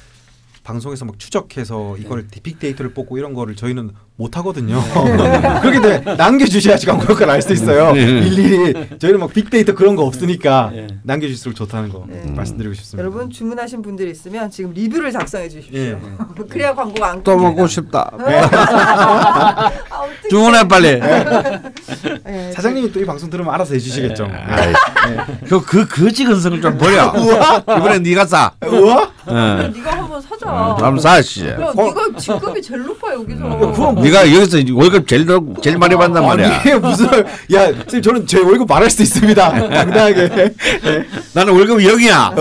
방송에서 막 추적해서 이걸 빅데이터를 뽑고 이런 거를 저희는 못 하거든요. 그렇게 돼 남겨주셔야지 광고 효과를 알 수 있어요. 일일이 저희는 막 빅데이터 그런 거 없으니까 네. 남겨주실수록 좋다는 거 네. 말씀드리고 싶습니다. 여러분 주문하신 분들 있으면 지금 리뷰를 작성해 주십시오. 예. 그래야 광고가 안 또. 먹고 싶다. 아. 주문해 빨리. 예, 사장님이 또 이 방송 들으면 알아서 해주시겠죠. 그그 거지 근성을 좀 버려. 이번엔 네가 싸. 우와? 예. 네가 한번 사자. 그럼 싸 씨. 야, 네가 직급이 제일 높아 여기서. 그럼 네가 여기서 월급 제일 더- 제일 많이 받단 말이야. 아니 무슨 야 선생님 저는 제 월급 말할 수 있습니다. 당당하게. 나는 월급 0이야.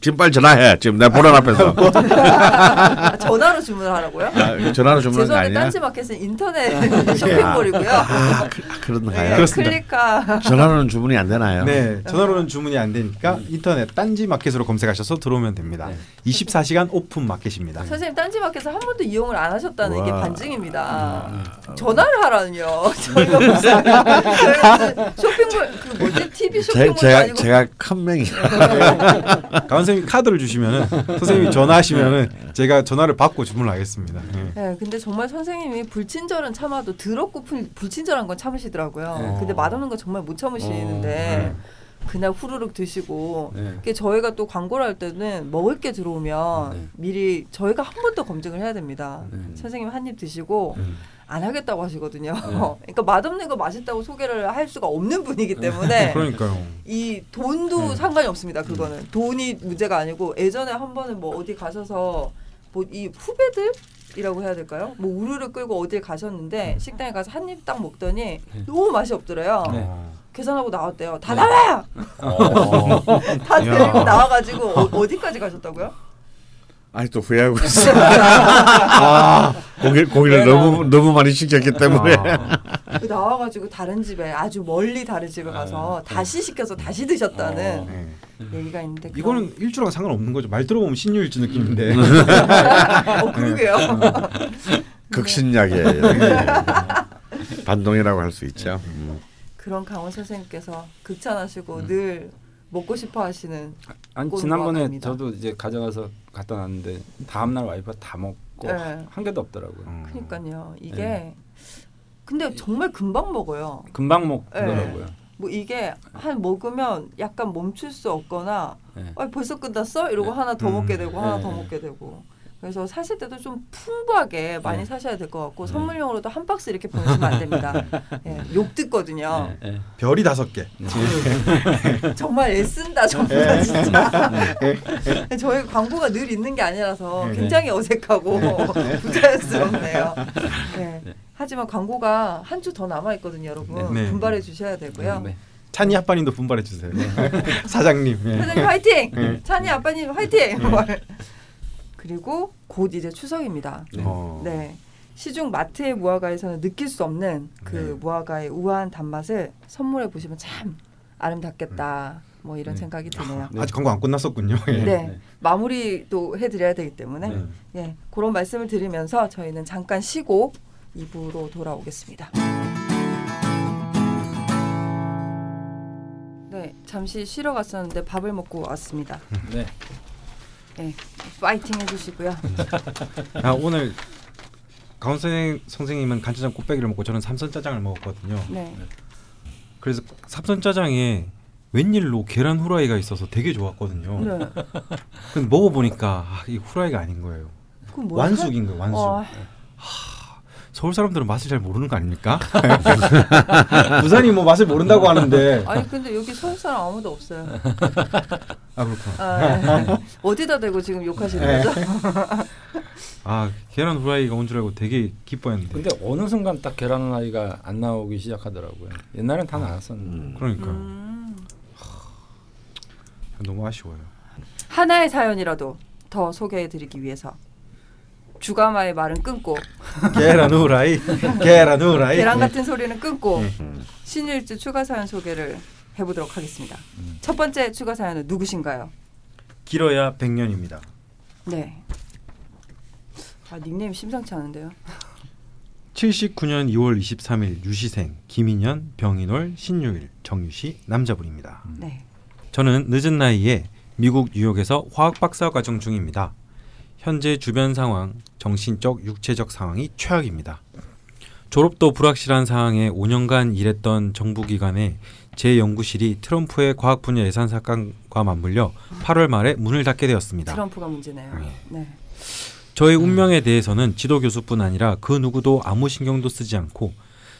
지금 빨리 전화해. 지금 내 보란 앞에서. 아, 전화로 주문하라고요? 아, 전화로 주문한 거 죄송한데 아니야? 딴지마켓은 인터넷 쇼핑몰이고요. 아, 그, 그런가요? 네, 그렇습니다. 클릭카. 전화로는 주문이 안 되나요? 네, 전화로는 주문이 안 되니까 인터넷 딴지 마켓으로 검색하셔서 들어오면 됩니다. 24시간 오픈 마켓입니다. 선생님 딴지마켓에서 한 번도 이용을 안 하셨다는 이게 와. 반증입니다. 전화를 하라는요. 저희가 무슨 저희가 무슨 쇼핑몰 그 뭐지 TV 제, 쇼핑몰도 제가 아니고 제가 컴맹이 가원 선생님이 카드를 주시면은 선생님이 전화하시면은 제가 전화를 받고 주문을 하겠습니다. 네. 네, 근데 정말 선생님이 불친절은 참아도 더럽고 불, 불친절한 건 참으시더라고요. 네. 근데 맛없는 건 정말 못 참으시는데 그날 후루룩 드시고 네. 저희가 또 광고를 할 때는 먹을 게 들어오면 네. 미리 저희가 한 번 더 검증을 해야 됩니다. 네. 선생님 한 입 드시고 음. 안 하겠다고 하시거든요. 그러니까 맛없는 거 맛있다고 소개를 할 수가 없는 분이기 때문에 그러니까요. 이 돈도 네. 상관이 없습니다. 그거는 돈이 문제가 아니고 예전에 한 번은 뭐 어디 가셔서 뭐 이 후배들 이라고 해야 될까요? 뭐 우르르 끌고 어딜 가셨는데 식당에 가서 한 입 딱 먹더니 너무 맛이 없더래요. 네. 계산하고 나왔대요. 다 나와! 다 데리고 야. 나와가지고 어, 어디까지 가셨다고요? 아직도 후회하고 있어. 고기 고기를 너무 너무 많이 시켰기 때문에. 그 나와가지고 다른 집에 아주 멀리 다른 집에 가서 다시 시켜서 다시 드셨다는 네. 얘기가 있는데 이거는 일주랑 상관없는 거죠. 말 들어보면 신유일주 느낌인데. 어 그러게요. 극신약의 반동이라고 할 수 있죠. 음. 그런 강원 선생님께서 극찬하시고 늘 먹고 싶어 하시는 아니 꼴 지난번에 무화과입니다. 저도 이제 가져가서 갖다 놨는데 다음 날 와이프가 다 먹고 네. 한 개도 없더라고요. 음. 그러니까요. 이게 네. 근데 정말 금방 먹어요. 금방 먹더라고요. 뭐 이게 한 먹으면 약간 멈출 수 없거나 네. 아, 벌써 끝났어 이러고 네. 하나 더 음. 먹게 되고 하나 네. 더 먹게 되고 그래서 사실 때도 좀 풍부하게 많이 네. 사셔야 될 것 같고 선물용으로도 한 박스 이렇게 보내시면 안 됩니다. 예, 욕 듣거든요. 네, 네. 별이 다섯 개. 정말 애쓴다 정말 진짜. 저희 광고가 늘 있는 게 아니라서 네. 굉장히 어색하고 부자연스럽네요. 네. 하지만 광고가 한 주 더 남아 있거든요, 여러분. 네. 분발해 주셔야 되고요. 네. 찬이 아빠님도 분발해 주세요. 사장님. 예. 사장님 화이팅! 네. 찬이 아빠님 화이팅! 그리고 곧 이제 추석입니다. 네. 어. 네. 시중 마트의 무화과에서는 느낄 수 없는 그 네. 무화과의 우아한 단맛을 선물해 보시면 참 아름답겠다. 뭐 이런 네. 생각이 드네요. 네. 아직 광고 안 끝났었군요. 예. 네. 네. 마무리도 해드려야 되기 때문에 네. 예, 그런 말씀을 드리면서 저희는 잠깐 쉬고 2부로 돌아오겠습니다. 네, 잠시 쉬러 갔었는데 밥을 먹고 왔습니다. 네. 네, 파이팅 해주시고요. 아 오늘 가원 선생, 선생님은 간짜장 꽃배기를 먹고 저는 삼선 짜장을 먹었거든요. 네, 그래서 삼선 짜장에 웬일로 계란 후라이가 있어서 되게 좋았거든요. 네. 근데 먹어보니까 아, 이 후라이가 아닌 거예요. 완숙인 거예요. 완숙. 어, 서울 사람들은 맛을 잘 모르는 거 아닙니까? 부산이 뭐 맛을 모른다고 하는데 아니 근데 여기 서울 사람 아무도 없어요. 아 그렇구나. 아, 네. 어디다 대고 지금 욕하시는 거죠? 아 계란 후라이가 온 줄 알고 되게 기뻐했는데 근데 어느 순간 딱 계란 후라이가 안 나오기 시작하더라고요. 옛날엔 다 나왔었는데. 그러니까 음. 너무 아쉬워요. 하나의 사연이라도 더 소개해드리기 위해서 주가마의 말은 끊고 계란 후라이, 계란 후라이. 계란 같은 소리는 끊고 네. 신일주 추가 사연 소개를 해보도록 하겠습니다. 음. 첫 번째 추가 사연은 누구신가요? 길어야 100년입니다. 네. 아 닉네임 심상치 않은데요. 79년 2월 23일 유시생 김인현, 병인월, 신유일, 정유시 남자분입니다. 네. 저는 늦은 나이에 미국 뉴욕에서 화학 박사 과정 중입니다. 현재 주변 상황, 정신적, 육체적 상황이 최악입니다. 졸업도 불확실한 상황에 5년간 일했던 정부기관에 제 연구실이 트럼프의 과학 분야 예산 사건과 맞물려 8월 말에 문을 닫게 되었습니다. 트럼프가 문제네요. 네. 저의 운명에 대해서는 지도 교수뿐 아니라 그 누구도 아무 신경도 쓰지 않고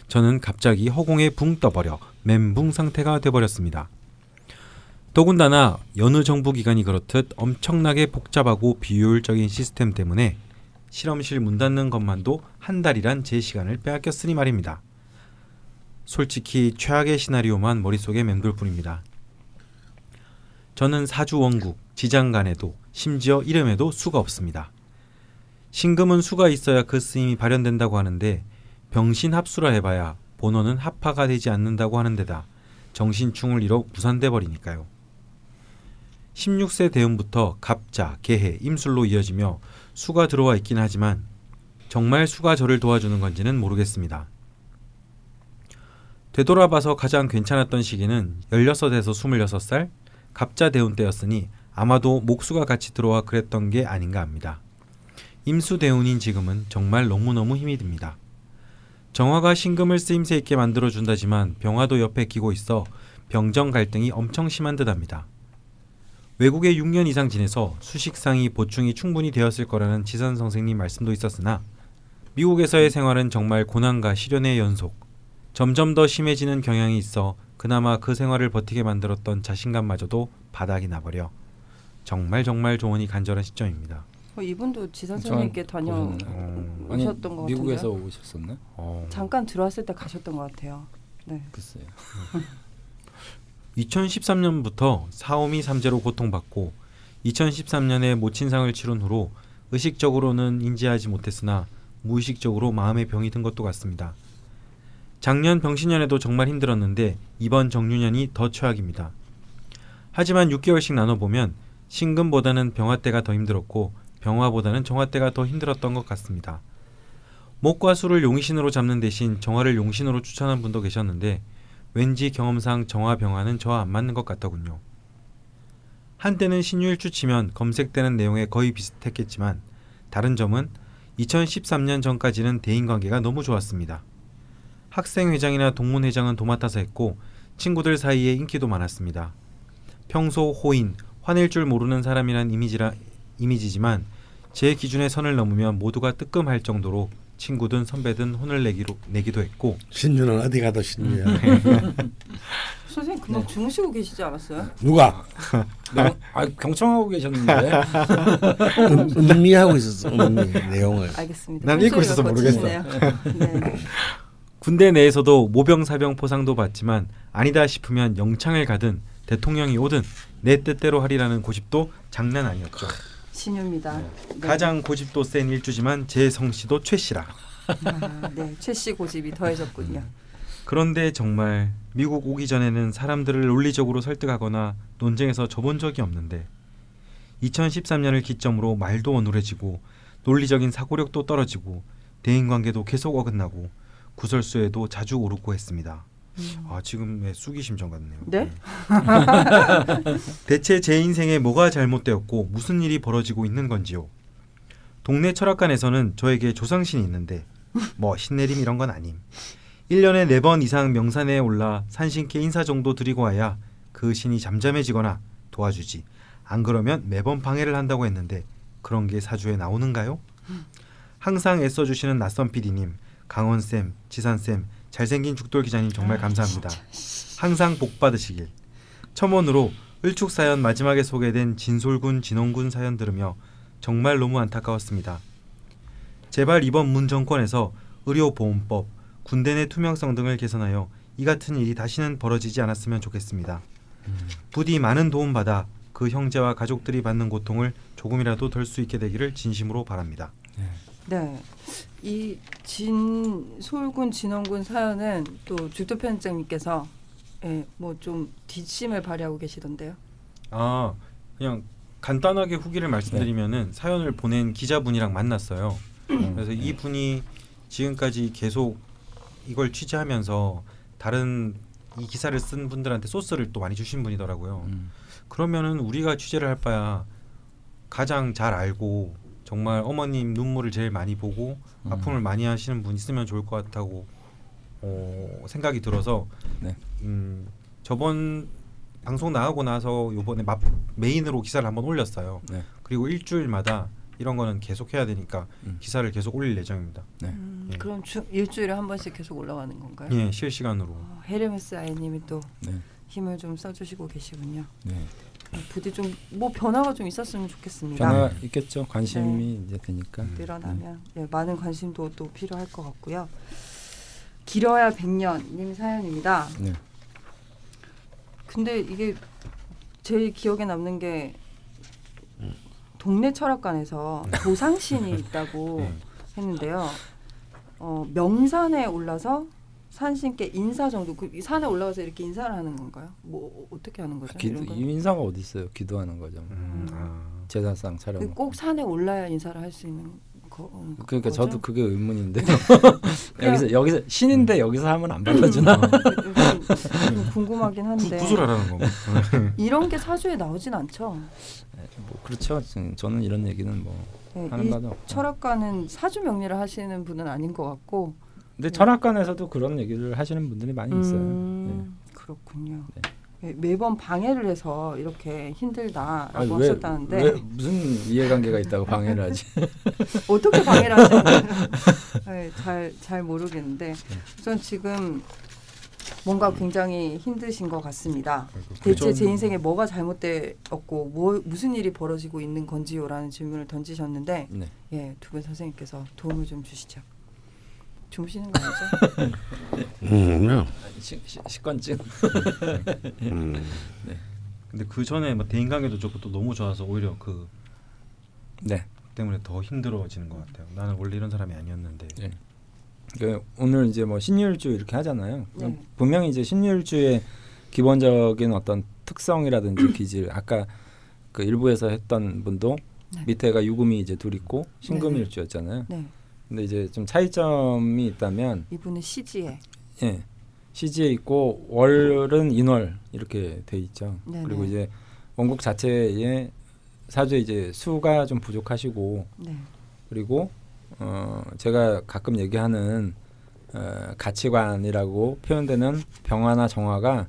저는 갑자기 허공에 붕 떠버려 멘붕 상태가 돼버렸습니다. 더군다나 여느 정부 기관이 그렇듯 엄청나게 복잡하고 비효율적인 시스템 때문에 실험실 문 닫는 것만도 한 달이란 제 시간을 빼앗겼으니 말입니다. 솔직히 최악의 시나리오만 머릿속에 맴돌 뿐입니다. 저는 사주 원국, 지장 간에도 심지어 이름에도 수가 없습니다. 신금은 수가 있어야 그 쓰임이 발현된다고 하는데 병신 합수라 해봐야 본원은 합파가 되지 않는다고 하는 데다 정신충을 잃어 무산돼 버리니까요. 16세 대운부터 갑자, 개해, 임술로 이어지며 수가 들어와 있긴 하지만 정말 수가 저를 도와주는 건지는 모르겠습니다. 되돌아봐서 가장 괜찮았던 시기는 16에서 26살 갑자 대운 때였으니 아마도 목수가 같이 들어와 그랬던 게 아닌가 합니다. 임수 대운인 지금은 정말 너무너무 힘이 듭니다. 정화가 신금을 쓰임새 있게 만들어준다지만 병화도 옆에 끼고 있어 병정 갈등이 엄청 심한 듯합니다. 외국에 6년 이상 지내서 수식상이 보충이 충분히 되었을 거라는 지선 선생님 말씀도 있었으나 미국에서의 생활은 정말 고난과 시련의 연속. 점점 더 심해지는 경향이 있어 그나마 그 생활을 버티게 만들었던 자신감마저도 바닥이 나버려 정말 정말 조언이 간절한 시점입니다. 어, 이분도 지선 선생님께 다녀 보셨나요? 어, 아니, 것 미국에서 같은데요? 오셨었나? 어. 잠깐 들어왔을 때 가셨던 것 같아요. 네. 글쎄요. 2013년부터 사오미 삼재로 고통받고 2013년에 모친상을 치른 후로 의식적으로는 인지하지 못했으나 무의식적으로 마음의 병이 든 것도 같습니다. 작년 병신년에도 정말 힘들었는데 이번 정유년이 더 최악입니다. 하지만 6개월씩 나눠보면 신금보다는 병화 때가 더 힘들었고 병화보다는 정화 때가 더 힘들었던 것 같습니다. 목과 수를 용신으로 잡는 대신 정화를 용신으로 추천한 분도 계셨는데 왠지 경험상 정화 병화는 저와 안 맞는 것 같더군요. 한때는 신유일주 치면 검색되는 내용에 거의 비슷했겠지만 다른 점은 2013년 전까지는 대인관계가 너무 좋았습니다. 학생회장이나 동문회장은 도맡아서 했고 친구들 사이에 인기도 많았습니다. 평소 호인, 화낼 줄 모르는 사람이란 이미지라, 이미지지만 제 기준의 선을 넘으면 모두가 뜨끔할 정도로 친구든 선배든 혼을 내기로, 내기도 했고 신유는 어디 가도 신유야. 선생님 금방 주무시고 계시지 않았어요? 누가 네. 아 경청하고 계셨는데 음, 음미하고 있었어. 음미 내용을. 알겠습니다. 난 읽고 있어서 거치시네요. 네. 군대 내에서도 모병사병 포상도 받지만 아니다 싶으면 영창을 가든 대통령이 오든 내 뜻대로 하리라는 고집도 장난 아니었죠. 신유입니다. 네. 가장 고집도 센 일주지만 제 성씨도 최씨라. 아, 네. 최씨 고집이 더해졌군요. 그런데 정말 미국 오기 전에는 사람들을 논리적으로 설득하거나 논쟁에서 져본 적이 없는데 2013년을 기점으로 말도 어눌해지고 논리적인 사고력도 떨어지고 대인관계도 계속 어긋나고 구설수에도 자주 오르고 했습니다. 아 지금의 수기심 정 같네요. 네? 대체 제 인생에 뭐가 잘못되었고 무슨 일이 벌어지고 있는 건지요. 동네 철학관에서는 저에게 조상신이 있는데 뭐 신내림 이런 건 아님. 1년에 4번 이상 명산에 올라 산신께 인사 정도 드리고 와야 그 신이 잠잠해지거나 도와주지. 안 그러면 매번 방해를 한다고 했는데 그런 게 사주에 나오는가요? 항상 애써주시는 낯선 PD님 강원 쌤, 지산 쌤, 잘생긴 죽돌 기자님 정말 감사합니다. 항상 복 받으시길. 첨언으로 을축 사연 마지막에 소개된 진솔군 진홍군 사연 들으며 정말 너무 안타까웠습니다. 제발 이번 문 정권에서 의료보험법, 군대 내 투명성 등을 개선하여 이 같은 일이 다시는 벌어지지 않았으면 좋겠습니다. 부디 많은 도움 받아 그 형제와 가족들이 받는 고통을 조금이라도 덜 수 있게 되기를 진심으로 바랍니다. 네. 이 진솔군 진원군 사연은 또 주도 편집장님께서 예, 뭐좀 뒷심을 발휘하고 계시던데요. 아 그냥 간단하게 후기를 말씀드리면은 사연을 보낸 기자분이랑 만났어요. 그래서 이 분이 지금까지 계속 이걸 취재하면서 다른 이 기사를 쓴 분들한테 소스를 또 많이 주신 분이더라고요. 음. 그러면은 우리가 취재를 할 바야 가장 잘 알고 정말 어머님 눈물을 제일 많이 보고 음. 아픔을 많이 하시는 분 있으면 좋을 것 같다고 어, 생각이 들어서 네. 음, 저번 방송 나가고 나서 요번에 마, 메인으로 기사를 한번 올렸어요. 네. 그리고 일주일마다 이런 거는 계속 해야 되니까 음. 기사를 계속 올릴 예정입니다. 네. 음, 예. 그럼 주, 일주일에 한 번씩 계속 올라가는 건가요? 예, 실시간으로. 어, 헤르메스 아이님이 또 네. 힘을 좀 써주시고 계시군요. 네. 어, 부디 좀 뭐 변화가 좀 있었으면 좋겠습니다. 변화가 있겠죠. 관심이 네. 이제 되니까. 음. 늘어나면 예, 많은 관심도 또 필요할 것 같고요. 길어야 백년님 사연입니다. 네. 근데 이게 제일 기억에 남는 게 동네 철학관에서 조상신이 있다고 네. 했는데요. 어, 명산에 올라서 산신께 인사 정도 그 산에 올라가서 이렇게 인사를 하는 건가요? 뭐 어떻게 하는 거죠? 기도 이런 거? 이 인사가 어디 있어요? 기도하는 거죠. 음, 아. 제사상 차려. 그꼭 산에 올라야 인사를 할 수 있는 거. 그러니까 거죠? 저도 그게 의문인데 여기서 여기서 신인데 여기서 하면 안 받아주나? 음, 좀 궁금하긴 한데 구슬하라는 거. 이런 게 사주에 나오진 않죠. 뭐 그렇죠. 저는 이런 얘기는 뭐 네, 하는 이 바도 없고. 철학가는 사주 명리를 하시는 분은 아닌 것 같고. 근데 철학관에서도 그런 얘기를 하시는 분들이 많이 있어요. 음, 그렇군요. 네. 네, 매번 방해를 해서 이렇게 힘들다라고 아니, 왜, 하셨다는데 왜 무슨 이해관계가 있다고 방해를 하지? 어떻게 방해를 하시는지 네, 잘, 잘 모르겠는데 우선 지금 뭔가 굉장히 힘드신 것 같습니다. 대체 제 인생에 뭐가 잘못되었고 뭐, 무슨 일이 벌어지고 있는 건지요라는 질문을 던지셨는데 네. 예, 두 분 선생님께서 도움을 좀 주시죠. 주무시는 거 아니죠? 음, 시, 시, 식권증. 음. 근데 그 전에 뭐 대인 관계도 좋고 또 너무 좋아서 오히려 그 네. 때문에 더 힘들어지는 것 같아요. 나는 원래 이런 사람이 아니었는데. 네. 그 오늘 이제 뭐 신유일주 이렇게 하잖아요. 네. 분명히 이제 신유일주의 기본적인 어떤 특성이라든지 기질 아까 그 일부에서 했던 분도 네. 밑에가 유금이 이제 둘 있고 네. 신금일주였잖아요. 네, 근데 이제 좀 차이점이 있다면 이분은 시지에 예. 시지에 있고 월은 인월 이렇게 돼 있죠. 네네. 그리고 이제 원국 자체에 사주에 이제 수가 좀 부족하시고 네, 그리고 어 제가 가끔 얘기하는 어, 가치관이라고 표현되는 병화나 정화가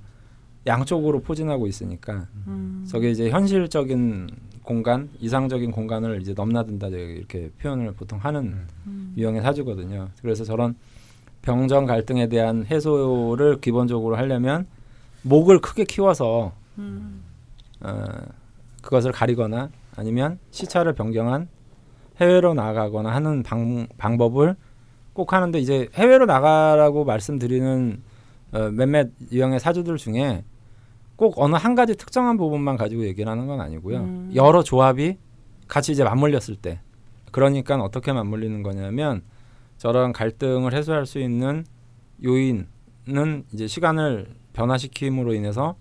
양쪽으로 포진하고 있으니까 음, 저게 이제 현실적인 공간, 이상적인 공간을 이제 넘나든다 이렇게 표현을 보통 하는 음, 유형의 사주거든요. 그래서 저런 병정 갈등에 대한 해소를 기본적으로 하려면 목을 크게 키워서 음, 어, 그것을 가리거나 아니면 시차를 변경한 해외로 나가거나 하는 방, 방법을 꼭 하는데 이제 해외로 나가라고 말씀드리는 어, 몇몇 유형의 사주들 중에 꼭 어느 한 가지 특정한 부분만 가지고 얘기를 하는 건 아니고요. 음. 여러 조합이 같이 이제 맞물렸을 때 그러니까 어떻게 맞물리는 거냐면 저런 갈등을 해소할 수 있는 요인은 이제 시간을 변화시킴으로 인해서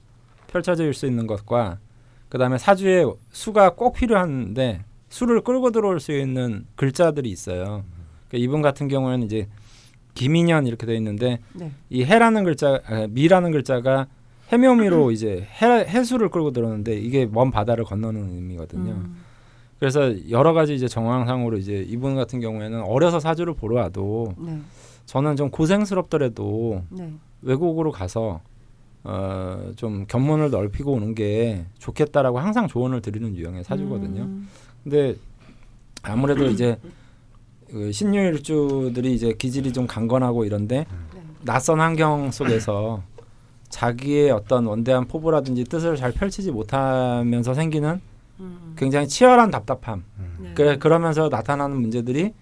펼쳐질 수 있는 것과 그다음에 사주에 수가 꼭 필요한데 수를 끌고 들어올 수 있는 글자들이 있어요. 그러니까 이분 같은 경우에는 이제 김인현 이렇게 돼 있는데 네, 이 해라는 글자, 아, 미라는 글자가 해묘미로 이제 해, 해수를 끌고 들어오는데 이게 먼 바다를 건너는 의미거든요. 음, 그래서 여러 가지 이제 정황상으로 이제 이분 같은 경우에는 어려서 사주를 보러 와도 네, 저는 좀 고생스럽더라도 네, 외국으로 가서 어, 좀 견문을 넓히고 오는 게 좋겠다라고 항상 조언을 드리는 유형의 사주거든요. 음, 근데 아무래도 이제 그 신유일주들이 이제 기질이 좀 강건하고 이런데 네. 낯선 환경 속에서 자기의 어떤 원대한 포부라든지 뜻을 잘 펼치지 못하면서 생기는 음. 굉장히 치열한 답답함. 네. 그래 그러면서 나타나는 문제들이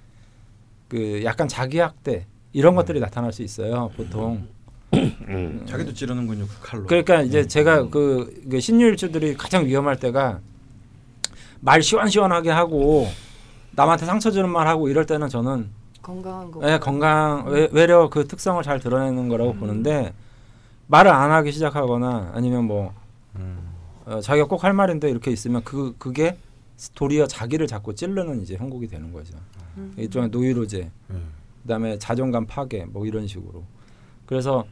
그 약간 자기 학대 이런 것들이 나타날 수 있어요. 보통. 음. 자기도 찌르는군요 그 칼로. 그러니까 이제 제가 그, 그 신유일주들이 가장 위험할 때가 말 시원시원하게 하고 남한테 상처 주는 말 하고 이럴 때는 저는 건강한 거. 예, 건강 외, 외려 그 특성을 잘 드러내는 거라고 보는데 말을 안 하기 시작하거나 아니면 뭐 음. 어, 자기가 꼭 할 말인데 이렇게 있으면 그 그게 도리어 자기를 자꾸 찌르는 이제 형국이 되는 거죠. 음. 일종의 노이로제, 음. 그다음에 자존감 파괴 뭐 이런 식으로. 그래서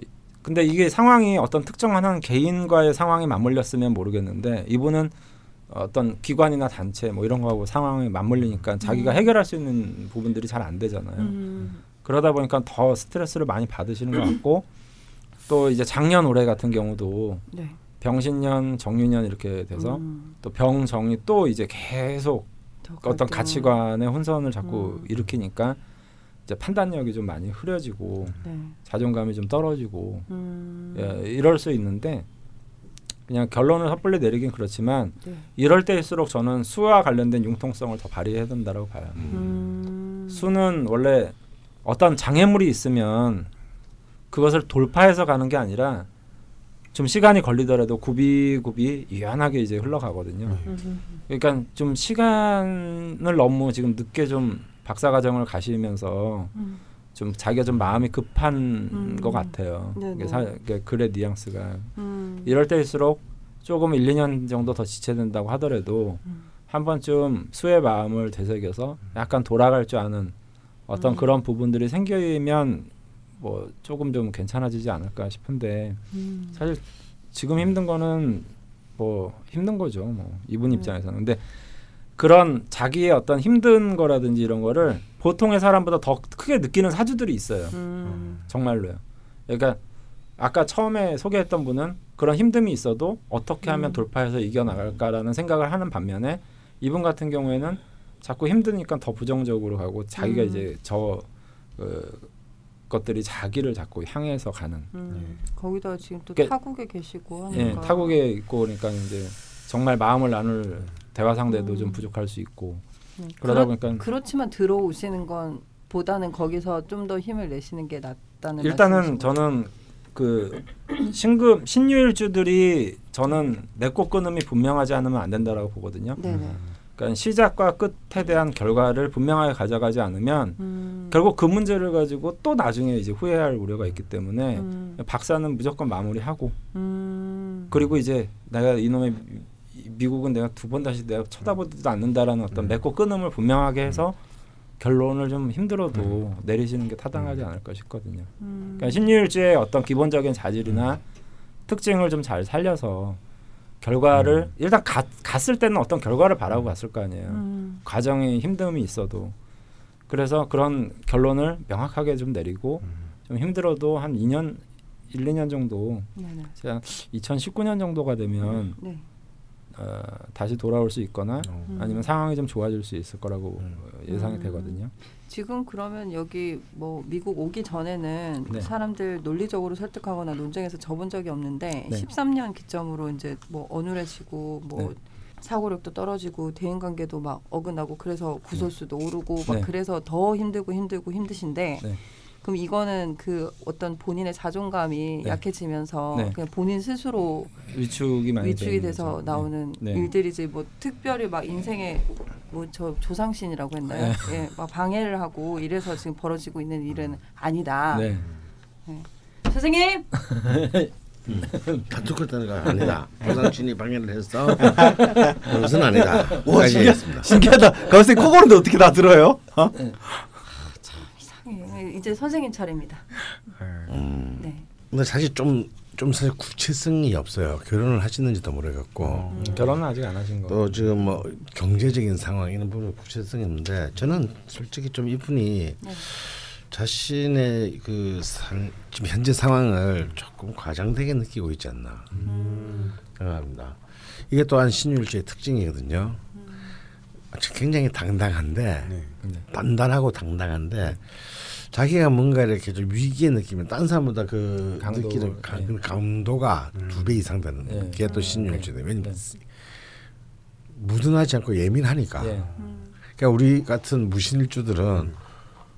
이- 근데 이게 상황이 어떤 특정한 한 개인과의 상황이 맞물렸으면 모르겠는데 이분은 어떤 기관이나 단체 뭐 이런 거하고 상황이 맞물리니까 자기가 음. 해결할 수 있는 부분들이 잘 안 되잖아요. 음. 그러다 보니까 더 스트레스를 많이 받으시는 것 같고 또 이제 작년 올해 같은 경우도 네. 병신년 정유년 이렇게 돼서 음. 또 병정이 또 이제 계속 더 어떤. 가치관의 혼선을 자꾸 음. 일으키니까 이제 판단력이 좀 많이 흐려지고 네. 자존감이 좀 떨어지고 음. 예, 이럴 수 있는데 그냥 결론을 섣불리 내리긴 그렇지만 네. 이럴 때일수록 저는 수와 관련된 융통성을 더 발휘해야 된다고 봐요. 음. 수는 원래 어떤 장애물이 있으면 그것을 돌파해서 가는 게 아니라 좀 시간이 걸리더라도 굽이굽이 유연하게 이제 흘러가거든요. 음. 그러니까 좀 시간을 너무 지금 늦게 좀 박사 과정을 가시면서 음. 좀 자기가 좀 마음이 급한 음. 것 같아요. 사, 글의 뉘앙스가 음. 이럴 때일수록 조금 1, 2년 정도 더 지체된다고 하더라도 음. 한 번쯤 수의 마음을 되새겨서 약간 돌아갈 줄 아는 어떤 음. 그런 부분들이 생기면 뭐 조금 좀 괜찮아지지 않을까 싶은데 음. 사실 지금 힘든 거는 뭐 힘든 거죠. 뭐 이분 음. 입장에서는 근데 그런 자기의 어떤 힘든 거라든지 이런 거를 보통의 사람보다 더 크게 느끼는 사주들이 있어요. 음. 정말로요. 그러니까 아까 처음에 소개했던 분은 그런 힘듦이 있어도 어떻게 하면 음. 돌파해서 이겨나갈까라는 생각을 하는 반면에 이분 같은 경우에는 자꾸 힘드니까 더 부정적으로 가고 자기가 음. 이제 저 그, 것들이 자기를 자꾸 향해서 가는 음. 거기다 지금 또 그러니까- 타국에 계시고 예, 하니까 타국에 있고 그러니까 이제 정말 마음을 나눌 대화 상대도 음. 좀 부족할 수 있고 음. 그러다 그렇- 보니까 그렇지만 들어오시는 건 보다는 거기서 좀 더 힘을 내시는 게 낫다는 일단은? 저는 그 신금 신유일주들이 저는 맺고 끊음이 분명하지 않으면 안 된다라고 보거든요. 네네. 그러니까 시작과 끝에 대한 결과를 분명하게 가져가지 않으면 음. 결국 그 문제를 가지고 또 나중에 이제 후회할 우려가 있기 때문에 음. 박사는 무조건 마무리하고 음. 그리고 이제 내가 이놈의 미- 미국은 내가 두 번 다시 내가 쳐다보지도 않는다라는 어떤 음. 맺고 끊음을 분명하게 해서 결론을 좀 힘들어도 음. 내리시는 게 타당하지 않을까 싶거든요. 음. 그러니까 신유일주의 어떤 기본적인 자질이나 특징을 좀 잘 살려서 결과를 음. 일단 갔, 갔을 때는 어떤 결과를 바라고 갔을 거 아니에요. 음. 과정이 힘듦이 있어도 그래서 그런 결론을 명확하게 좀 내리고 음. 좀 힘들어도 한 2년 1, 2년 정도 네 네. 제가 2019년 정도가 되면 네. 어, 다시 돌아올 수 있거나 어. 음. 아니면 상황이 좀 좋아질 수 있을 거라고 음. 어, 예상이 음. 되거든요. 지금 그러면 여기 뭐 미국 오기 전에는 네. 사람들 논리적으로 설득하거나 논쟁에서 접은 적이 없는데 네. 13년 기점으로 이제 뭐 어눌해지고 뭐 네. 사고력도 떨어지고 대인 관계도 막 어긋나고 그래서 구설수도 오르고 막 네. 그래서 더 힘들고 힘들고 힘드신데 네. 그럼 이거는 그 어떤 본인의 자존감이 네. 약해지면서 네. 그냥 본인 스스로 위축이 많이 위축이 돼서 거죠. 나오는 네. 일들이지 뭐 특별히 막 인생에 뭐 저 조상신이라고 했나요? 네. 예, 막 방해를 하고 이래서 지금 벌어지고 있는 일은 아니다. 네. 선생님, 다투었다는 거 아니다. 조상신이 방해를 했어. 그것은 아니다. 와 신기하, 알겠습니다. 신기하다. 가만히 코 고는데 어떻게 다 들어요? 어? 이제 선생님 차례입니다. 음. 네. 근데 사실 좀, 좀 사실 구체성이 없어요. 결혼을 하시는지도 모르겠고. 음, 결혼은 아직 안 하신 거. 또 지금 뭐 경제적인 상황 이런 부분 구체성이 없는데 저는 솔직히 좀 이분이 네. 자신의 그 상, 지금 현재 상황을 조금 과장되게 느끼고 있지 않나 음. 생각합니다. 이게 또한 신율주의 특징이거든요. 굉장히 당당한데 네. 단단하고 당당한데 자기가 뭔가 이렇게 좀 위기에 느끼면 딴 사람보다 그 강도, 느끼는 가- 네. 그 강도가 두배 이상 되는 네. 게또 신유일주대 왜냐면 네. 무든하지 않고 예민하니까 예. 그러니까 우리 같은 무신일주들은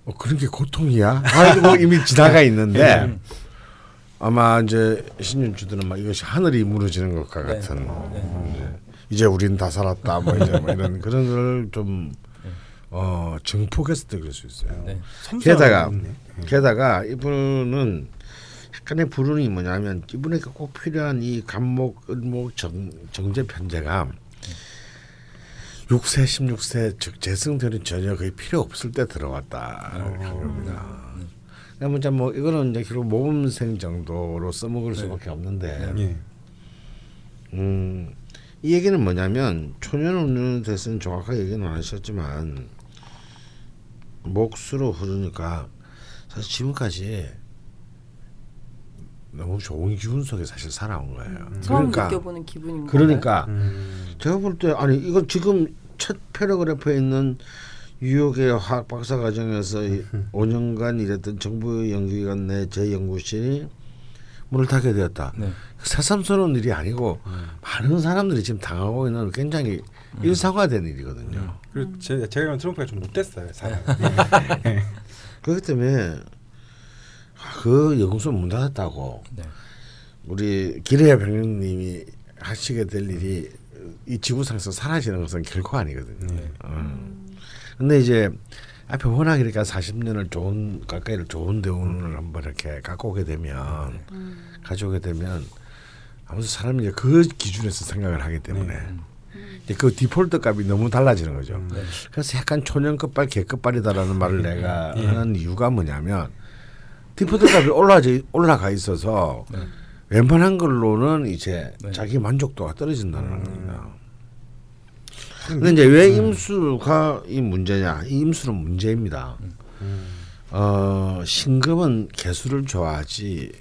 어, 그런 게 고통이야 아뭐 이미 지나가 있는데 아마 이제 신유일주들은 막 이것이 하늘이 무너지는 것과 네. 같은 네. 이제, 이제 우린 다 살았다 뭐 이제 뭐 이런 그런 걸 좀 어, 증폭했을 때 그럴 수 있어요. 네. 게다가 섬세하네. 게다가 이분은 약간의 불운이 뭐냐면 이분에게 꼭 필요한 이 간목, 을목, 정, 정제 편제가 6세, 16세 즉 재승들은 전혀 거의 필요 없을 때 들어왔다 겁니다. 그러면 이제 뭐 이거는 이제 결국 모범생 정도로 써먹을 수밖에 없는데 예. 음, 이 얘기는 뭐냐면 초년 운운에 대해서는 정확하게 얘기는 안 하셨지만 목수로 흐르니까 사실 지금까지 너무 좋은 기분 속에 사실 살아온 거예요. 처음 그러니까 느껴보는 기분인 그러니까 음. 제가 볼 때 아니 이건 지금 첫 패러그래프에 있는 뉴욕의 화학 박사 과정에서 이 5년간 일했던 정부 연구기관 내 제 연구실이 문을 닫게 되었다. 네. 새삼스러운 일이 아니고 많은 사람들이 지금 당하고 있는 굉장히 일상화된 일이거든요. 그리고 제, 제가 트럼프가 좀 못됐어요 사람. 그렇기 때문에 그 연구소 문 닫았다고 네. 우리 기레야 병님이 하시게 될 일이 이 지구상에서 사라지는 것은 결코 아니거든요. 네. 음. 근데 이제 앞에 워낙 이렇게 40년을 좋은 가까이를 좋은 대운을 한번 이렇게 갖고 오게 되면 가져오게 되면 아무튼 사람이 이제 그 기준에서 생각을 하기 때문에 이제 그 디폴트 값이 너무 달라지는 거죠. 네. 그래서 약간 초년 끝발 개 끝발이다라는 말을 내가 하는 이유가 뭐냐면 디폴트 값이 올라가 올라가 있어서 네. 웬만한 걸로는 이제 네. 자기 만족도가 떨어진다는 겁니다. 근데 이제 왜 임수가 이 문제냐? 이 임수는 문제입니다. 어, 신금은 개수를 좋아하지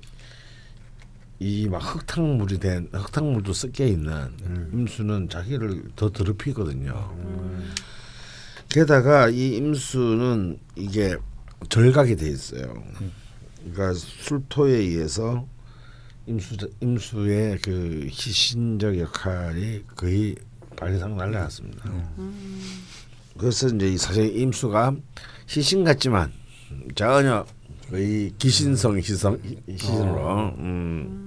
이 막 흙탕물이 된 흙탕물도 섞여 있는 임수는 자기를 더 더럽히거든요. 게다가 이 임수는 이게 절각이 돼 있어요. 그러니까 술토에 의해서 임수 임수의 그 희신적 역할이 거의 발리상 날라갔습니다. 그래서 이제 이 사실 임수가 희신 같지만 전혀 거의 기신성 희성 희신으로 음.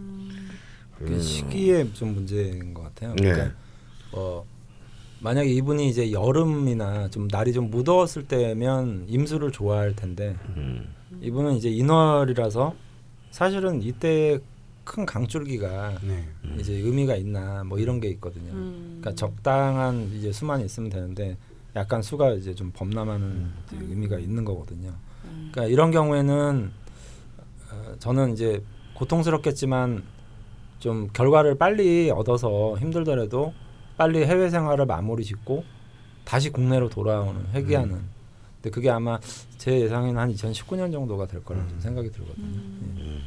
그 시기에 좀 문제인 것 같아요. 네. 그러니까 어, 만약에 이분이 이제 여름이나 좀 날이 좀 무더웠을 때면 임수를 좋아할 텐데 음. 이분은 이제 인월이라서 사실은 이때 큰 강줄기가 네. 이제 의미가 있나 뭐 이런 게 있거든요. 음. 그러니까 적당한 이제 수만 있으면 되는데 약간 수가 이제 좀 범람하는 이제 의미가 있는 거거든요. 그러니까 이런 경우에는 어, 저는 이제 고통스럽겠지만 좀 결과를 빨리 얻어서 힘들더라도 빨리 해외 생활을 마무리 짓고 다시 국내로 돌아오는 회귀하는. 근데 그게 아마 제 예상에는 한 2019년 정도가 될 거라고 좀 생각이 들거든요. 예.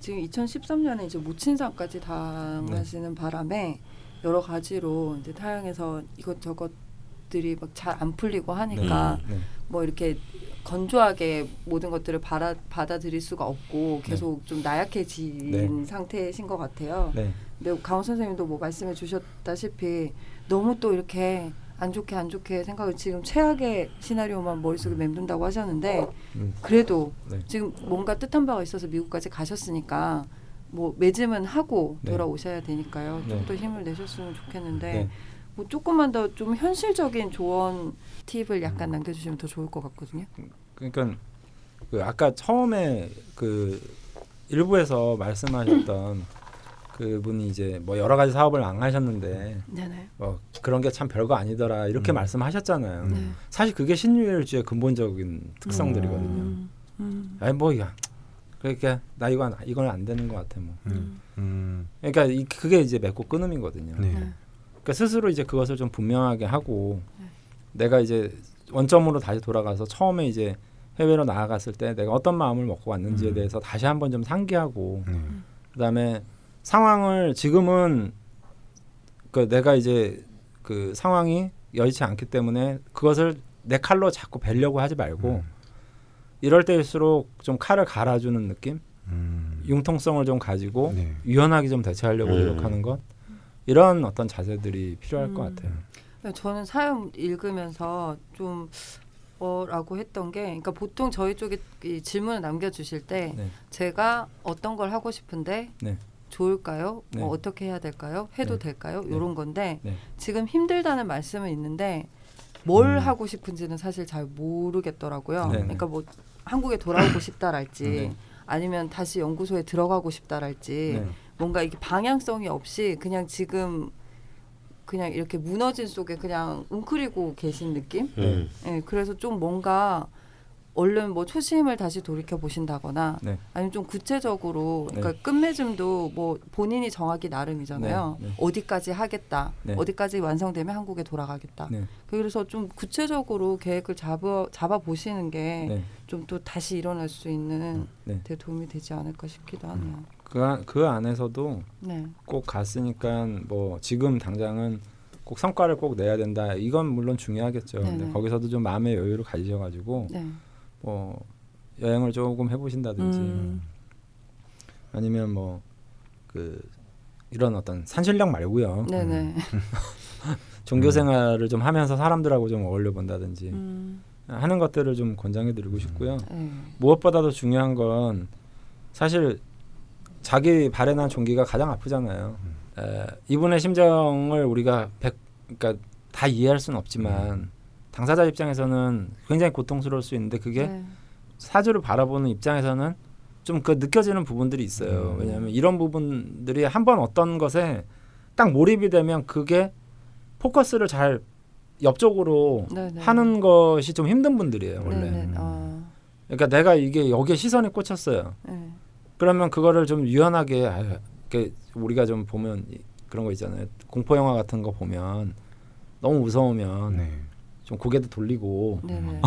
지금 2013년에 이제 모친상까지 당하시는 바람에 여러 가지로 이제 타향에서 이것저것들이 막 잘 안 풀리고 하니까 네. 뭐 이렇게 건조하게 모든 것들을 받아, 받아들일 수가 없고 계속 좀 나약해진 네. 상태이신 것 같아요. 네. 근데 강원 선생님도 뭐 말씀해 주셨다시피 너무 또 이렇게 안 좋게 안 좋게 생각을 지금 최악의 시나리오만 머릿속에 맴돈다고 하셨는데 음. 그래도 네. 지금 뭔가 뜻한 바가 있어서 미국까지 가셨으니까 뭐 매짐은 하고 네. 돌아오셔야 되니까요. 좀 네. 더 힘을 내셨으면 좋겠는데 네. 뭐 조금만 더 좀 현실적인 조언 팁을 음. 약간 남겨주시면 더 좋을 것 같거든요. 그러니까 그 아까 처음에 그 일부에서 말씀하셨던 그분이 이제 뭐 여러 가지 사업을 안 하셨는데 네네. 뭐 그런 게 참 별거 아니더라 이렇게 말씀하셨잖아요. 네. 사실 그게 신유일주의 근본적인 특성들이거든요. 음, 음, 아니 뭐 이거 그러니까 나 이거 안, 이건 안 되는 것 같아 뭐. 음. 음. 그러니까 이, 그게 이제 맺고 끊음이거든요. 네. 네. 그러니까 스스로 이제 그것을 좀 분명하게 하고 내가 이제 원점으로 다시 돌아가서 처음에 이제 해외로 나아갔을 때 내가 어떤 마음을 먹고 왔는지에 음. 대해서 다시 한번 좀 상기하고 네. 그다음에 상황을 지금은 그 내가 이제 그 상황이 여의치 않기 때문에 그것을 내 칼로 자꾸 베려고 하지 말고 음. 이럴 때일수록 좀 칼을 갈아주는 느낌, 음. 융통성을 좀 가지고 네. 유연하게 좀 대처하려고 음. 노력하는 것 이런 어떤 자세들이 필요할 것 음. 같아요. 저는 사연 읽으면서 좀 어라고 했던 게, 그러니까 보통 저희 쪽에 이 질문을 남겨 주실 때 네. 제가 어떤 걸 하고 싶은데 네. 좋을까요? 네. 뭐 어떻게 해야 될까요? 해도 네. 될까요? 네. 이런 건데 네. 지금 힘들다는 말씀은 있는데 뭘 음. 하고 싶은지는 사실 잘 모르겠더라고요. 네. 그러니까 뭐 한국에 돌아오고 싶다랄지 네. 아니면 다시 연구소에 들어가고 싶다랄지 네. 뭔가 이게 방향성이 없이 그냥 지금 그냥 이렇게 무너진 속에 그냥 웅크리고 계신 느낌? 음. 예, 그래서 좀 뭔가 얼른 뭐 초심을 다시 돌이켜 보신다거나 네. 아니면 좀 구체적으로 그러니까 네. 끝맺음도 뭐 본인이 정하기 나름이잖아요. 네, 네. 어디까지 하겠다. 네. 어디까지 완성되면 한국에 돌아가겠다. 네. 그래서 좀 구체적으로 계획을 잡아 잡아 보시는 게 네. 좀또 다시 일어날 수 있는 네. 데 도움이 되지 않을까 싶기도 하네요. 그, 안- 그 안에서도 네. 꼭 갔으니까 뭐 지금 당장은 꼭 성과를 꼭 내야 된다. 이건 물론 중요하겠죠. 근데 네네. 거기서도 좀 마음의 여유를 가지셔가지고 네. 뭐 여행을 조금 해보신다든지 음. 아니면 뭐 그 이런 어떤 산신령 말고요. 네네. 종교 생활을 좀 하면서 사람들하고 좀 어울려 본다든지 음. 하는 것들을 좀 권장해 드리고 싶고요. 네. 무엇보다도 중요한 건 사실 자기 발해난 종기가 가장 아프잖아요. 에, 이분의 심정을 우리가 백, 그러니까 다 이해할 수는 없지만 당사자 입장에서는 굉장히 고통스러울 수 있는데 그게 네. 사주를 바라보는 입장에서는 좀 그 느껴지는 부분들이 있어요. 음. 왜냐하면 이런 부분들이 한번 어떤 것에 딱 몰입이 되면 그게 포커스를 잘 옆쪽으로 네네. 하는 것이 좀 힘든 분들이에요 원래. 네네. 아. 그러니까 내가 이게 여기에 시선이 꽂혔어요. 네. 그러면 그거를 좀 유연하게 이렇게 우리가 좀 보면 이- 그런 거 있잖아요. 공포 영화 같은 거 보면 너무 무서우면 네. 좀 고개도 돌리고 네네.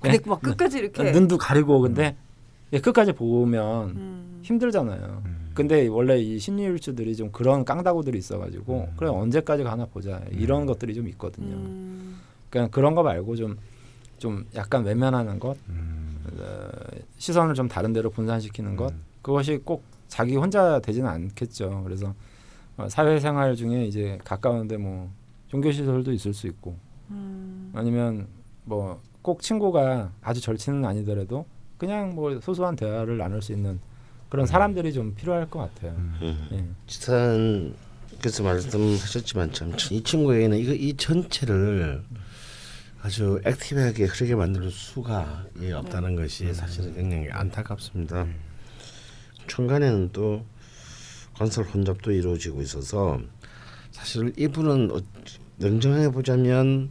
근데 막 끝까지 이렇게 눈도 가리고 근데 예, 끝까지 보면 음. 힘들잖아요. 음. 근데 원래 이 심리일주들이 좀 그런 깡다구들이 있어가지고 음. 그래 언제까지 가나 보자 이런 것들이 좀 있거든요. 음. 그냥 그런 거 말고 좀좀 약간 외면하는 것, 음. 어, 시선을 좀 다른 데로 분산시키는 것 음. 그것이 꼭 자기 혼자 되지는 않겠죠. 그래서 어, 사회생활 중에 이제 가까운데 뭐 종교 시설도 있을 수 있고 음. 아니면 뭐 꼭 친구가 아주 절친은 아니더라도 그냥 뭐 소소한 대화를 나눌 수 있는 그런 사람들이 좀 필요할 것 같아요. 음. 예. 지탄께서 말씀하셨지만 참 이 친구에게는 이거 이 전체를 아주 액티브하게 흐르게 만드는 수가 예, 없다는 것이 사실은 굉장히 안타깝습니다. 중간에는 또 건설 혼잡도 이루어지고 있어서 사실 이분은 어- 냉정해 보자면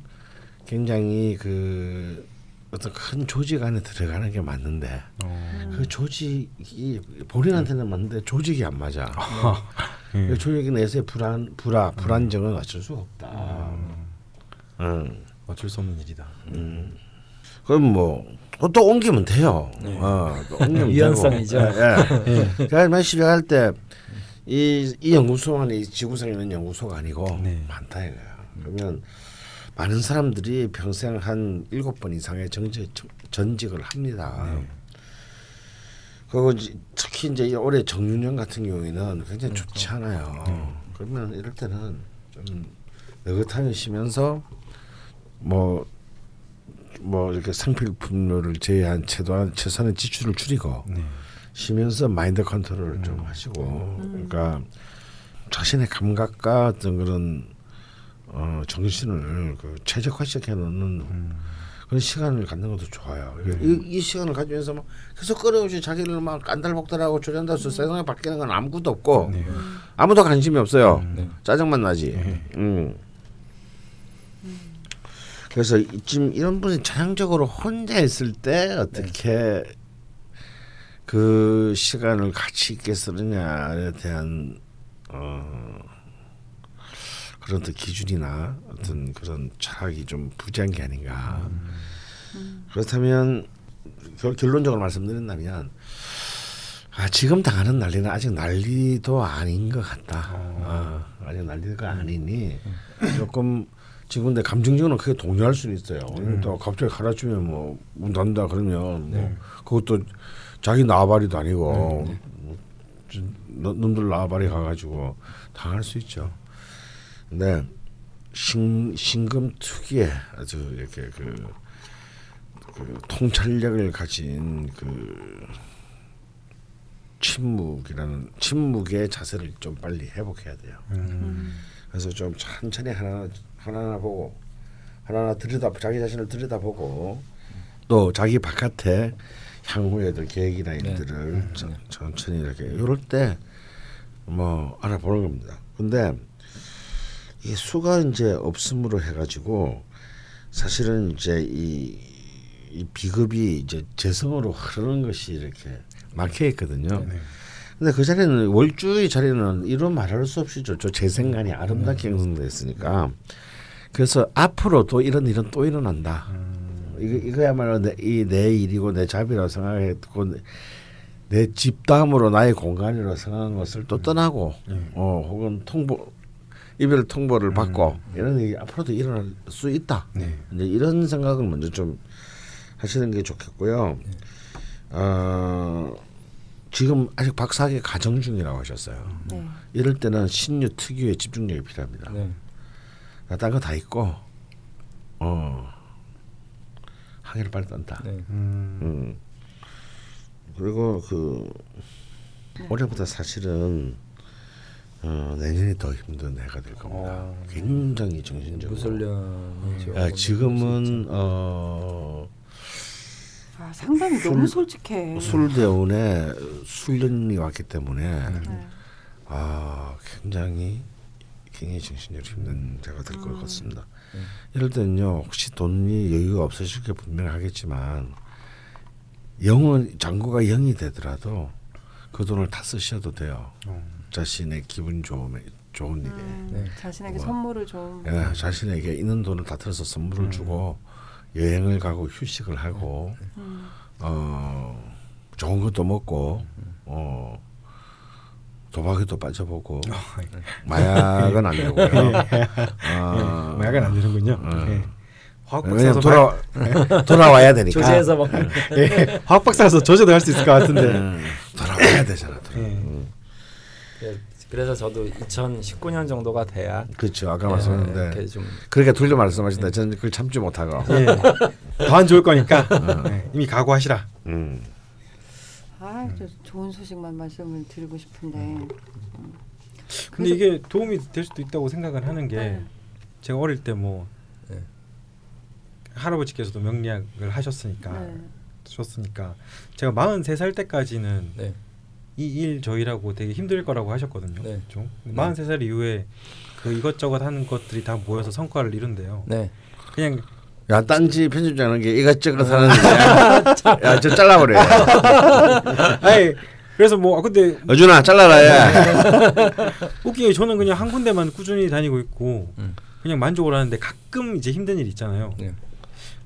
굉장히 그 어떤 큰 조직 안에 들어가는 게 맞는데 어. 그 조직이 본인한테는 맞는데 조직이 안 맞아. 예. 그 조직 내에서의 불안, 불화, 불안정은 어쩔 수 없다. 응. 어쩔 수 없는 일이다. 그럼 뭐 또 옮기면 돼요. 네. 어, 또 옮기면 유연성이죠. 되고. 예, 예. 제가 맨 시작 할 때 이 이 연구소가 이 지구상에 있는 연구소가 아니고 네. 많다 이거야. 그러면 많은 사람들이 평생 한 일곱 번 이상의 정직 전직을 합니다. 네. 그리고 이제 특히 이제 이 올해 정윤영 같은 경우에는 굉장히 네, 좋지 않아요. 그러면 이럴 때는 좀 느긋하게 쉬면서 뭐. 뭐 이렇게 상필품료를 제외한 최소한 최소한의 지출을 줄이고 네. 쉬면서 마인드 컨트롤을 좀 음. 하시고 그러니까 자신의 감각과 어떤 그런 어 정신을 그 최적화시켜 놓는 음. 그런 시간을 갖는 것도 좋아요. 음. 이, 이 시간을 가지면서 막 계속 끊임없이 자기를 막 깐달복달하고 조련다서 세상에 바뀌는 건 아무것도 없고 네. 아무도 관심이 없어요. 네. 짜증만 나지. 음. 그래서 이- 지금 이런 분이 전형적으로 혼자 있을 때 어떻게 그 시간을 가치 있게 쓰느냐에 대한 어 그런 어떤 기준이나 어떤 그런 철학이 좀 부재한 게 아닌가. 그렇다면 결, 결론적으로 말씀드린다면 아, 지금 당하는 난리는 아직 난리도 아닌 것 같다. 어, 아직 난리가 아니니 조금 지금 근데 감정적으로 크게 동요할 수는 있어요. 또 갑자기 갈아주면 뭐문 닫는다 그러면 뭐 그것도 자기 나발이도 아니고 저- 너- 놈들 나발이 가가지고 당할 수 있죠. 근데 신 신금 특유의 아주 이렇게 그, 그 통찰력을 가진 그 침묵이라는 침묵의 자세를 좀 빨리 회복해야 돼요. 그래서 좀 천천히 하나 하나하나 보고 하나하나 들여다 자기 자신을 들여다보고 또 자기 바깥에 향후에 도 계획이나 일들을 천- 천천히 이렇게 이럴 때 뭐 알아보는 겁니다. 근데 이 수가 이제 없음으로 해가지고 사실은 이제 이, 이 비급이 이제 재성으로 흐르는 것이 이렇게 막혀 있거든요. 근데 그 자리는 월주의 자리는 이런 말할 수 없이 저, 저 재생관이 아름답게 형성돼 있으니까 그래서 앞으로 또 이런 일은 또 일어난다. 이거 이거야말로 내, 이 내 일이고 내 잡이라고 생각했고 내, 내 집담으로 나의 공간이라고 생각한 것을 또 떠나고 어 혹은 통보 이별 통보를 받고 이런 일이 앞으로도 일어날 수 있다. 네. 이제 이런 생각을 먼저 좀 하시는 게 좋겠고요. 어, 지금 아직 박사학위 가정 중이라고 하셨어요. 네. 이럴 때는 신유 특유의 집중력이 필요합니다. 네. 딴거 다 있고, 어, 항해를 빨리 떤다. 네. 음. 음. 그리고 그 올해보다 사실은 어, 내년이 더 힘든 해가 될 겁니다. 어. 굉장히 정신적으로. 무술년이죠. 아, 지금은 어, 아, 상담이 너무 솔직해. 술 대운에 술년이 왔기 때문에 네. 아 굉장히 굉장히 정신적으로 힘든 때가 될 것 같습니다. 이럴 때는요 혹시 돈이 여유가 없으실 게 분명하겠지만 영은 장고가 영이 되더라도 그 돈을 다 쓰셔도 돼요. 자신의 기분 좋음에 좋은 일에 음, 네. 자신에게 뭐. 선물을 좀 예, 자신에게 있는 돈을 다 들어서 선물을 주고 여행을 가고 휴식을 하고 음, 어 좋은 것도 먹고 어 도박에도 빠져보고 마약은 안 되고요. 어, 마약은 안 되는군요. 어. 예. 화학 왜냐면 박사서 돌아 돌아와야 되니까. 조제에서 막 예. 화학 박사라서 저제도 할 수 있을 것 같은데. 음, 돌아와야 되잖아. 돌아. 예. 음, 네, 그래서 저도 2019년 정도가 돼야 그렇죠. 아까 네, 말씀했는데 이렇게 좀 그렇게 돌려 말씀하신다. 저는 그걸 참지 못하고. 예. 더안 좋을 거니까 예. 이미 각오하시라. 음. 아, 저 좋은 소식만 말씀을 드리고 싶은데. 근데 그래서- 이게 도움이 될 수도 있다고 생각을 하는 게 네. 제가 어릴 때뭐 네. 할아버지께서도 명리학을 하셨으니까 네. 셨으니까 제가 43살 때까지는 네. 이 일 저일하고 되게 힘들 거라고 하셨거든요. 네. 좀 43살 이후에 그 이것저것 하는 것들이 다 모여서 성과를 이룬대요. 네. 그냥 야 딴지 편집자는 게 이것저것 하는데 야저 잘라버려. 아니 그래서 뭐 아, 근데 어준아 잘라라 야. 웃기게 저는 그냥 한 군데만 꾸준히 다니고 있고 음. 그냥 만족을 하는데 가끔 이제 힘든 일 있잖아요. 네.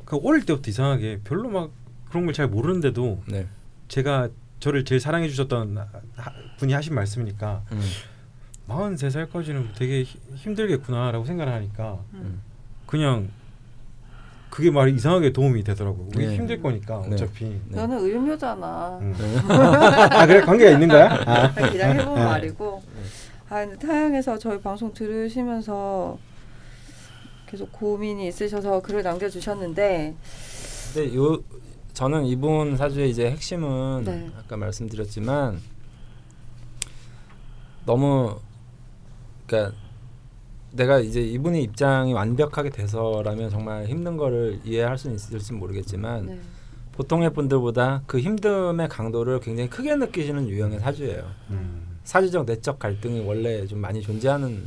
그 어릴 때부터 이상하게 별로 막 그런 걸 잘 모르는데도 네. 제가 저를 제일 사랑해 주셨던 하- 분이 하신 말씀이니까 음. 43살까지는 되게 히- 힘들겠구나라고 생각을 하니까 음. 그냥 그게 말이 이상하게 도움이 되더라고요. 우리 네. 힘들 거니까 네. 어차피. 네. 너는 의료잖아. 음. 아 그래 관계가 있는 거야? 아. 그냥 해본 말이고. 아 근데 타양에서 저희 방송 들으시면서 계속 고민이 있으셔서 글을 남겨주셨는데 근데 요 저는 이분 사주의 이제 핵심은 네. 아까 말씀드렸지만 너무 그러니까 내가 이제 이분의 입장이 완벽하게 돼서라면 정말 힘든 거를 이해할 수는 있을지 모르겠지만 네. 보통의 분들보다 그 힘듦의 강도를 굉장히 크게 느끼시는 유형의 사주예요. 음. 사주적 내적 갈등이 원래 좀 많이 존재하는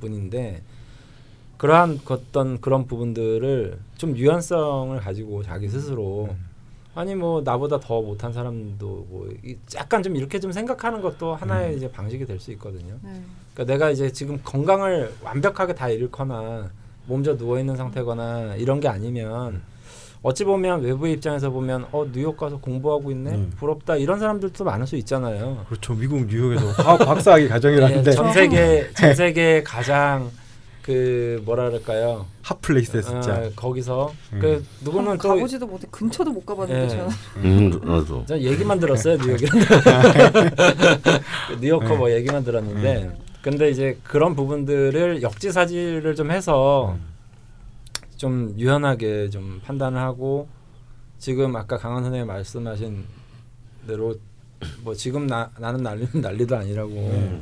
분인데 그러한 어떤 그런 부분들을 좀 유연성을 가지고 자기 스스로 아니 뭐 나보다 더 못한 사람도 뭐 이- 약간 좀 이렇게 좀 생각하는 것도 하나의 이제 방식이 될 수 있거든요. 네. 그러니까 내가 이제 지금 건강을 완벽하게 다 잃거나 몸져 누워 있는 상태거나 이런 게 아니면 어찌 보면 외부의 입장에서 보면 어 뉴욕 가서 공부하고 있네 음. 부럽다 이런 사람들도 많을 수 있잖아요. 그렇죠. 미국 뉴욕에서 화학 박사학위 예, 과정이라는데 전 세계 전 세계 가장 그 뭐라 그럴까요? 핫플레이스에 진짜. 아, 거기서 음. 그 누구는 또 가보지도 못해 근처도 못 가봤는데 예. 저는 음, 나도. 전 얘기만 들었어요 뉴욕에 뉴요커 뭐 얘기만 들었는데 근데 이제 그런 부분들을 역지사지를 좀 해서 좀 유연하게 좀 판단을 하고 지금 아까 강원 선생님 말씀하신 대로 뭐 지금 나, 나는 난리는 난리도 아니라고 네.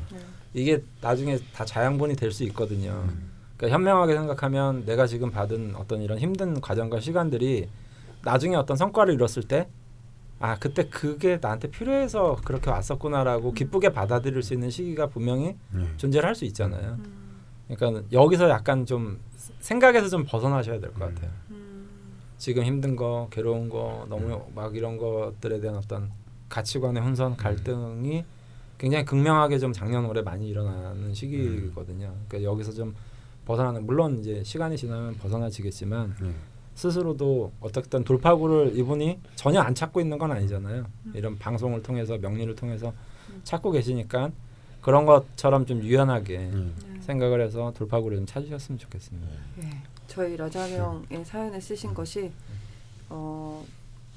이게 나중에 다 자양분이 될 수 있거든요. 그러니까 현명하게 생각하면 내가 지금 받은 어떤 이런 힘든 과정과 시간들이 나중에 어떤 성과를 이뤘을 때 아 그때 그게 나한테 필요해서 그렇게 왔었구나라고 기쁘게 받아들일 수 있는 시기가 분명히 네. 존재를 할 수 있잖아요. 그러니까 여기서 약간 좀 생각에서 좀 벗어나셔야 될 것 같아요. 지금 힘든 거, 괴로운 거, 너무 막 이런 것들에 대한 어떤 가치관의 혼선, 갈등이 굉장히 극명하게 좀 작년 올해 많이 일어나는 시기거든요. 그러니까 여기서 좀 벗어나는 물론 이제 시간이 지나면 벗어나지겠지만 네. 스스로도 어떻든 돌파구를 이분이 전혀 안 찾고 있는 건 아니잖아요. 이런 방송을 통해서 명리를 통해서 찾고 계시니까 그런 것처럼 좀 유연하게 음. 생각을 해서 돌파구를 좀 찾으셨으면 좋겠습니다. 예. 저희 라자명의 사연을 쓰신 것이 어,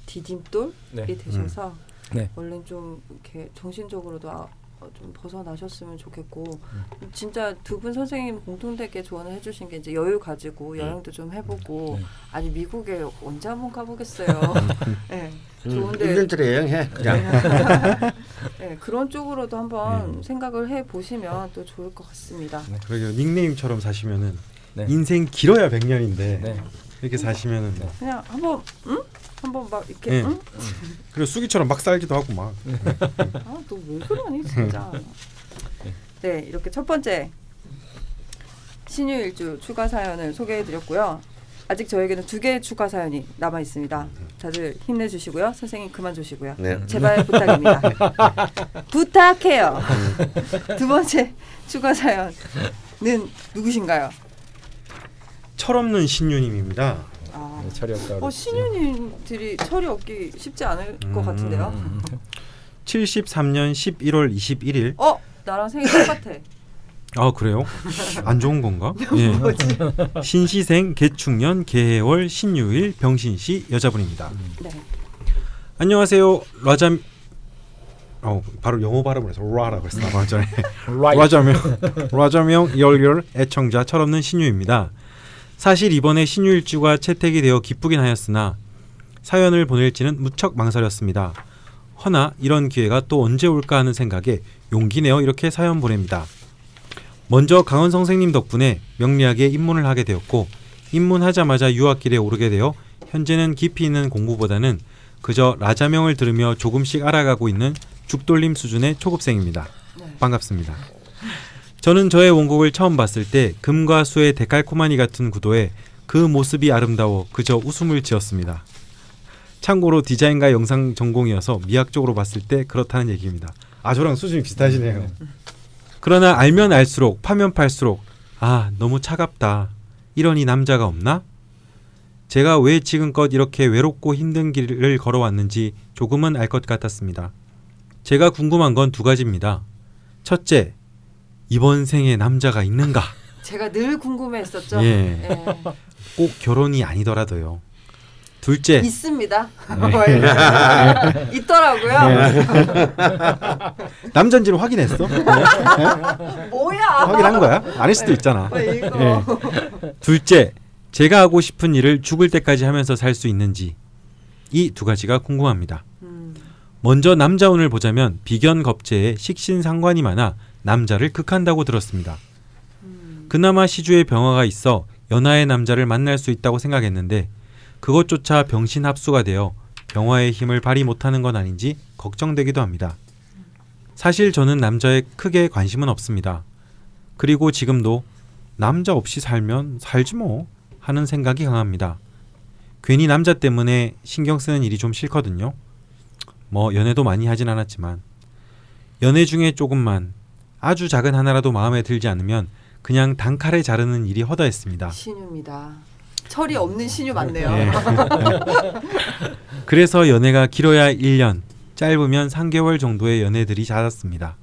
디딤돌이 네. 되셔서 네. 얼른 좀 이렇게 정신적으로도 아, 어, 좀 벗어나셨으면 좋겠고 음. 진짜 두 분 선생님 공통되게 조언을 해주신 게 이제 여유 가지고 여행도 좀 해보고 네. 아니 미국에 언제 한번 가보겠어요. 네, 음, 좋은데 1년짜리 여행해. 그냥. 네, 그런 쪽으로도 한번 네. 생각을 해 보시면 또 좋을 것 같습니다. 그러게요. 닉네임처럼 사시면은 네. 인생 길어야 100년인데 네. 이렇게 사시면은 네. 그냥 한번 응? 한번 막 이렇게 네. 응? 그리고 수기처럼 막 살기도 하고 막. 아, 너 왜 그러니 진짜. 네, 이렇게 첫 번째 신유일주 추가 사연을 소개해드렸고요. 아직 저에게는 두 개의 추가 사연이 남아 있습니다. 다들 힘내주시고요. 선생님 그만 주시고요. 네. 제발 부탁입니다. 부탁해요. 두 번째 추가 사연은 누구신가요? 철없는 신유님입니다. 아, 네, 철이 없다. 어, 신유님들이 철이 없기 쉽지 않을 것 음. 같은데요. 73년 11월 21일. 어, 나랑 생일 똑같아. 아 그래요? 안 좋은 건가? 예. 신시생 개축년 개해월 신유일 병신시 여자분입니다. 네. 안녕하세요. 라잠 어 바로 영어 발음을 해서 라라 그랬어. 나 전에. Right. 라자명 라자명 열열 애청자 철없는 신유입니다. 사실 이번에 신유일주가 채택이 되어 기쁘긴 하였으나 사연을 보낼지는 무척 망설였습니다. 허나 이런 기회가 또 언제 올까 하는 생각에 용기 내어 이렇게 사연 보냅니다. 먼저 강원 선생님 덕분에 명리학에 입문을 하게 되었고 입문하자마자 유학길에 오르게 되어 현재는 깊이 있는 공부보다는 그저 라자명을 들으며 조금씩 알아가고 있는 죽돌림 수준의 초급생입니다. 네. 반갑습니다. 저는 저의 원곡을 처음 봤을 때 금과 수의 데칼코마니 같은 구도에 그 모습이 아름다워 그저 웃음을 지었습니다. 참고로 디자인과 영상 전공이어서 미학적으로 봤을 때 그렇다는 얘기입니다. 아 저랑 수준이 비슷하시네요. 그러나 알면 알수록 파면 팔수록 아 너무 차갑다. 이런 이 남자가 없나? 제가 왜 지금껏 이렇게 외롭고 힘든 길을 걸어왔는지 조금은 알 것 같았습니다. 제가 궁금한 건 두 가지입니다. 첫째, 이번 생에 남자가 있는가? 제가 늘 궁금해했었죠. 예. 예. 꼭 결혼이 아니더라도요. 둘째, 있습니다. 네. 있더라고요. 남잔지를 확인했어? 뭐야? 확인한 거야? 아닐 수도 있잖아. 둘째, 제가 하고 싶은 일을 죽을 때까지 하면서 살 수 있는지 이 두 가지가 궁금합니다. 음, 먼저 남자운을 보자면 비견 겁재에 식신상관이 많아 남자를 극한다고 들었습니다. 음. 그나마 시주에 병화가 있어 연하의 남자를 만날 수 있다고 생각했는데 그것조차 병신 합수가 되어 병화의 힘을 발휘 못하는 건 아닌지 걱정되기도 합니다. 사실 저는 남자에 크게 관심은 없습니다. 그리고 지금도 남자 없이 살면 살지 뭐 하는 생각이 강합니다. 괜히 남자 때문에 신경 쓰는 일이 좀 싫거든요. 뭐 연애도 많이 하진 않았지만 연애 중에 조금만 아주 작은 하나라도 마음에 들지 않으면 그냥 단칼에 자르는 일이 허다했습니다. 신유입니다. 철이 없는 신유 맞네요. 예. 그래서 연애가 길어야 1년, 짧으면 3개월 정도의 연애들이 잦았습니다.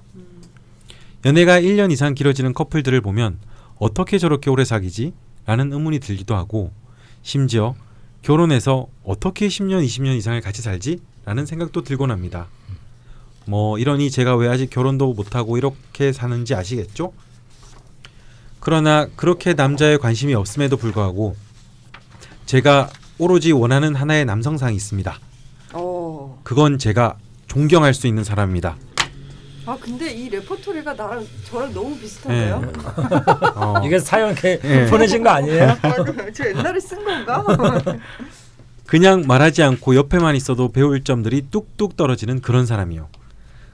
연애가 1년 이상 길어지는 커플들을 보면 어떻게 저렇게 오래 사귀지? 라는 의문이 들기도 하고 심지어 결혼해서 어떻게 10년, 20년 이상을 같이 살지? 라는 생각도 들곤 합니다. 뭐 이러니 제가 왜 아직 결혼도 못하고 이렇게 사는지 아시겠죠? 그러나 그렇게 남자에 관심이 없음에도 불구하고 제가 오로지 원하는 하나의 남성상이 있습니다. 어. 그건 제가 존경할 수 있는 사람입니다. 아 근데 이 레퍼토리가 나랑 저랑 너무 비슷한데요? 네. 어, 이게 사연 이렇게 예. 보내신 거 아니에요? 아, 저 옛날에 쓴 건가? 그냥 말하지 않고 옆에만 있어도 배울 점들이 뚝뚝 떨어지는 그런 사람이요.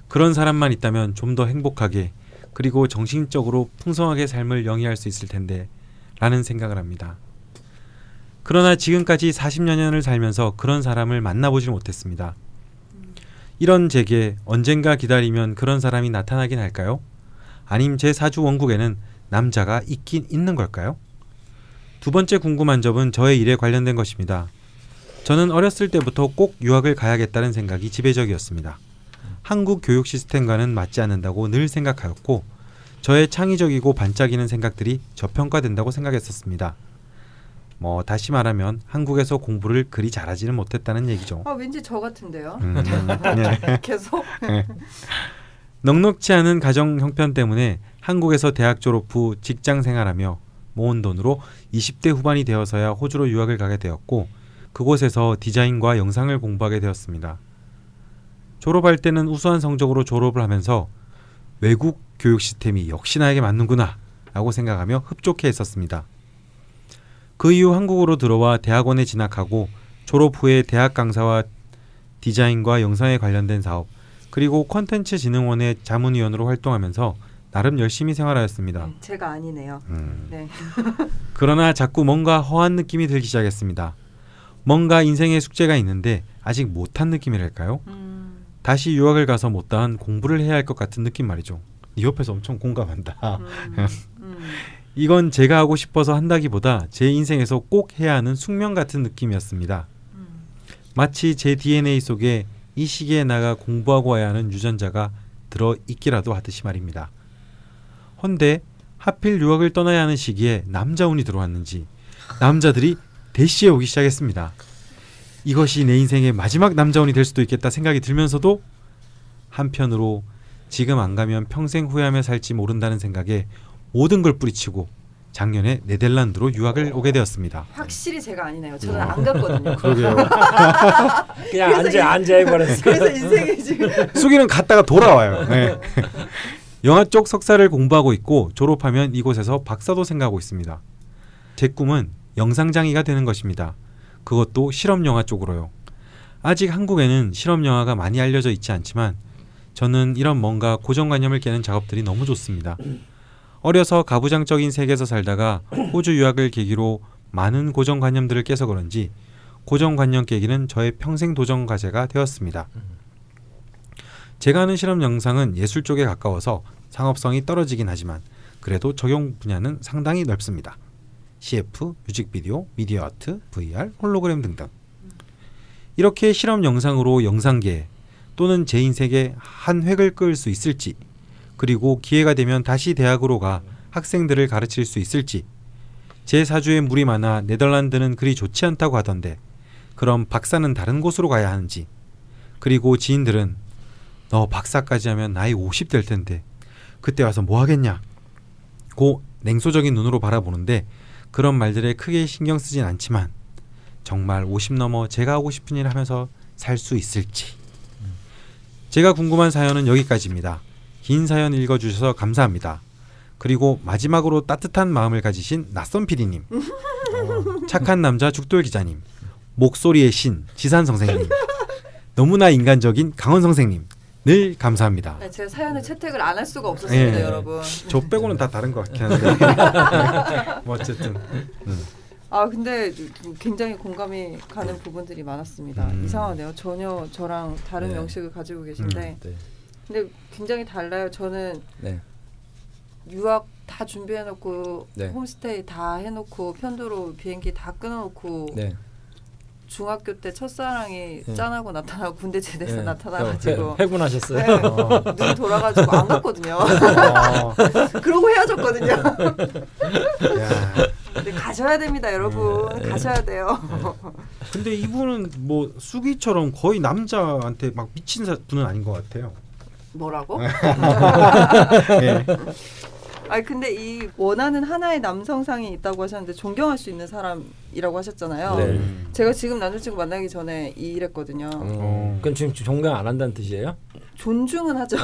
그런 사람만 있다면 좀 더 행복하게 그리고 정신적으로 풍성하게 삶을 영위할 수 있을 텐데 라는 생각을 합니다. 그러나 지금까지 40여 년을 살면서 그런 사람을 만나보질 못했습니다. 이런 제게 언젠가 기다리면 그런 사람이 나타나긴 할까요? 아님 제 사주 원국에는 남자가 있긴 있는 걸까요? 두 번째 궁금한 점은 저의 일에 관련된 것입니다. 저는 어렸을 때부터 꼭 유학을 가야겠다는 생각이 지배적이었습니다. 한국 교육 시스템과는 맞지 않는다고 늘 생각하였고 저의 창의적이고 반짝이는 생각들이 저평가된다고 생각했었습니다. 뭐 다시 말하면 한국에서 공부를 그리 잘하지는 못했다는 얘기죠. 아 왠지 저 같은데요. 음, 네. 계속. 넉넉치 않은 가정 형편 때문에 한국에서 대학 졸업 후 직장 생활하며 모은 돈으로 20대 후반이 되어서야 호주로 유학을 가게 되었고 그곳에서 디자인과 영상을 공부하게 되었습니다. 졸업할 때는 우수한 성적으로 졸업을 하면서 외국 교육 시스템이 역시 나에게 맞는구나 라고 생각하며 흡족해 했었습니다. 그 이후 한국으로 들어와 대학원에 진학하고 졸업 후에 대학 강사와 디자인과 영상에 관련된 사업 그리고 콘텐츠 진흥원의 자문위원으로 활동하면서 나름 열심히 생활하였습니다. 음, 제가 아니네요. 음. 네. 그러나 자꾸 뭔가 허한 느낌이 들기 시작했습니다. 뭔가 인생의 숙제가 있는데 아직 못한 느낌이랄까요? 음, 다시 유학을 가서 못다한 공부를 해야 할 것 같은 느낌 말이죠. 이 옆에서 엄청 공감한다. 음, 음. 이건 제가 하고 싶어서 한다기보다 제 인생에서 꼭 해야 하는 숙명 같은 느낌이었습니다. 음. 마치 제 DNA 속에 이 시기에 나가 공부하고 와야 하는 유전자가 들어 있기라도 하듯이 말입니다. 헌데 하필 유학을 떠나야 하는 시기에 남자운이 들어왔는지 남자들이 대시에 오기 시작했습니다. 이것이 내 인생의 마지막 남자운이 될 수도 있겠다 생각이 들면서도 한편으로 지금 안 가면 평생 후회하며 살지 모른다는 생각에 모든 걸 뿌리치고 작년에 네덜란드로 유학을 오게 되었습니다. 확실히 제가 아니네요. 저는 안 갔거든요. 그러게요. 그냥 앉아 앉아 해버렸어. 그래서 인생이 지금 수기는 갔다가 돌아와요. 네. 영화 쪽 석사를 공부하고 있고 졸업하면 이곳에서 박사도 생각하고 있습니다. 제 꿈은 영상장의가 되는 것입니다. 그것도 실험 영화 쪽으로요. 아직 한국에는 실험 영화가 많이 알려져 있지 않지만 저는 이런 뭔가 고정관념을 깨는 작업들이 너무 좋습니다. 어려서 가부장적인 세계에서 살다가 호주 유학을 계기로 많은 고정관념들을 깨서 그런지 고정관념 깨기는 저의 평생 도전 과제가 되었습니다. 제가 하는 실험 영상은 예술 쪽에 가까워서 상업성이 떨어지긴 하지만 그래도 적용 분야는 상당히 넓습니다. CF, 뮤직비디오, 미디어 아트, VR, 홀로그램 등등. 이렇게 실험 영상으로 영상계 또는 제 인생에 한 획을 그을 수 있을지 그리고 기회가 되면 다시 대학으로 가 학생들을 가르칠 수 있을지 제 사주에 물이 많아 네덜란드는 그리 좋지 않다고 하던데 그럼 박사는 다른 곳으로 가야 하는지 그리고 지인들은 너 박사까지 하면 나이 50 될 텐데 그때 와서 뭐 하겠냐 고 냉소적인 눈으로 바라보는데 그런 말들에 크게 신경 쓰진 않지만 정말 50 넘어 제가 하고 싶은 일 하면서 살 수 있을지 제가 궁금한 사연은 여기까지입니다. 긴 사연 읽어주셔서 감사합니다. 그리고 마지막으로 따뜻한 마음을 가지신 낯선 어, 착한 남자 죽돌 기자님, 목소리의 신 지산 선생님, 너무나 인간적인 강원 선생님, 늘 감사합니다. 네, 제가 사연을 채택을 안 할 수가 없었습니다, 예. 여러분. 저 빼고는 다 다른 것 같긴 한데 뭐 어쨌든 아 근데 굉장히 공감이 가는 부분들이 많았습니다. 음. 이상하네요. 전혀 저랑 다른 네. 명식을 가지고 계신데, 네. 근데 굉장히 달라요. 저는 네. 유학 다 준비해놓고 네. 홈스테이 다 해놓고 편도로 비행기 다 끊어놓고 네. 중학교 때 첫사랑이 네. 짠하고 나타나고 군대 제대해서 네. 나타나가지고 회, 군하셨어요 네. 눈 돌아가지고 안 갔거든요. 어, 그러고 헤어졌거든요. 야. 근데 가셔야 됩니다, 여러분. 네. 가셔야 돼요. 근데 이분은 뭐 수기처럼 거의 남자한테 막 미친 사- 분은 아닌 것 같아요. 뭐라고? 예. 아니 근데 이 원하는 하나의 남성상이 있다고 하셨는데 존경할 수 있는 사람이라고 하셨잖아요. 네. 제가 지금 남자친구 만나기 전에 이랬거든요. 어. 그건 지금 존경 안 한다는 뜻이에요? 존중은 하죠.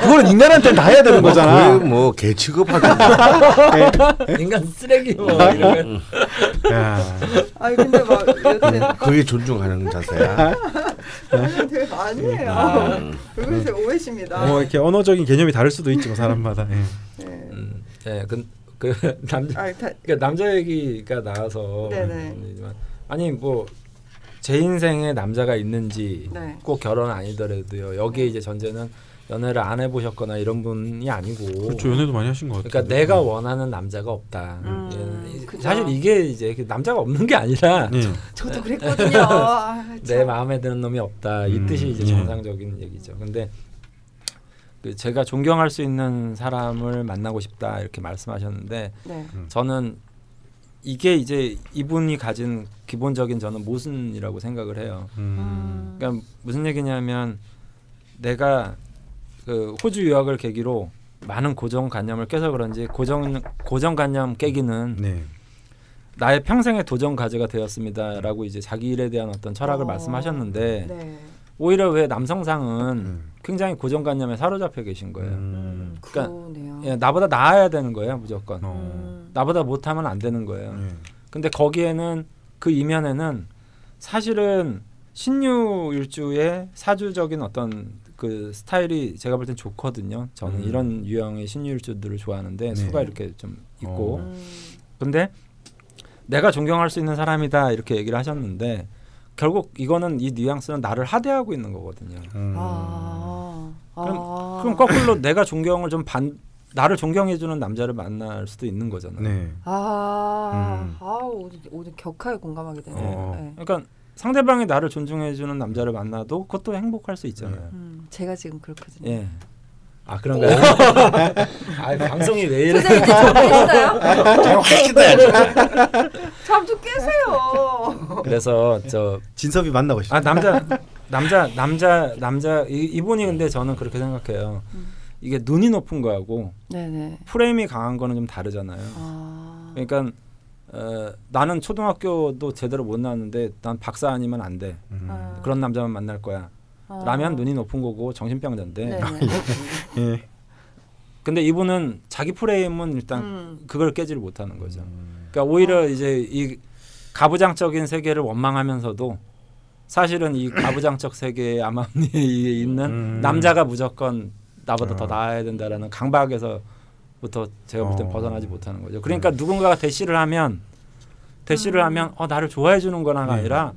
그건 인간한테 다 해야 되는 거잖아. 거의 뭐개 취급하죠. 인간 쓰레기 뭐 이런 거. 야. 아니 근데 막 여튼 그게 존중하는 자세야. 아니, 아니에요. 음. 그것이 오해십니다. 뭐 이렇게 언어적인 개념이 다를 수도 있지 뭐 사람마다. 예. 네. 음, 예, 그, 그 남자 아니, 다, 그러니까 남자 얘기가 나와서 네네. 말이지만 아니 뭐 제 인생에 남자가 있는지 네. 꼭 결혼 아니더라도요. 여기에 이제 전제는 연애를 안 해보셨거나 이런 분이 아니고 그렇죠 연애도 많이 하신 것 같아요. 그러니까 내가 원하는 남자가 없다. 음, 예. 사실 이게 이제 그 남자가 없는 게 아니라 예. 저도 그랬거든요. 아, 내 참. 마음에 드는 놈이 없다. 이 음, 뜻이 이제 예. 정상적인 얘기죠. 근데 그 제가 존경할 수 있는 사람을 만나고 싶다 이렇게 말씀하셨는데 네. 저는 이게 이제 이분이 가진 기본적인 저는 모순이라고 생각을 해요. 음. 그러니까 무슨 얘기냐면 내가 그 호주 유학을 계기로 많은 고정관념을 깨서 그런지 고정 고정관념 깨기는 네. 나의 평생의 도전 과제가 되었습니다라고 이제 자기 일에 대한 어떤 철학을 어, 말씀하셨는데 네. 오히려 왜 남성상은 음. 굉장히 고정관념에 사로잡혀 계신 거예요. 음. 그러니까 그러네요. 예, 나보다 나아야 되는 거예요, 무조건. 어. 음. 나보다 못하면 안 되는 거예요. 예. 근데 거기에는 그 이면에는 사실은 신유일주의 사주적인 어떤 그 스타일이 제가 볼 땐 좋거든요. 저는 음. 이런 유형의 신유일주들을 좋아하는데 네. 수가 이렇게 좀 있고. 어. 음. 근데 내가 존경할 수 있는 사람이다 이렇게 얘기를 하셨는데 결국 이거는 이 뉘앙스는 나를 하대하고 있는 거거든요. 음. 아. 그럼- 아. 그럼 거꾸로 내가 존경을 좀 반 나를 존경해주는 남자를 만날 수도 있는 거잖아요. 네. 아, 음. 아 오늘, 오늘 격하게 공감하게 되네요. 어. 네. 그러니까 상대방이 나를 존중해주는 남자를 만나도 그것도 행복할 수 있잖아요. 음, 제가 지금 그렇거든요. 예. 아 그런가요? 아 방송이 왜 이래? 선생님 이제. 잠좀 깨세요. 그래서 저 진섭이 만나고 싶어. 아 남자 남자 남자 남자 이, 이분이 근데 저는 그렇게 생각해요. 음. 이게 눈이 높은 거하고 네네. 프레임이 강한 거는 좀 다르잖아요. 아. 그러니까 어, 나는 초등학교도 제대로 못 나왔는데 난 박사 아니면 안 돼. 음. 아. 그런 남자만 만날 거야. 아. 라면 눈이 높은 거고 정신병자인데. 네네. 예. 근데 이분은 자기 프레임은 일단 음. 그걸 깨지를 못하는 거죠. 그러니까 오히려 이제 이 가부장적인 세계를 원망하면서도 사실은 이 가부장적 세계의 암암리에 있는 음. 남자가 무조건 나보다 어. 더 나아야 된다라는 강박에서부터 제가 볼땐 어. 벗어나지 못하는 거죠. 그러니까 누군가가 대시를 하면 대시를 음. 하면 어 나를 좋아해 주는 거나가 네. 아니라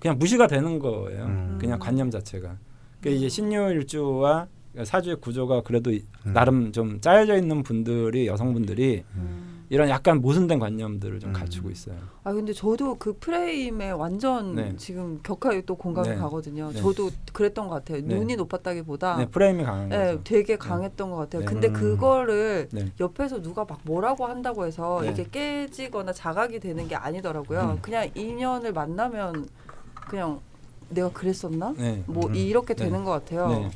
그냥 무시가 되는 거예요. 음. 그냥 관념 자체가. 그러니까 이제 신유일주와 사주의 구조가 그래도 이- 음. 나름 좀 짜여져 있는 분들이 여성분들이 음. 이런 약간 모순된 관념들을 좀 음. 갖추고 있어요. 아 근데 저도 그 프레임에 완전 네. 지금 격하게 또 공감이 네. 네. 네. 저도 그랬던 것 같아요. 네. 눈이 높았다기보다 네, 프레임이 강한 네, 거죠. 되게 강했던 것 같아요. 네. 근데 음. 그거를 네. 옆에서 누가 막 뭐라고 한다고 해서 네. 이게 깨지거나 자각이 되는 게 아니더라고요. 음. 그냥 인연을 만나면 그냥 내가 그랬었나? 네. 뭐 음. 이렇게 네. 되는 것 같아요. 네.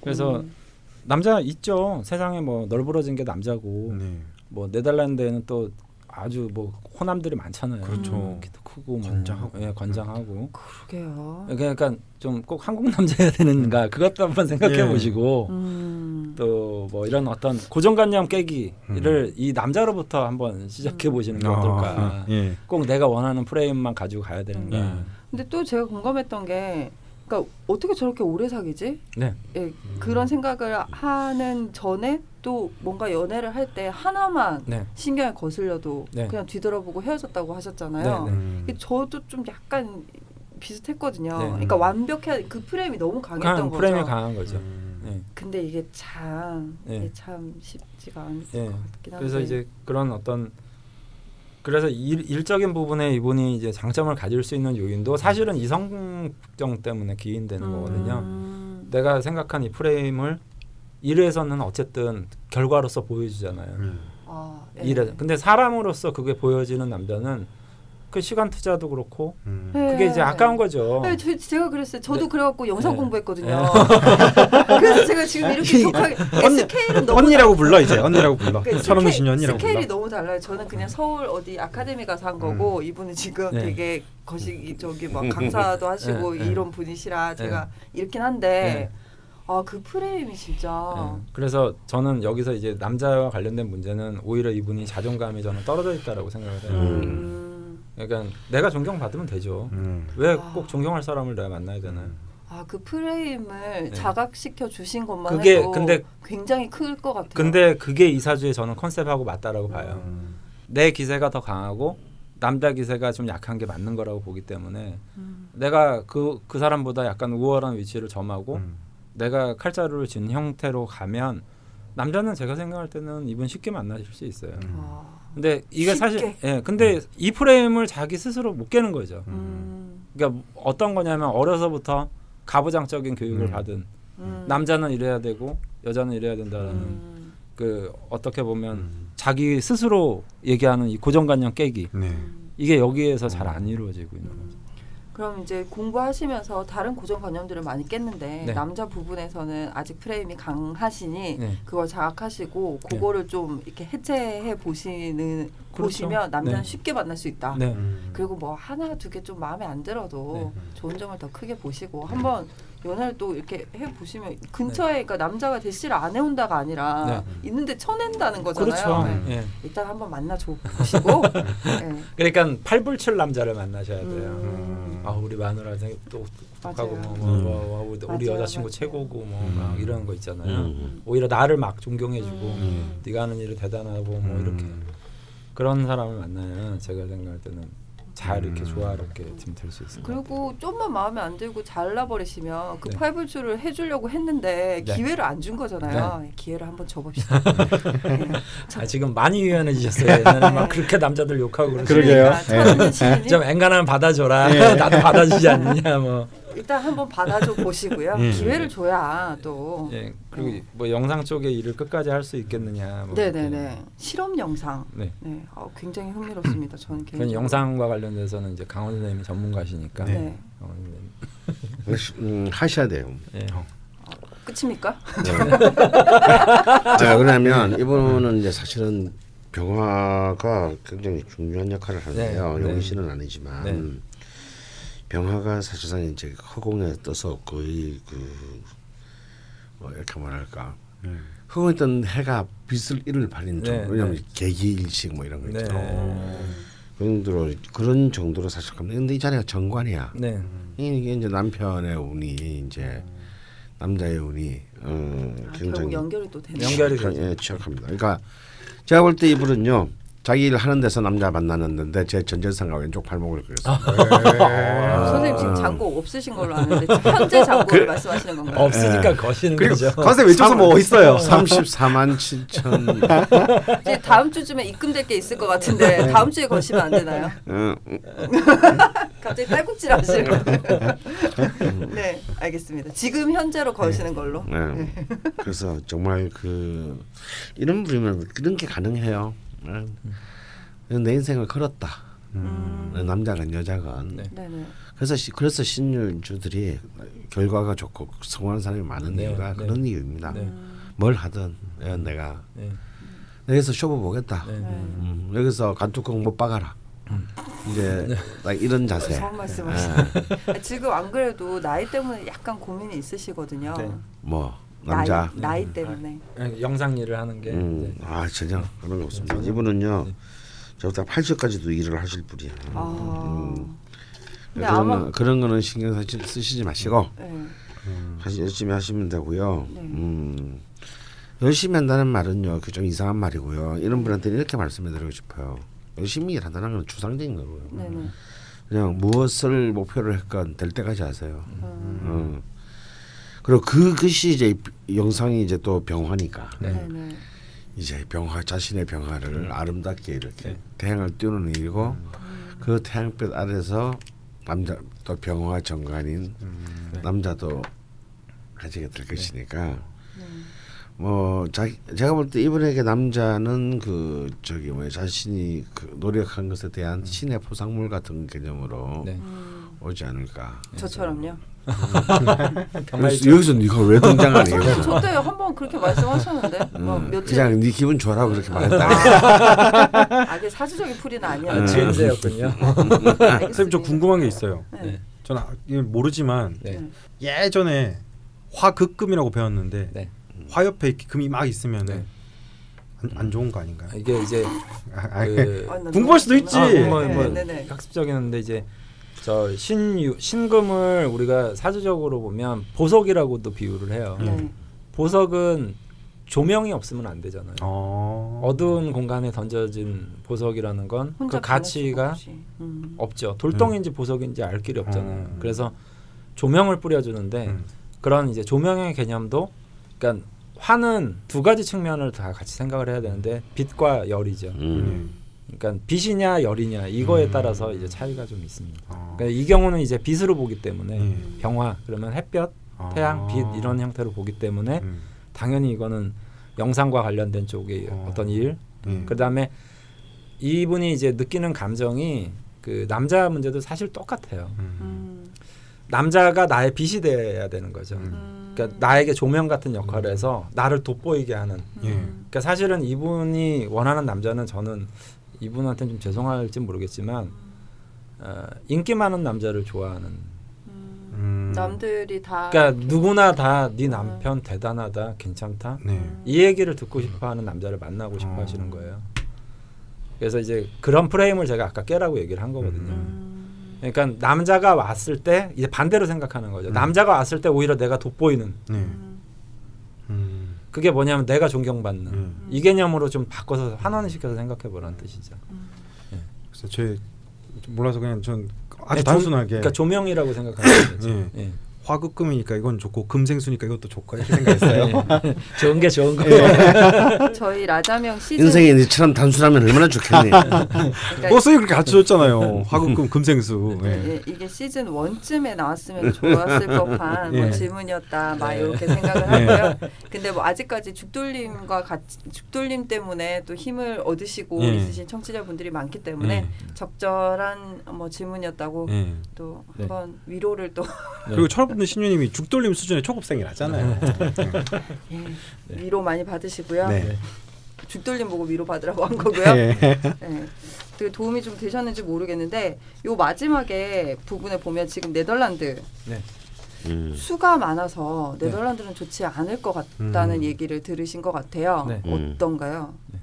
그래서 음. 남자 있죠. 세상에 뭐 널브러진 게 남자고 네. 뭐 네덜란드에는 또 아주 뭐 호남들이 많잖아요. 그렇죠. 음. 키도 크고 뭐, 건장하고. 예, 건장하고. 그러게요. 그러니까 좀 꼭 한국 남자여야 되는가 그것도 한번 생각해 예. 보시고 음. 또뭐 이런 어떤 고정관념 깨기를 이 남자로부터 한번 시작해 보시는 게 어떨까. 아, 예. 꼭 내가 원하는 프레임만 가지고 가야 되는가. 예. 근데 또 제가 공감했던 게 그러니까 어떻게 저렇게 오래 사귀지? 네. 예, 그런 생각을 하는 전에 또 뭔가 연애를 할 때 하나만 네. 신경에 거슬려도 네. 그냥 뒤돌아보고 헤어졌다고 하셨잖아요. 네, 음. 이게 저도 좀 약간 비슷했거든요. 네. 그러니까 완벽해 그 프레임이 너무 강했던 강, 거죠. 프레임이 강한 거죠. 음. 네. 근데 이게 참 네. 이게 참 쉽지가 않을 예. 것 같긴 한데. 그래서 이제 그런 어떤 그래서 일, 일적인 부분에 이분이 이제 장점을 가질 수 있는 요인도 사실은 이 성정 때문에 기인되는 거거든요. 음. 내가 생각한 이 프레임을 일에서는 어쨌든 결과로서 보여주잖아요. 음. 아, 예. 일에 근데 사람으로서 그게 보여지는 남자는 그 시간 투자도 그렇고 음. 네. 그게 이제 아까운 거죠. 네, 저, 제가 그랬어요. 저도 네. 그래갖고 영상 네. 공부했거든요. 그래서 제가 지금 이렇게 격하게 스케일은 너무 언니라고 불러 이제 언니라고 불러. 그러니까 철없는 스케일- 신년이라고 불러. 스케일이 너무 달라요. 저는 그냥 서울 어디 아카데미 가서 한 거고 이분은 지금 네. 되게 거시 저기 막 강사도 하시고 네, 네. 이런 분이시라 제가 이렇긴 한데 아 그 프레임이 진짜 예. 그래서 저는 여기서 이제 남자와 관련된 문제는 오히려 이분이 자존감이 저는 떨어져 있다라고 생각을 해요. 음. 그러니까 내가 존경받으면 되죠. 음. 왜 아. 꼭 존경할 사람을 내가 만나야 되나요? 아 그 프레임을 네. 자각시켜 주신 것만 그게 해도 근데- 굉장히 클 것 같아요. 근데 그게 이사주의 저는 컨셉하고 맞다라고 봐요. 음. 내 기세가 더 강하고 남자 기세가 좀 약한 게 맞는 거라고 보기 때문에 음. 내가 그그 사람보다 약간 우월한 위치를 점하고 음. 내가 칼자루를 쥔 형태로 가면 남자는 제가 생각할 때는 이분 쉽게 만나실 수 있어요. 음. 아, 근데 이게 사실 쉽게. 예 근데 이 프레임을 자기 스스로 못 깨는 거죠. 음. 그러니까 어떤 거냐면 어려서부터 가부장적인 교육을 음. 받은 음. 남자는 이래야 되고 여자는 이래야 된다라는 음. 그 어떻게 보면 음. 자기 스스로 얘기하는 이 고정관념 깨기 네. 이게 여기에서 잘 안 이루어지고 있는 거죠. 그럼 이제 공부하시면서 다른 고정관념들을 많이 깼는데 네. 남자 부분에서는 아직 프레임이 강하시니 네. 그걸 자각하시고 그거를 좀 이렇게 해체해 보시는 그렇죠. 보시면 남자는 네. 쉽게 만날 수 있다. 네. 음. 그리고 뭐 하나 두 개 좀 마음에 안 들어도 네. 좋은 점을 더 크게 보시고 한번 연애를 또 이렇게 해 보시면 근처에 그러니까 남자가 대시를 안 해온다가 아니라 네. 있는데 쳐낸다는 거잖아요. 그렇죠. 네. 예. 일단 한번 만나줘 보시고 네. 그러니까 팔불출 남자를 만나셔야 돼요. 음. 아 우리 마누라 똑똑하고 맞아요. 뭐, 뭐, 뭐, 뭐 우리 맞아요, 여자친구 맞아요. 최고고 뭐 음. 막 이런 거 있잖아요. 음. 오히려 나를 막 존경해주고 음. 네가 하는 일이 대단하고 뭐 음. 이렇게 그런 사람을 만나면 제가 생각할 때는 잘 이렇게 음. 조화롭게 지금 될수 같아요. 그리고 좀만 마음에 안 들고 잘라버리시면 그 네. 팔불출을 해주려고 했는데 네. 기회를 안 준 거잖아요. 기회를 한번 줘봅시다. 네. 아, 지금 많이 유연해지셨어요. 옛날에 막 그렇게 남자들 욕하고 그러게요. 그러니까 천하는 시인이 좀 앵간하면 받아줘라. 네. 나도 받아주지 않느냐 뭐. 일단 한번 받아줘 보시고요. 예. 기회를 줘야 또. 예. 그리고 뭐 영상 쪽에 일을 끝까지 할 수 있겠느냐. 뭐 네네네. 실험 영상. 네. 네, 어, 굉장히 흥미롭습니다. 저는 개인적으로. 영상과 관련돼서는 이제 강원 선생님이 전문가시니까. 네. 선생님. 음, 하셔야 돼요. 예. 끝입니까? 자, 그러면 이분은 이제 사실은 병화가 굉장히 중요한 역할을 하는데요. 네, 네. 씨는 아니지만 네. 병화가 사실상 이제 허공에 떠서 거의 그 뭐 이렇게 뭐랄까 음. 허공에 뜬 해가 빛을 잃을 발인 네, 정도. 왜냐면 네. 개기일식 뭐 이런 거 네. 있죠. 그 정도로 그런 정도로 사실 갑니다. 근데 이 자리가 정관이야. 네. 이게 이제 남편의 운이 이제 남자의 운이 어, 아, 굉장히 연결이 또 되네요. 연결이 되죠. 예, 취약합니다. 그러니까 제가 볼 때 이분은요 자기 일 하는 데서 남자 만나는데 제 전재산과 왼쪽 발목을 그렸어요. 어, 선생님 지금 장고 없으신 걸로 아는데 현재 장고를 말씀하시는 건가요? 없으니까 거시는 그리고 거죠. 컨셉 왼쪽서 뭐 있어요. 34만 7천. 이제 다음 주쯤에 입금될 게 있을 것 같은데 다음 주에 거시면 안 되나요? 어, 갑자기 딸꾹질 하시는. 네, 알겠습니다. 지금 현재로 거시는 걸로. 네. 그래서 정말 그 이런 분이면 그런 게 가능해요. 네. 내 인생을 걸었다. 음. 남자건 여자건. 네. 네네. 그래서 시, 그래서 신율주들이 결과가 좋고 성공하는 사람이 많은 네, 이유가 네. 그런 이유입니다. 네. 뭘 하든 예, 내가 네. 여기서 쇼부 보겠다. 네. 음, 여기서 간뚜껑 못 박아라. 이제 딱 이런 자세. 무서운 말씀하시네. 지금 안 그래도 나이 때문에 약간 고민이 있으시거든요. 네. 뭐 남자. 나이, 나이 때문에. 예, 영상 일을 하는 게 음, 아 전혀 그런 거 없습니다. 이분은요. 네. 저부터 80까지도 일을 하실 분이에요. 아. 음. 근데 그런, 아마 거, 그런 거는 신경 쓰시, 쓰시지 마시고 네. 사실 열심히 하시면 되고요. 네. 음, 열심히 한다는 말은요, 그 좀 이상한 말이고요. 이런 분한테 이렇게 말씀해드리고 싶어요. 열심히 일한다는 건 추상적인 거고요. 네네. 그냥 무엇을 목표를 했건 될 때까지 하세요. 음. 어. 그리고 그것이 이제 영상이 이제 또 병화니까 네. 네네. 이제 병화 자신의 병화를 아름답게 이렇게 네. 태양을 띄우는 일이고 그 태양빛 아래서 남자 또 병화 정관인 네. 남자도 가지게 될 것이니까 음. 뭐 자, 제가 볼 때 이분에게 남자는 그 저기 뭐 자신이 그 노력한 것에 대한 신의 포상물 같은 개념으로 네. 음, 오지 않을까. 저처럼요. 그래서 여기서 네가 왜 등장하니? 선생님 저때 한번 그렇게 말씀하셨는데 뭐 음, 며칠 그냥 네 기분 좋아라고 그렇게 말했다. 아, 이게 사주적인 풀이는 아, 아니었는데. 지은세였군요. 선생님 저 궁금한 게 있어요. 네. 저는 아- 모르지만 네. 예전에 화극금이라고 배웠는데 네. 화 옆에 금이 막 있으면 네. 안, 안 좋은 거 아닌가요? 이게 이제 아, 아, 그 아, 나 궁금할 수도 있지. 아, 네, 뭐, 뭐 네, 네. 학습적이는데 이제 저 신유 신금을 우리가 사주적으로 보면 보석이라고도 비유를 해요. 네. 보석은 조명이 없으면 안 되잖아요. 어. 어두운 공간에 던져진 보석이라는 건 그 가치가. 음. 없죠. 돌덩인지 보석인지 알 길이 없잖아요. 음. 그래서 조명을 뿌려주는데 음. 그런 이제 조명의 개념도 그러니까 화는 두 가지 측면을 다 같이 생각을 해야 되는데 빛과 열이죠. 음. 그러니까 빛이냐 열이냐 이거에 음. 따라서 이제 차이가 좀 있습니다. 어. 그러니까 이 경우는 이제 빛으로 보기 때문에 음. 병화 그러면 햇볕, 아. 태양, 빛 이런 형태로 보기 때문에 음. 당연히 이거는 영상과 관련된 쪽의 어. 어. 떤 일. 음. 그다음에 이분이 이제 느끼는 감정이 그 남자 문제도 사실 똑같아요. 음. 음. 남자가 나의 빛이 돼야 되는 거죠. 그러니까 나에게 조명 같은 역할을 해서 나를 돋보이게 하는. 예. 음. 그러니까 사실은 이분이 원하는 남자는 저는 이분한테는 좀 죄송할지 모르겠지만 어, 인기 많은 남자를 좋아하는. 음. 음. 남들이 다 그러니까 누구나 다 네 남편 대단하다, 괜찮다. 네. 이 얘기를 듣고 싶어하는 남자를 만나고 싶어 어. 하시는 거예요. 그래서 이제 그런 프레임을 제가 아까 깨라고 얘기를 한 거거든요. 음. 그러니까 남자가 왔을 때 이제 반대로 생각하는 거죠. 음. 남자가 왔을 때 오히려 내가 돋보이는 네. 음. 음. 그게 뭐냐면 내가 존경받는 음. 이 개념으로 좀 바꿔서 환원시켜서 생각해 보라는 뜻이죠. 그래서 제 몰라서 그냥 전 아주 네, 조- 단순하게 그러니까 조명이라고 생각하는 거죠. 예. 예. 화극금이니까 이건 좋고 금생수니까 이것도 좋고 이렇게 생각했어요. 좋은 게 좋은 예. 거예요. 저희 라자명 시즌 인생이 니처럼 단순하면 얼마나 좋겠니? 그러니까 버스에 그렇게 가르쳐줬잖아요. 화극금 금생수. 예. 예, 이게 시즌 원쯤에 나왔으면 좋았을 법한 예. 뭐 질문이었다 막 네. 이렇게 생각을 예. 하고요. 근데 뭐 아직까지 죽돌림과 같이 죽돌림 때문에 또 힘을 얻으시고 예. 있으신 청취자분들이 많기 때문에 예. 적절한 뭐 질문이었다고 예. 또 네. 한번 위로를 또 그리고 철 없는 신유님이 죽돌림 수준의 초급생이라잖아요. 예, 위로 많이 받으시고요. 네. 죽돌림 보고 위로 받으라고 한 거고요. 예. 네. 되게 도움이 좀 되셨는지 모르겠는데 요 마지막에 부분에 보면 지금 네덜란드 네. 음. 수가 많아서 네덜란드는 좋지 않을 것 같다는 음. 얘기를 들으신 것 같아요. 네. 음. 어떤가요? 네.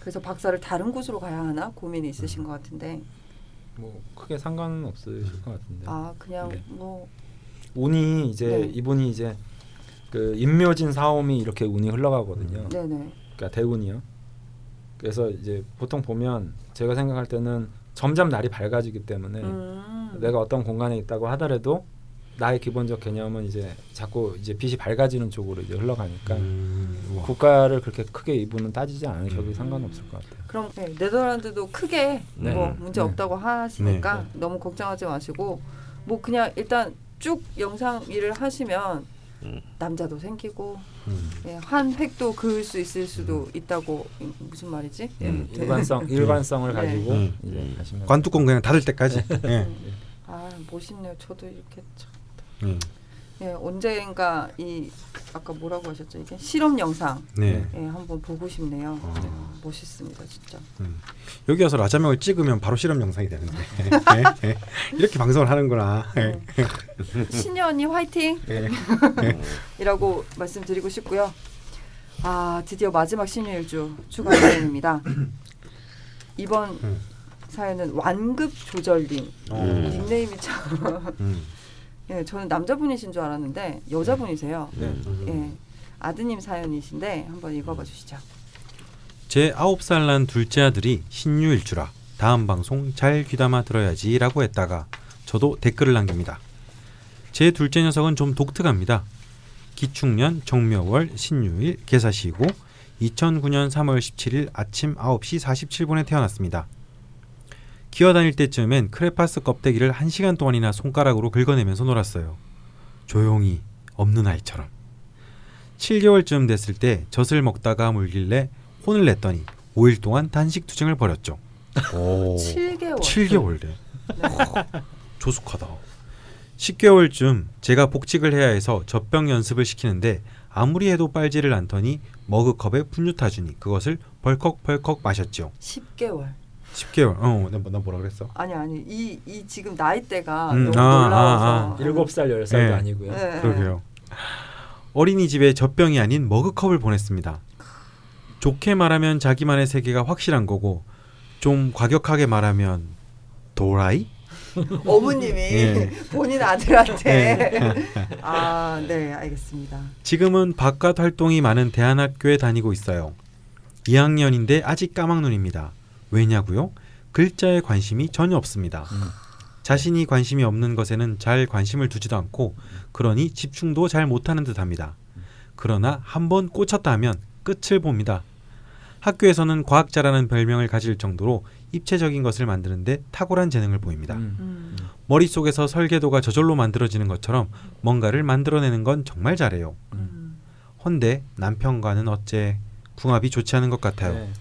그래서 박사를 다른 곳으로 가야 하나 고민이 있으신 것 같은데 뭐 크게 상관은 없으실 것 같은데. 아 그냥 네. 뭐 운이 이제 네. 이분이 이제 그 임묘진 사옴이 이렇게 운이 흘러가거든요. 네네 그러니까 대운이요. 그래서 이제 보통 보면 제가 생각할 때는 점점 날이 밝아지기 때문에 음. 내가 어떤 공간에 있다고 하더라도 나의 기본적 개념은 이제 자꾸 이제 빛이 밝아지는 쪽으로 이제 흘러가니까 음. 국가를 그렇게 크게 이분은 따지지 않으셔도 상관없을 것 같아요. 그럼 네, 네덜란드도 크게 네. 뭐 문제 네. 없다고 하시니까 네. 너무 걱정하지 마시고 뭐 그냥 일단 쭉 영상 일을 하시면 음. 남자도 생기고 음. 예, 한 획도 그을 수 있을 수도 있다고 음, 무슨 말이지? 예, 음, 네. 일관성 일관성을 네. 가지고 음. 이제 하시면 관뚜껑 그냥 닫을 때까지. 예. 아 멋있네요. 저도 이렇게 참. 예. 예, 언젠가 이 아까 뭐라고 하셨죠? 이게 실험 영상 네. 예, 한번 보고 싶네요. 아. 아, 멋있습니다, 진짜. 음. 여기 와서 라자명을 찍으면 바로 실험 영상이 되는데. 이렇게 방송을 하는구나. 예. 신년이 화이팅! 예. 이라고 말씀드리고 싶고요. 아 드디어 마지막 신유일주 추가 사연입니다. 이번 음. 사연은 완급 조절님 어. 닉네임이 참 음. 예, 저는 남자분이신 줄 알았는데 여자분이세요. 네. 음. 예, 아드님 사연이신데 한번 읽어봐 주시죠. 제 아홉 살 난 둘째 아들이 신유일주라 다음 방송 잘 귀담아 들어야지라고 했다가 저도 댓글을 남깁니다. 제 둘째 녀석은 좀 독특합니다. 기축년, 정묘월, 신유일, 개사시고 2009년 3월 17일 아침 9시 47분에 태어났습니다. 기어다닐 때쯤엔 크레파스 껍데기를 1시간 동안이나 손가락으로 긁어내면서 놀았어요. 조용히 없는 아이처럼. 7개월쯤 됐을 때 젖을 먹다가 물길래 혼을 냈더니 5일 동안 단식 투쟁을 벌였죠. 오. 7개월. 7개월래. 네. 조숙하다. 10개월쯤 제가 복직을 해야 해서 젖병 연습을 시키는데 아무리 해도 빨지를 않더니 머그컵에 분유 타주니 그것을 벌컥벌컥 마셨죠. 10개월. 10개월. 어, 나, 나 뭐라 그랬어? 아니 아니 이, 이 지금 나이대가 음, 너무 아, 놀라워서 아, 아. 일곱 살열 살도 네. 아니고요. 네. 그러게요. 어린이집에 젖병이 아닌 머그컵을 보냈습니다. 좋게 말하면 자기만의 세계가 확실한 거고 좀 과격하게 말하면 도라이? 어머님이 예. 본인 아들한테 아 네 알겠습니다. 지금은 바깥 활동이 많은 대안학교에 다니고 있어요. 2학년인데 아직 까막눈입니다. 왜냐고요? 글자에 관심이 전혀 없습니다. 음. 자신이 관심이 없는 것에는 잘 관심을 두지도 않고 그러니 집중도 잘 못하는 듯합니다. 그러나 한번 꽂혔다 하면 끝을 봅니다. 학교에서는 과학자라는 별명을 가질 정도로 입체적인 것을 만드는데 탁월한 재능을 보입니다. 음. 음. 머릿속에서 설계도가 저절로 만들어지는 것처럼 뭔가를 만들어내는 건 정말 잘해요. 음. 헌데 남편과는 어째 궁합이 좋지 않은 것 같아요. 네.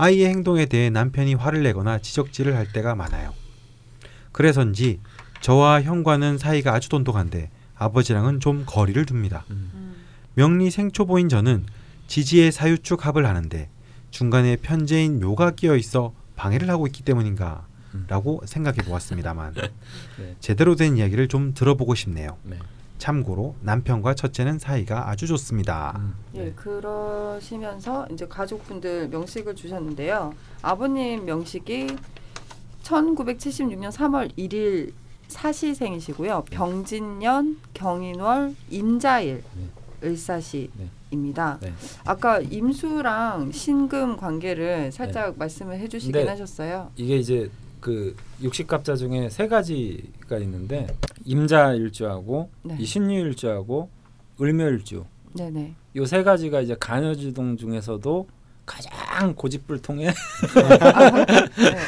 아이의 행동에 대해 남편이 화를 내거나 지적질을 할 때가 많아요. 그래서인지 저와 형과는 사이가 아주 돈독한데 아버지랑은 좀 거리를 둡니다. 음. 음. 명리 생초보인 저는 지지의 사유축 합을 하는데 중간에 편제인 묘가 끼어 있어 방해를 하고 있기 때문인가 음. 라고 생각해 보았습니다만 네. 제대로 된 이야기를 좀 들어보고 싶네요. 네. 참고로 남편과 첫째는 사이가 아주 좋습니다. 음. 예, 네. 그러시면서 이제 가족분들 명식을 주셨는데요. 아버님 명식이 1976년 3월 1일 사시생이시고요. 병진년 경인월 임자일 을사시입니다. 네. 아까 임수랑 신금 관계를 살짝 말씀을 해주시긴 네. 하셨어요. 이게 이제 그 육식갑자 중에 세 가지가 있는데 임자일주하고 네. 이 신유일주하고 을묘일주 네네. 요세 가지가 이제 간여지동 중에서도 가장 고집불통에 네,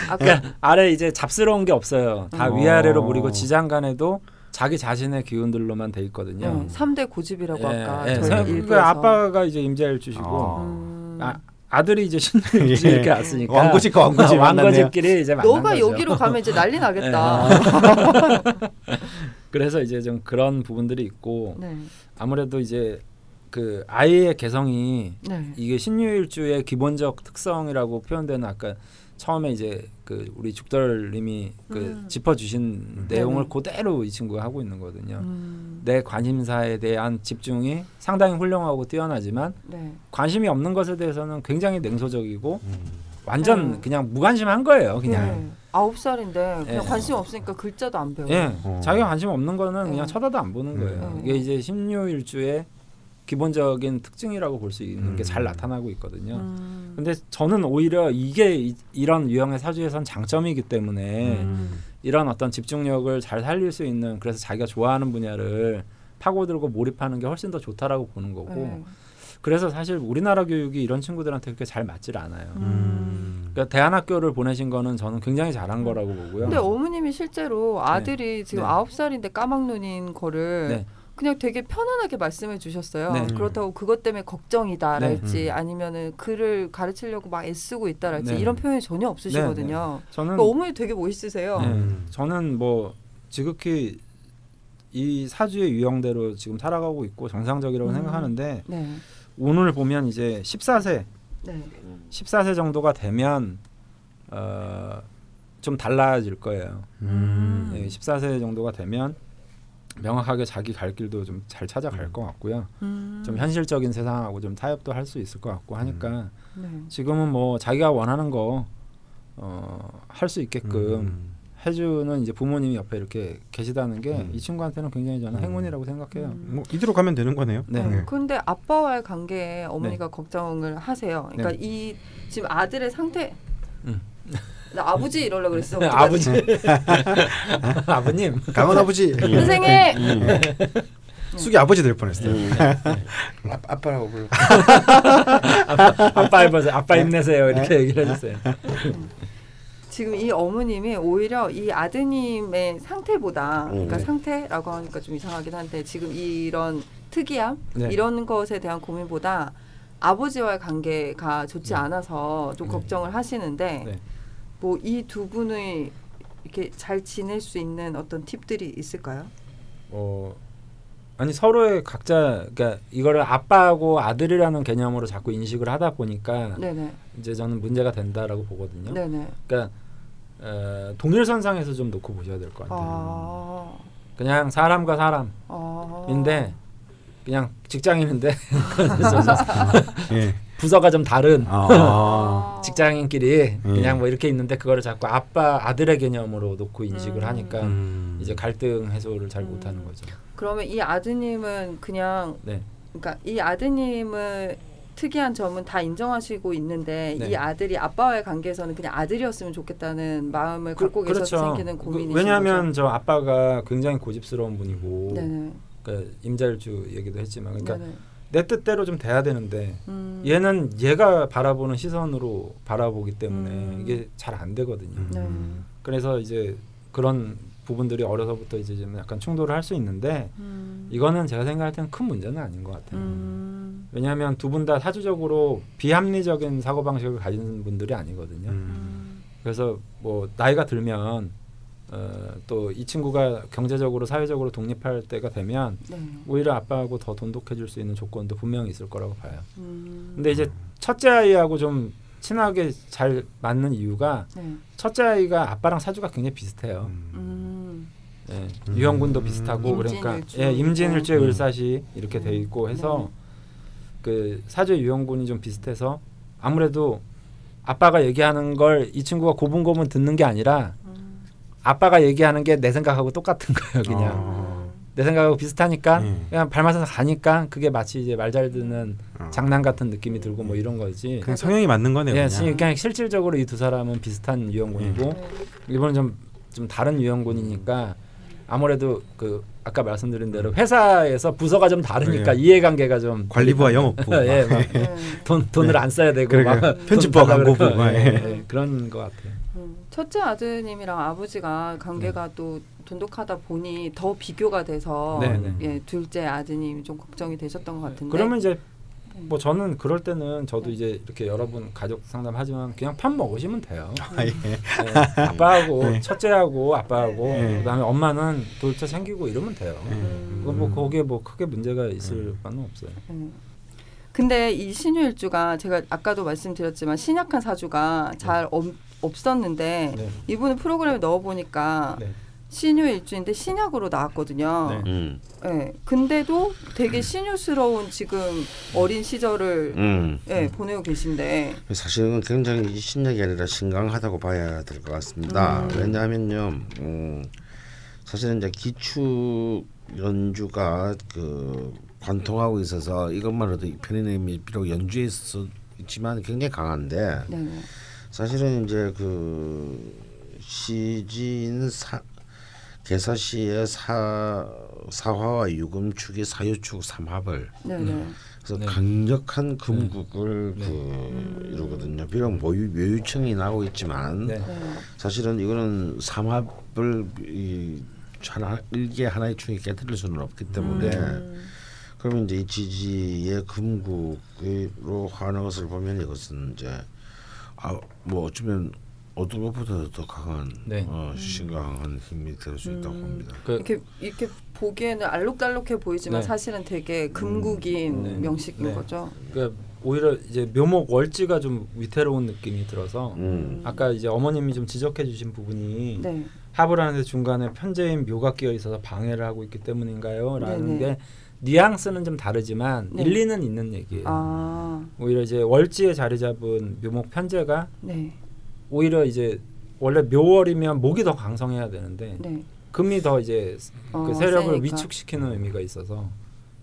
아까 그러니까 아래 이제 잡스러운 게 없어요. 다 음. 위아래로 어. 무리고 지장간에도 자기 자신의 기운들로만 돼 있거든요. 네, 3대 고집이라고 예, 아까 예, 저희 일부에서 그 아빠가 이제 임자일주시고 아. 음, 아, 아들이 이제 신유일주 예. 이렇게 왔으니까 왕고집과 왕고집. 왕고집끼리 이제 만난 너가 거죠. 여기로 가면 이제 난리 나겠다. 그래서 이제 좀 그런 부분들이 있고 네, 아무래도 이제 그 아이의 개성이 네, 이게 신유일주의 기본적 특성이라고 표현되는 아까 처음에 이제 그 우리 죽덜님이 그 음. 짚어주신 내용을 네네. 그대로 이 친구가 하고 있는 거거든요. 음, 내 관심사에 대한 집중이 상당히 훌륭하고 뛰어나지만 네, 관심이 없는 것에 대해서는 굉장히 냉소적이고 음. 완전 음. 그냥 무관심한 거예요. 그냥. 네. 아홉 살인데 그냥 예. 관심 없으니까 글자도 안 배워. 예, 어. 자기가 관심 없는 거는 네. 그냥 쳐다도 안 보는 거예요. 음. 이게 이제 신유일주의 기본적인 특징이라고 볼 수 있는 게잘 음. 나타나고 있거든요. 음, 근데 저는 오히려 이게 이, 이런 유형의 사주에선 장점이기 때문에 음. 이런 어떤 집중력을 잘 살릴 수 있는 그래서 자기가 좋아하는 분야를 파고들고 몰입하는 게 훨씬 더 좋다라고 보는 거고 네. 그래서 사실 우리나라 교육이 이런 친구들한테 그렇게 잘 맞질 않아요. 음. 그러니까 대안학교를 보내신 거는 저는 굉장히 잘한 음. 거라고 보고요. 근데 어머님이 실제로 아들이 지금 네. 아홉 살인데 까막눈인 거를 네. 그냥 되게 편안하게 말씀해 주셨어요. 네. 그렇다고 그것 때문에 걱정이다랄지 네. 음. 아니면은 글을 가르치려고 막 애쓰고 있다랄지 네. 이런 표현이 전혀 없으시거든요. 저는 그러니까 어머니 되게 멋있으세요. 네. 음. 저는 뭐 지극히 이 사주의 유형대로 지금 살아가고 있고 정상적이라고 음. 생각하는데 네. 오늘 보면 이제 14세, 네. 14세 정도가 되면 어, 좀 달라질 거예요. 음. 예, 14세 정도가 되면 명확하게 자기 갈 길도 좀 잘 찾아갈 음. 것 같고요. 음. 좀 현실적인 세상하고 좀 타협도 할 수 있을 것 같고 하니까 네. 지금은 뭐 자기가 원하는 거 어, 할 수 있게끔 음. 해주는 이제 부모님이 옆에 이렇게 계시다는 게이 음. 친구한테는 굉장히 저는 음. 행운이라고 생각해요. 음. 뭐 이대로 가면 되는 거네요. 네. 네. 근데 아빠와의 관계에 어머니가 걱정을 하세요. 그러니까 네. 이 지금 아들의 상태 음. 나 아버지 이러려 그랬어. 아버지, 아버님, 강원 아버지. 선생님. 음. 쑥이 아버지 될 뻔했어요. 음. 아, 아빠라고 불러. 아빠 해보세요. 아빠 힘내세요. 이렇게 얘기를 해주세요. 지금 이 어머님이 오히려 이 아드님의 상태보다 그러니까 네. 상태라고 하니까 좀 이상하긴 한데 지금 이런 특이함 네. 이런 것에 대한 고민보다 아버지와의 관계가 좋지 않아서 좀 네. 걱정을 하시는데 네. 뭐 이 두 분의 이렇게 잘 지낼 수 있는 어떤 팁들이 있을까요? 어 아니 서로의 각자 그러니까 이거를 아빠하고 아들이라는 개념으로 자꾸 인식을 하다 보니까 네네 이제 저는 문제가 된다라고 보거든요. 네네 그러니까 어, 동일선상에서 좀 놓고 보셔야 될 것 같아요. 아, 그냥 사람과 아. 사람인데 그냥 직장인인데 예. 부서가 좀 다른 아. 직장인끼리 음. 그냥 뭐 이렇게 있는데 그거를 자꾸 아빠 아들의 개념으로 놓고 인식을 음. 하니까 음. 이제 갈등 해소를 잘 음. 못하는 거죠. 그러면 이 아드님은 그냥 네. 그러니까 이 아드님을 특이한 점은 다 인정하시고 있는데 네. 이 아들이 아빠와의 관계에서는 그냥 아들이었으면 좋겠다는 마음을 갖고 계셔서 생기는 그- 고민이신 왜냐하면 거죠? 저 아빠가 굉장히 고집스러운 분이고. 그러니까 임자일주 얘기도 했지만 그러니까 네네. 내 뜻대로 좀 돼야 되는데 음. 얘는 얘가 바라보는 시선으로 바라보기 때문에 음. 이게 잘 안 되거든요. 음. 네. 그래서 이제 그런 부분들이 어려서부터 이제 좀 약간 충돌을 할 수 있는데 음. 이거는 제가 생각할 때는 큰 문제는 아닌 것 같아요. 음. 왜냐하면 두 분 다 사주적으로 비합리적인 사고 방식을 가진 분들이 아니거든요. 음. 음. 그래서 뭐 나이가 들면 어, 또이 친구가 경제적으로 사회적으로 독립할 때가 되면 네. 오히려 아빠하고 더 돈독해질 수 있는 조건도 분명히 있을 거라고 봐요. 음. 근데 이제 첫째 아이하고 좀 친하게 잘 맞는 이유가 네. 첫째 아이가 아빠랑 사주가 굉장히 비슷해요. 음. 예, 음. 유형군도 비슷하고 그러니까 임진일주. 예, 임진일주의 음. 을사시 이렇게 돼 있고 해서 그 사주의 유형군이 좀 비슷해서 아무래도 아빠가 얘기하는 걸 이 친구가 고분고분 듣는 게 아니라 음. 아빠가 얘기하는 게 내 생각하고 똑같은 거예요, 그냥. 아. 내 생각하고 비슷하니까 음. 그냥 발맞춰서 가니까 그게 마치 이제 말 잘 듣는 어. 장난 같은 느낌이 들고 뭐 이런 거지. 그냥 성향이 맞는 거네요. 예, 그냥. 그냥 실질적으로 이 두 사람은 비슷한 유형군이고 네. 이번은 좀, 좀 다른 유형군이니까 아무래도 그 아까 말씀드린 대로 회사에서 부서가 좀 다르니까 네. 이해관계가 좀 관리부와 영업부. 예, 막 네. 돈 돈을 안 써야 되고 그러니까 막 달라고 광고부. 예. 예, 예, 그런 것 같아요. 음. 첫째 아드님이랑 아버지가 관계가 네. 또 돈독하다 보니 더 비교가 돼서 네, 네. 예, 둘째 아드님이 좀 걱정이 되셨던 것 같은데 그러면 이제 뭐 저는 그럴 때는 저도 이제 이렇게 여러분 가족 상담하지만 그냥 편 먹으시면 돼요. 아, 예. 예, 아빠하고 네. 첫째하고 아빠하고 네. 그다음에 엄마는 둘째 생기고 이러면 돼요. 음. 그거 뭐 거기에 뭐 크게 문제가 있을 바는 없어요. 음. 근데 이 신유일주가 제가 아까도 말씀드렸지만 신약한 사주가 잘 없, 없었는데 네. 이분을 프로그램에 넣어 보니까 네. 신유 일주인데 신약으로 나왔거든요. 네. 음. 예. 근데도 되게 신유스러운 지금 어린 시절을 음. 예, 보내고 계신데 사실은 굉장히 신약이 아니라 신강하다고 봐야 될 것 같습니다. 음. 왜냐하면요, 음, 사실은 이제 기축 연주가 그 관통하고 있어서 이것만으로도 이 편의점이 비록 연주에 있어 있지만 굉장히 강한데 네. 사실은 이제 그 시진 사 개사시의 사 사화와 유금축이 사유축 삼합을 네, 네. 그래서 네. 강력한 금국을 네. 그 음. 이루거든요. 비록 모유 묘유청이 나오고 있지만 네. 네. 사실은 이거는 삼합을 이 하나 일개 하나의 충이 깨뜨릴 수는 없기 때문에 음. 그러면 이제 이 지지의 금국으로 하는 것을 보면 이것은 이제 아 뭐 어쩌면 어떤 것보다도 더 강한 네. 어, 신강한 힘이 될 수 있다고 음. 봅니다. 그 이렇게 이렇게 보기에는 알록달록해 보이지만 네. 사실은 되게 금국인 네. 명식인 네. 거죠. 그러니까 오히려 이제 묘목 월지가 좀 위태로운 느낌이 들어서 음. 아까 이제 어머님이 좀 지적해 주신 부분이 네. 합을 하는데 중간에 편제인 묘가 끼어 있어서 방해를 하고 있기 때문인가요? 라는 네네. 게 뉘앙스는 좀 다르지만 네. 일리는 있는 얘기예요. 아, 오히려 이제 월지에 자리 잡은 묘목 편제가 네. 오히려 이제 원래 묘월이면 목이 더 강성해야 되는데 네. 금이 더 이제 어, 그 세력을 세니까. 위축시키는 의미가 있어서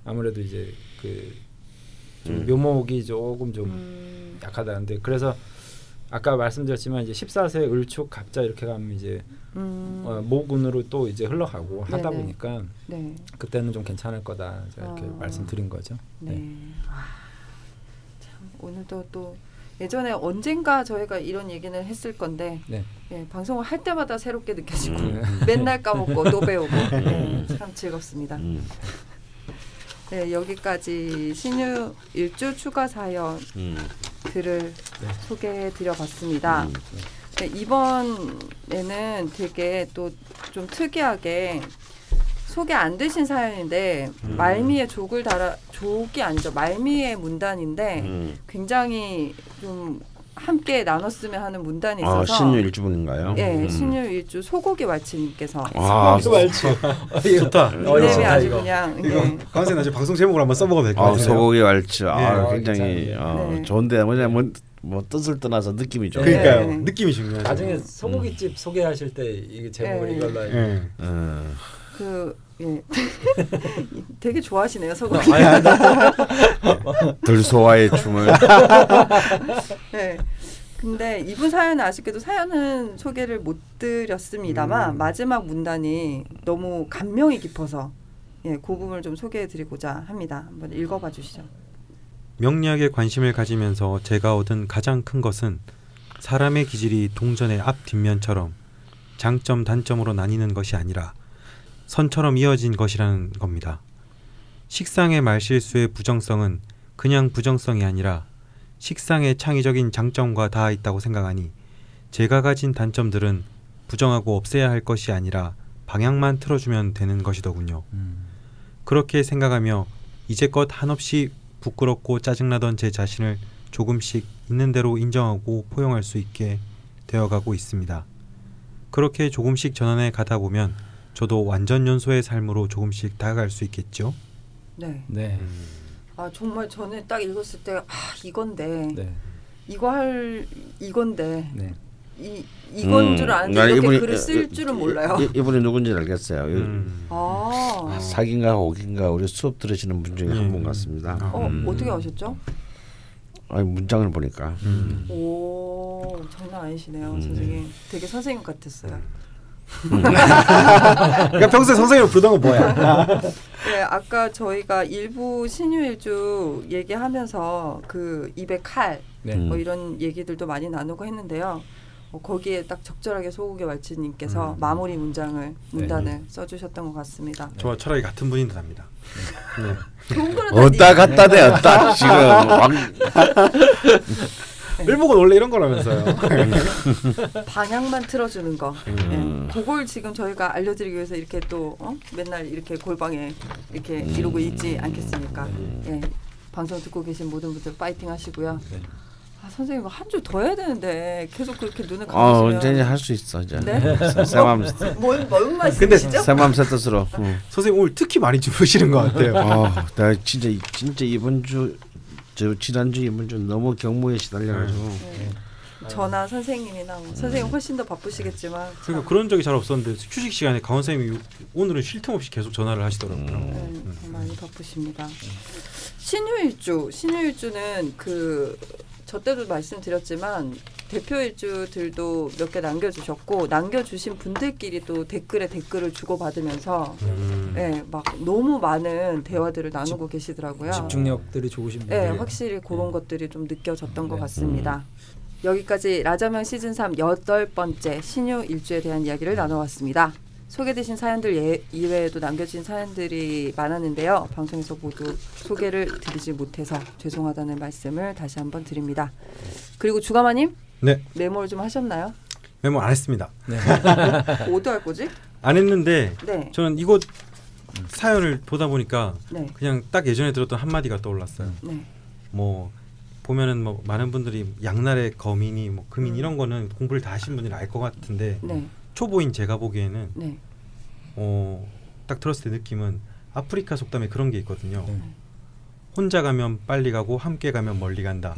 아무래도 이제 그좀 음. 묘목이 조금 좀 음. 약하다는데 그래서 아까 말씀드렸지만 이제 14세 을축 갑자 이렇게 가면 이제 음, 어, 모군으로 또 이제 흘러가고 하다 네네. 보니까 네. 그때는 좀 괜찮을 거다 제가 이렇게 어. 말씀드린 거죠. 네. 네. 아, 참 오늘도 또 예전에 언젠가 저희가 이런 얘기는 했을 건데 네. 예, 방송을 할 때마다 새롭게 느껴지고 음. 맨날 까먹고 또 배우고 네, 참 즐겁습니다. 음. 네, 여기까지 신유 일주 추가 사연 음. 글을 소개해 드려봤습니다. 음. 네, 이번에는 되게 또 좀 특이하게 소개 안 되신 사연인데 음. 말미에 족을 달아 족이 아니죠 말미에 문단인데 음. 굉장히 좀 함께 나눴으면 하는 문단이 아 있어서 신유 일주분인가요? 예 음. 신유 일주 소고기 왈츠님께서 아, 좋다. 닉네임이 좋다, 아주 이거. 그냥 이거 예. 강원생 나중에 방송 제목으로 한번 써먹어도 될것 아, 같아요. 소고기 왈츠. 아, 아, 굉장히. 어, 네. 좋은데 뭐냐면 뭐 뜻을 떠나서 느낌이 좋아요. 그러니까요. 네. 느낌이 중요하죠. 나중에 소고기집 소개하실 때 이게 제목을 네. 이걸로. 예. 어. 그 예. 되게 좋아하시네요. 아니, 나 들소와의 춤을 네. 근데 이분 사연은 아쉽게도 사연은 소개를 못 드렸습니다만 음. 마지막 문단이 너무 감명이 깊어서 예, 그 부분을 좀 소개해드리고자 합니다. 한번 읽어봐 주시죠. 명리학에 관심을 가지면서 제가 얻은 가장 큰 것은 사람의 기질이 동전의 앞 뒷면처럼 장점 단점으로 나뉘는 것이 아니라 선처럼 이어진 것이라는 겁니다. 식상의 말실수의 부정성은 그냥 부정성이 아니라 식상의 창의적인 장점과 닿아 있다고 생각하니 제가 가진 단점들은 부정하고 없애야 할 것이 아니라 방향만 틀어주면 되는 것이더군요. 음. 그렇게 생각하며 이제껏 한없이 부끄럽고 짜증나던 제 자신을 조금씩 있는 대로 인정하고 포용할 수 있게 되어가고 있습니다. 그렇게 조금씩 전환해 가다 보면 저도 완전 연소의 삶으로 조금씩 다가갈 수 있겠죠. 네. 네. 아 정말 저는 딱 읽었을 때 아 이건데 네. 이거 할 이건데 네. 이 이건 음. 줄 아는데 나 이렇게 이분이- 글을 쓸 이- 줄은 몰라요. 이, 이분이 누군지 알겠어요. 음. 아, 사기인가 오기인가 우리 수업 들으시는 분 중에 한 음. 분 같습니다. 어 음. 어떻게 아셨죠? 아니 문장을 보니까 음. 오 장난 아니시네요, 음. 선생님. 되게 선생님 같았어요. 그러니까 평소에 선생님을 부르던 건 뭐야? 네, 아까 저희가 일부 신유일주 얘기하면서 그 입에 칼, 네. 음. 뭐 이런 얘기들도 많이 나누고 했는데요. 어, 거기에 딱 적절하게 소고기 왈츠님께서 음. 마무리 문장을 문단을 써주셨던 것 같습니다. 저와 철학이 같은 분인 듯합니다. 네. 어따 갖다 대 어따 지금 왕 일목은 원래 이런 거라면서요. 방향만 틀어주는 거. 음. 예, 그걸 지금 저희가 알려드리기 위해서 이렇게 또 어? 맨날 이렇게 골방에 이렇게 음. 이러고 있지 않겠습니까? 예, 방송 듣고 계신 모든 분들 파이팅 하시고요. 네. 아, 선생님 한줄더 해야 되는데 계속 그렇게 눈을 어 감으시면 이제 이제 할수 있어 이제 네? 새마음 뭔, 뭔 말씀이시죠? 새마음 새 뜻으로 응. 선생님 오늘 특히 많이 주무시는 것 같아요. 어, 나 진짜 진짜 이번 주 저 지난주 이번 주 너무 경무에 시달려가지고. 네. 저나 선생님이나 뭐 선생님 훨씬 더 바쁘시겠지만 참, 그러니까 그런 적이 잘 없었는데 휴식 시간에 강원 선생님이 오늘은 쉴 틈 없이 계속 전화를 하시더라고요. 네, 많이 바쁘십니다. 신유일주, 신유일주는 그 저 때도 말씀드렸지만 대표 일주들도 몇 개 남겨주셨고 남겨주신 분들끼리 또 댓글에 댓글을 주고받으면서 음. 네, 막 너무 많은 대화들을 나누고 계시더라고요. 집중력들이 좋으신 분들. 네, 확실히 그런 것들이 좀 느껴졌던 것 네. 같습니다. 여기까지 라자명 시즌 3 여덟 번째 신유 일주에 대한 이야기를 나눠왔습니다. 소개되신 사연들 예, 이외에도 남겨진 사연들이 많았는데요. 방송에서 모두 소개를 드리지 못해서 죄송하다는 말씀을 다시 한번 드립니다. 그리고 주가마님 네 메모를 좀 하셨나요? 메모 안 했습니다. 어디 할 거지? 안 했는데 네, 저는 이곳 사연을 보다 보니까 네, 그냥 딱 예전에 들었던 한 마디가 떠올랐어요. 네, 뭐 보면은 뭐 많은 분들이 양날의 거민이 뭐 금인 음. 이런 거는 공부를 다 하신 분들은 알것 같은데 네, 초보인 제가 보기에는 네, 어딱 들었을 때 느낌은 아프리카 속담에 그런 게 있거든요. 네. 혼자 가면 빨리 가고 함께 가면 멀리 간다.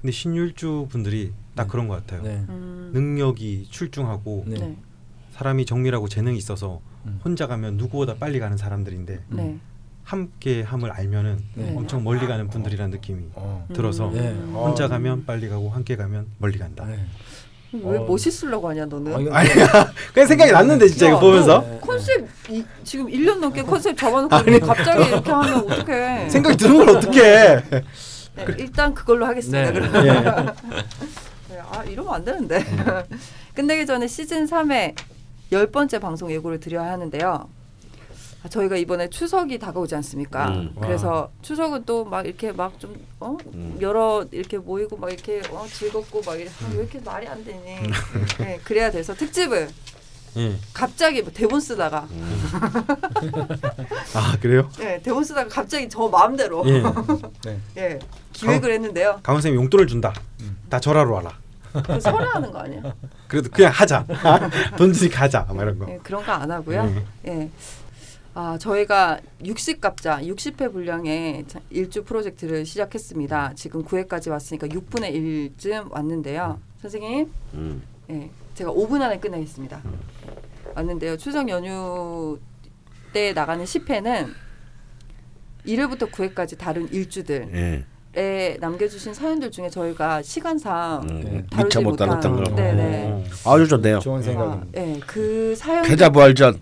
네. 네, 네. 근데 신율주 분들이 딱 네. 그런 것 같아요. 네. 음, 능력이 출중하고 네. 네, 사람이 정밀하고 재능이 있어서 음. 혼자 가면 누구보다 빨리 가는 사람들인데 네, 함께 함을 알면은 네. 엄청 멀리 가는 분들이라는 느낌이 어. 들어서 예. 어. 혼자 가면 빨리 가고 함께 가면 멀리 간다. 네. 왜 어. 멋있으려고 하냐 너는? 아, 이거 아니 그냥 생각이 났는데 진짜 야, 이거 보면서 네. 컨셉 이, 지금 1년 넘게 컨셉 잡아놓고 우리 갑자기 이렇게 하면 어떡해? 생각이 드는 걸 어떻게 해? 네, 일단 그걸로 하겠습니다. 네. 그러면. 예. 네, 아 이러면 안 되는데. 끝내기 전에 시즌 3의 열 번째 방송 예고를 드려야 하는데요. 아, 저희가 이번에 추석이 다가오지 않습니까? 음. 그래서 추석은 또 막 이렇게 막좀 어? 음. 여러 이렇게 모이고 막 이렇게 어, 즐겁고 막 이래. 아, 왜 이렇게 말이 안 되니? 네, 그래야 돼서 특집을 예. 갑자기 뭐 대본 쓰다가 아 그래요? 예, 대본 쓰다가 갑자기 저 마음대로 예. 예, 기획을 했는데요. 강원 쌤이 용돈을 준다. 음. 다 절하러 와라. 그 설레하는 거 아니야? 그래도 그냥 하자. 돈 주니까 하자. 막 이런 거. 예, 그런 거 안 하고요. 네. 예. 아, 저희가 60갑자 60회 분량의 자- 일주 프로젝트를 시작했습니다. 지금 9회까지 왔으니까 6분의 1쯤 왔는데요. 선생님, 음. 예, 제가 5분 안에 끝내겠습니다. 왔는데요. 추석 연휴 때 나가는 10회는 1회부터 9회까지 다른 일주들에 예. 남겨주신 사연들 중에 저희가 시간상 음. 네. 다루지 못 못한 다뤘던 거. 네네. 아주 좋네요. 좋은 아, 생각입니다. 예, 그 사연 패자부활전.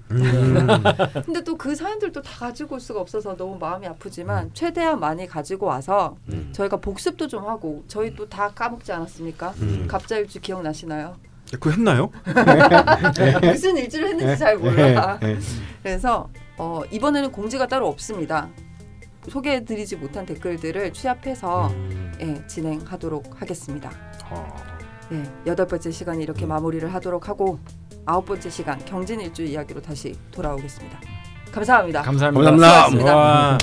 근데 또 그 사연들도 다 가지고 올 수가 없어서 너무 마음이 아프지만 최대한 많이 가지고 와서 음. 저희가 복습도 좀 하고 저희 또 다 까먹지 않았습니까? 음. 갑자일주 기억나시나요? 그거 했나요? 무슨 일주를 했는지 잘 몰라. 예. 그래서 어, 이번에는 공지가 따로 없습니다. 소개해드리지 못한 댓글들을 취합해서 음. 예, 진행하도록 하겠습니다. 어. 네, 여덟 번째 시간 이렇게 마무리를 하도록 하고 아홉 번째 시간 경진 일주 이야기로 다시 돌아오겠습니다. 감사합니다. 감사합니다. 감사합니다.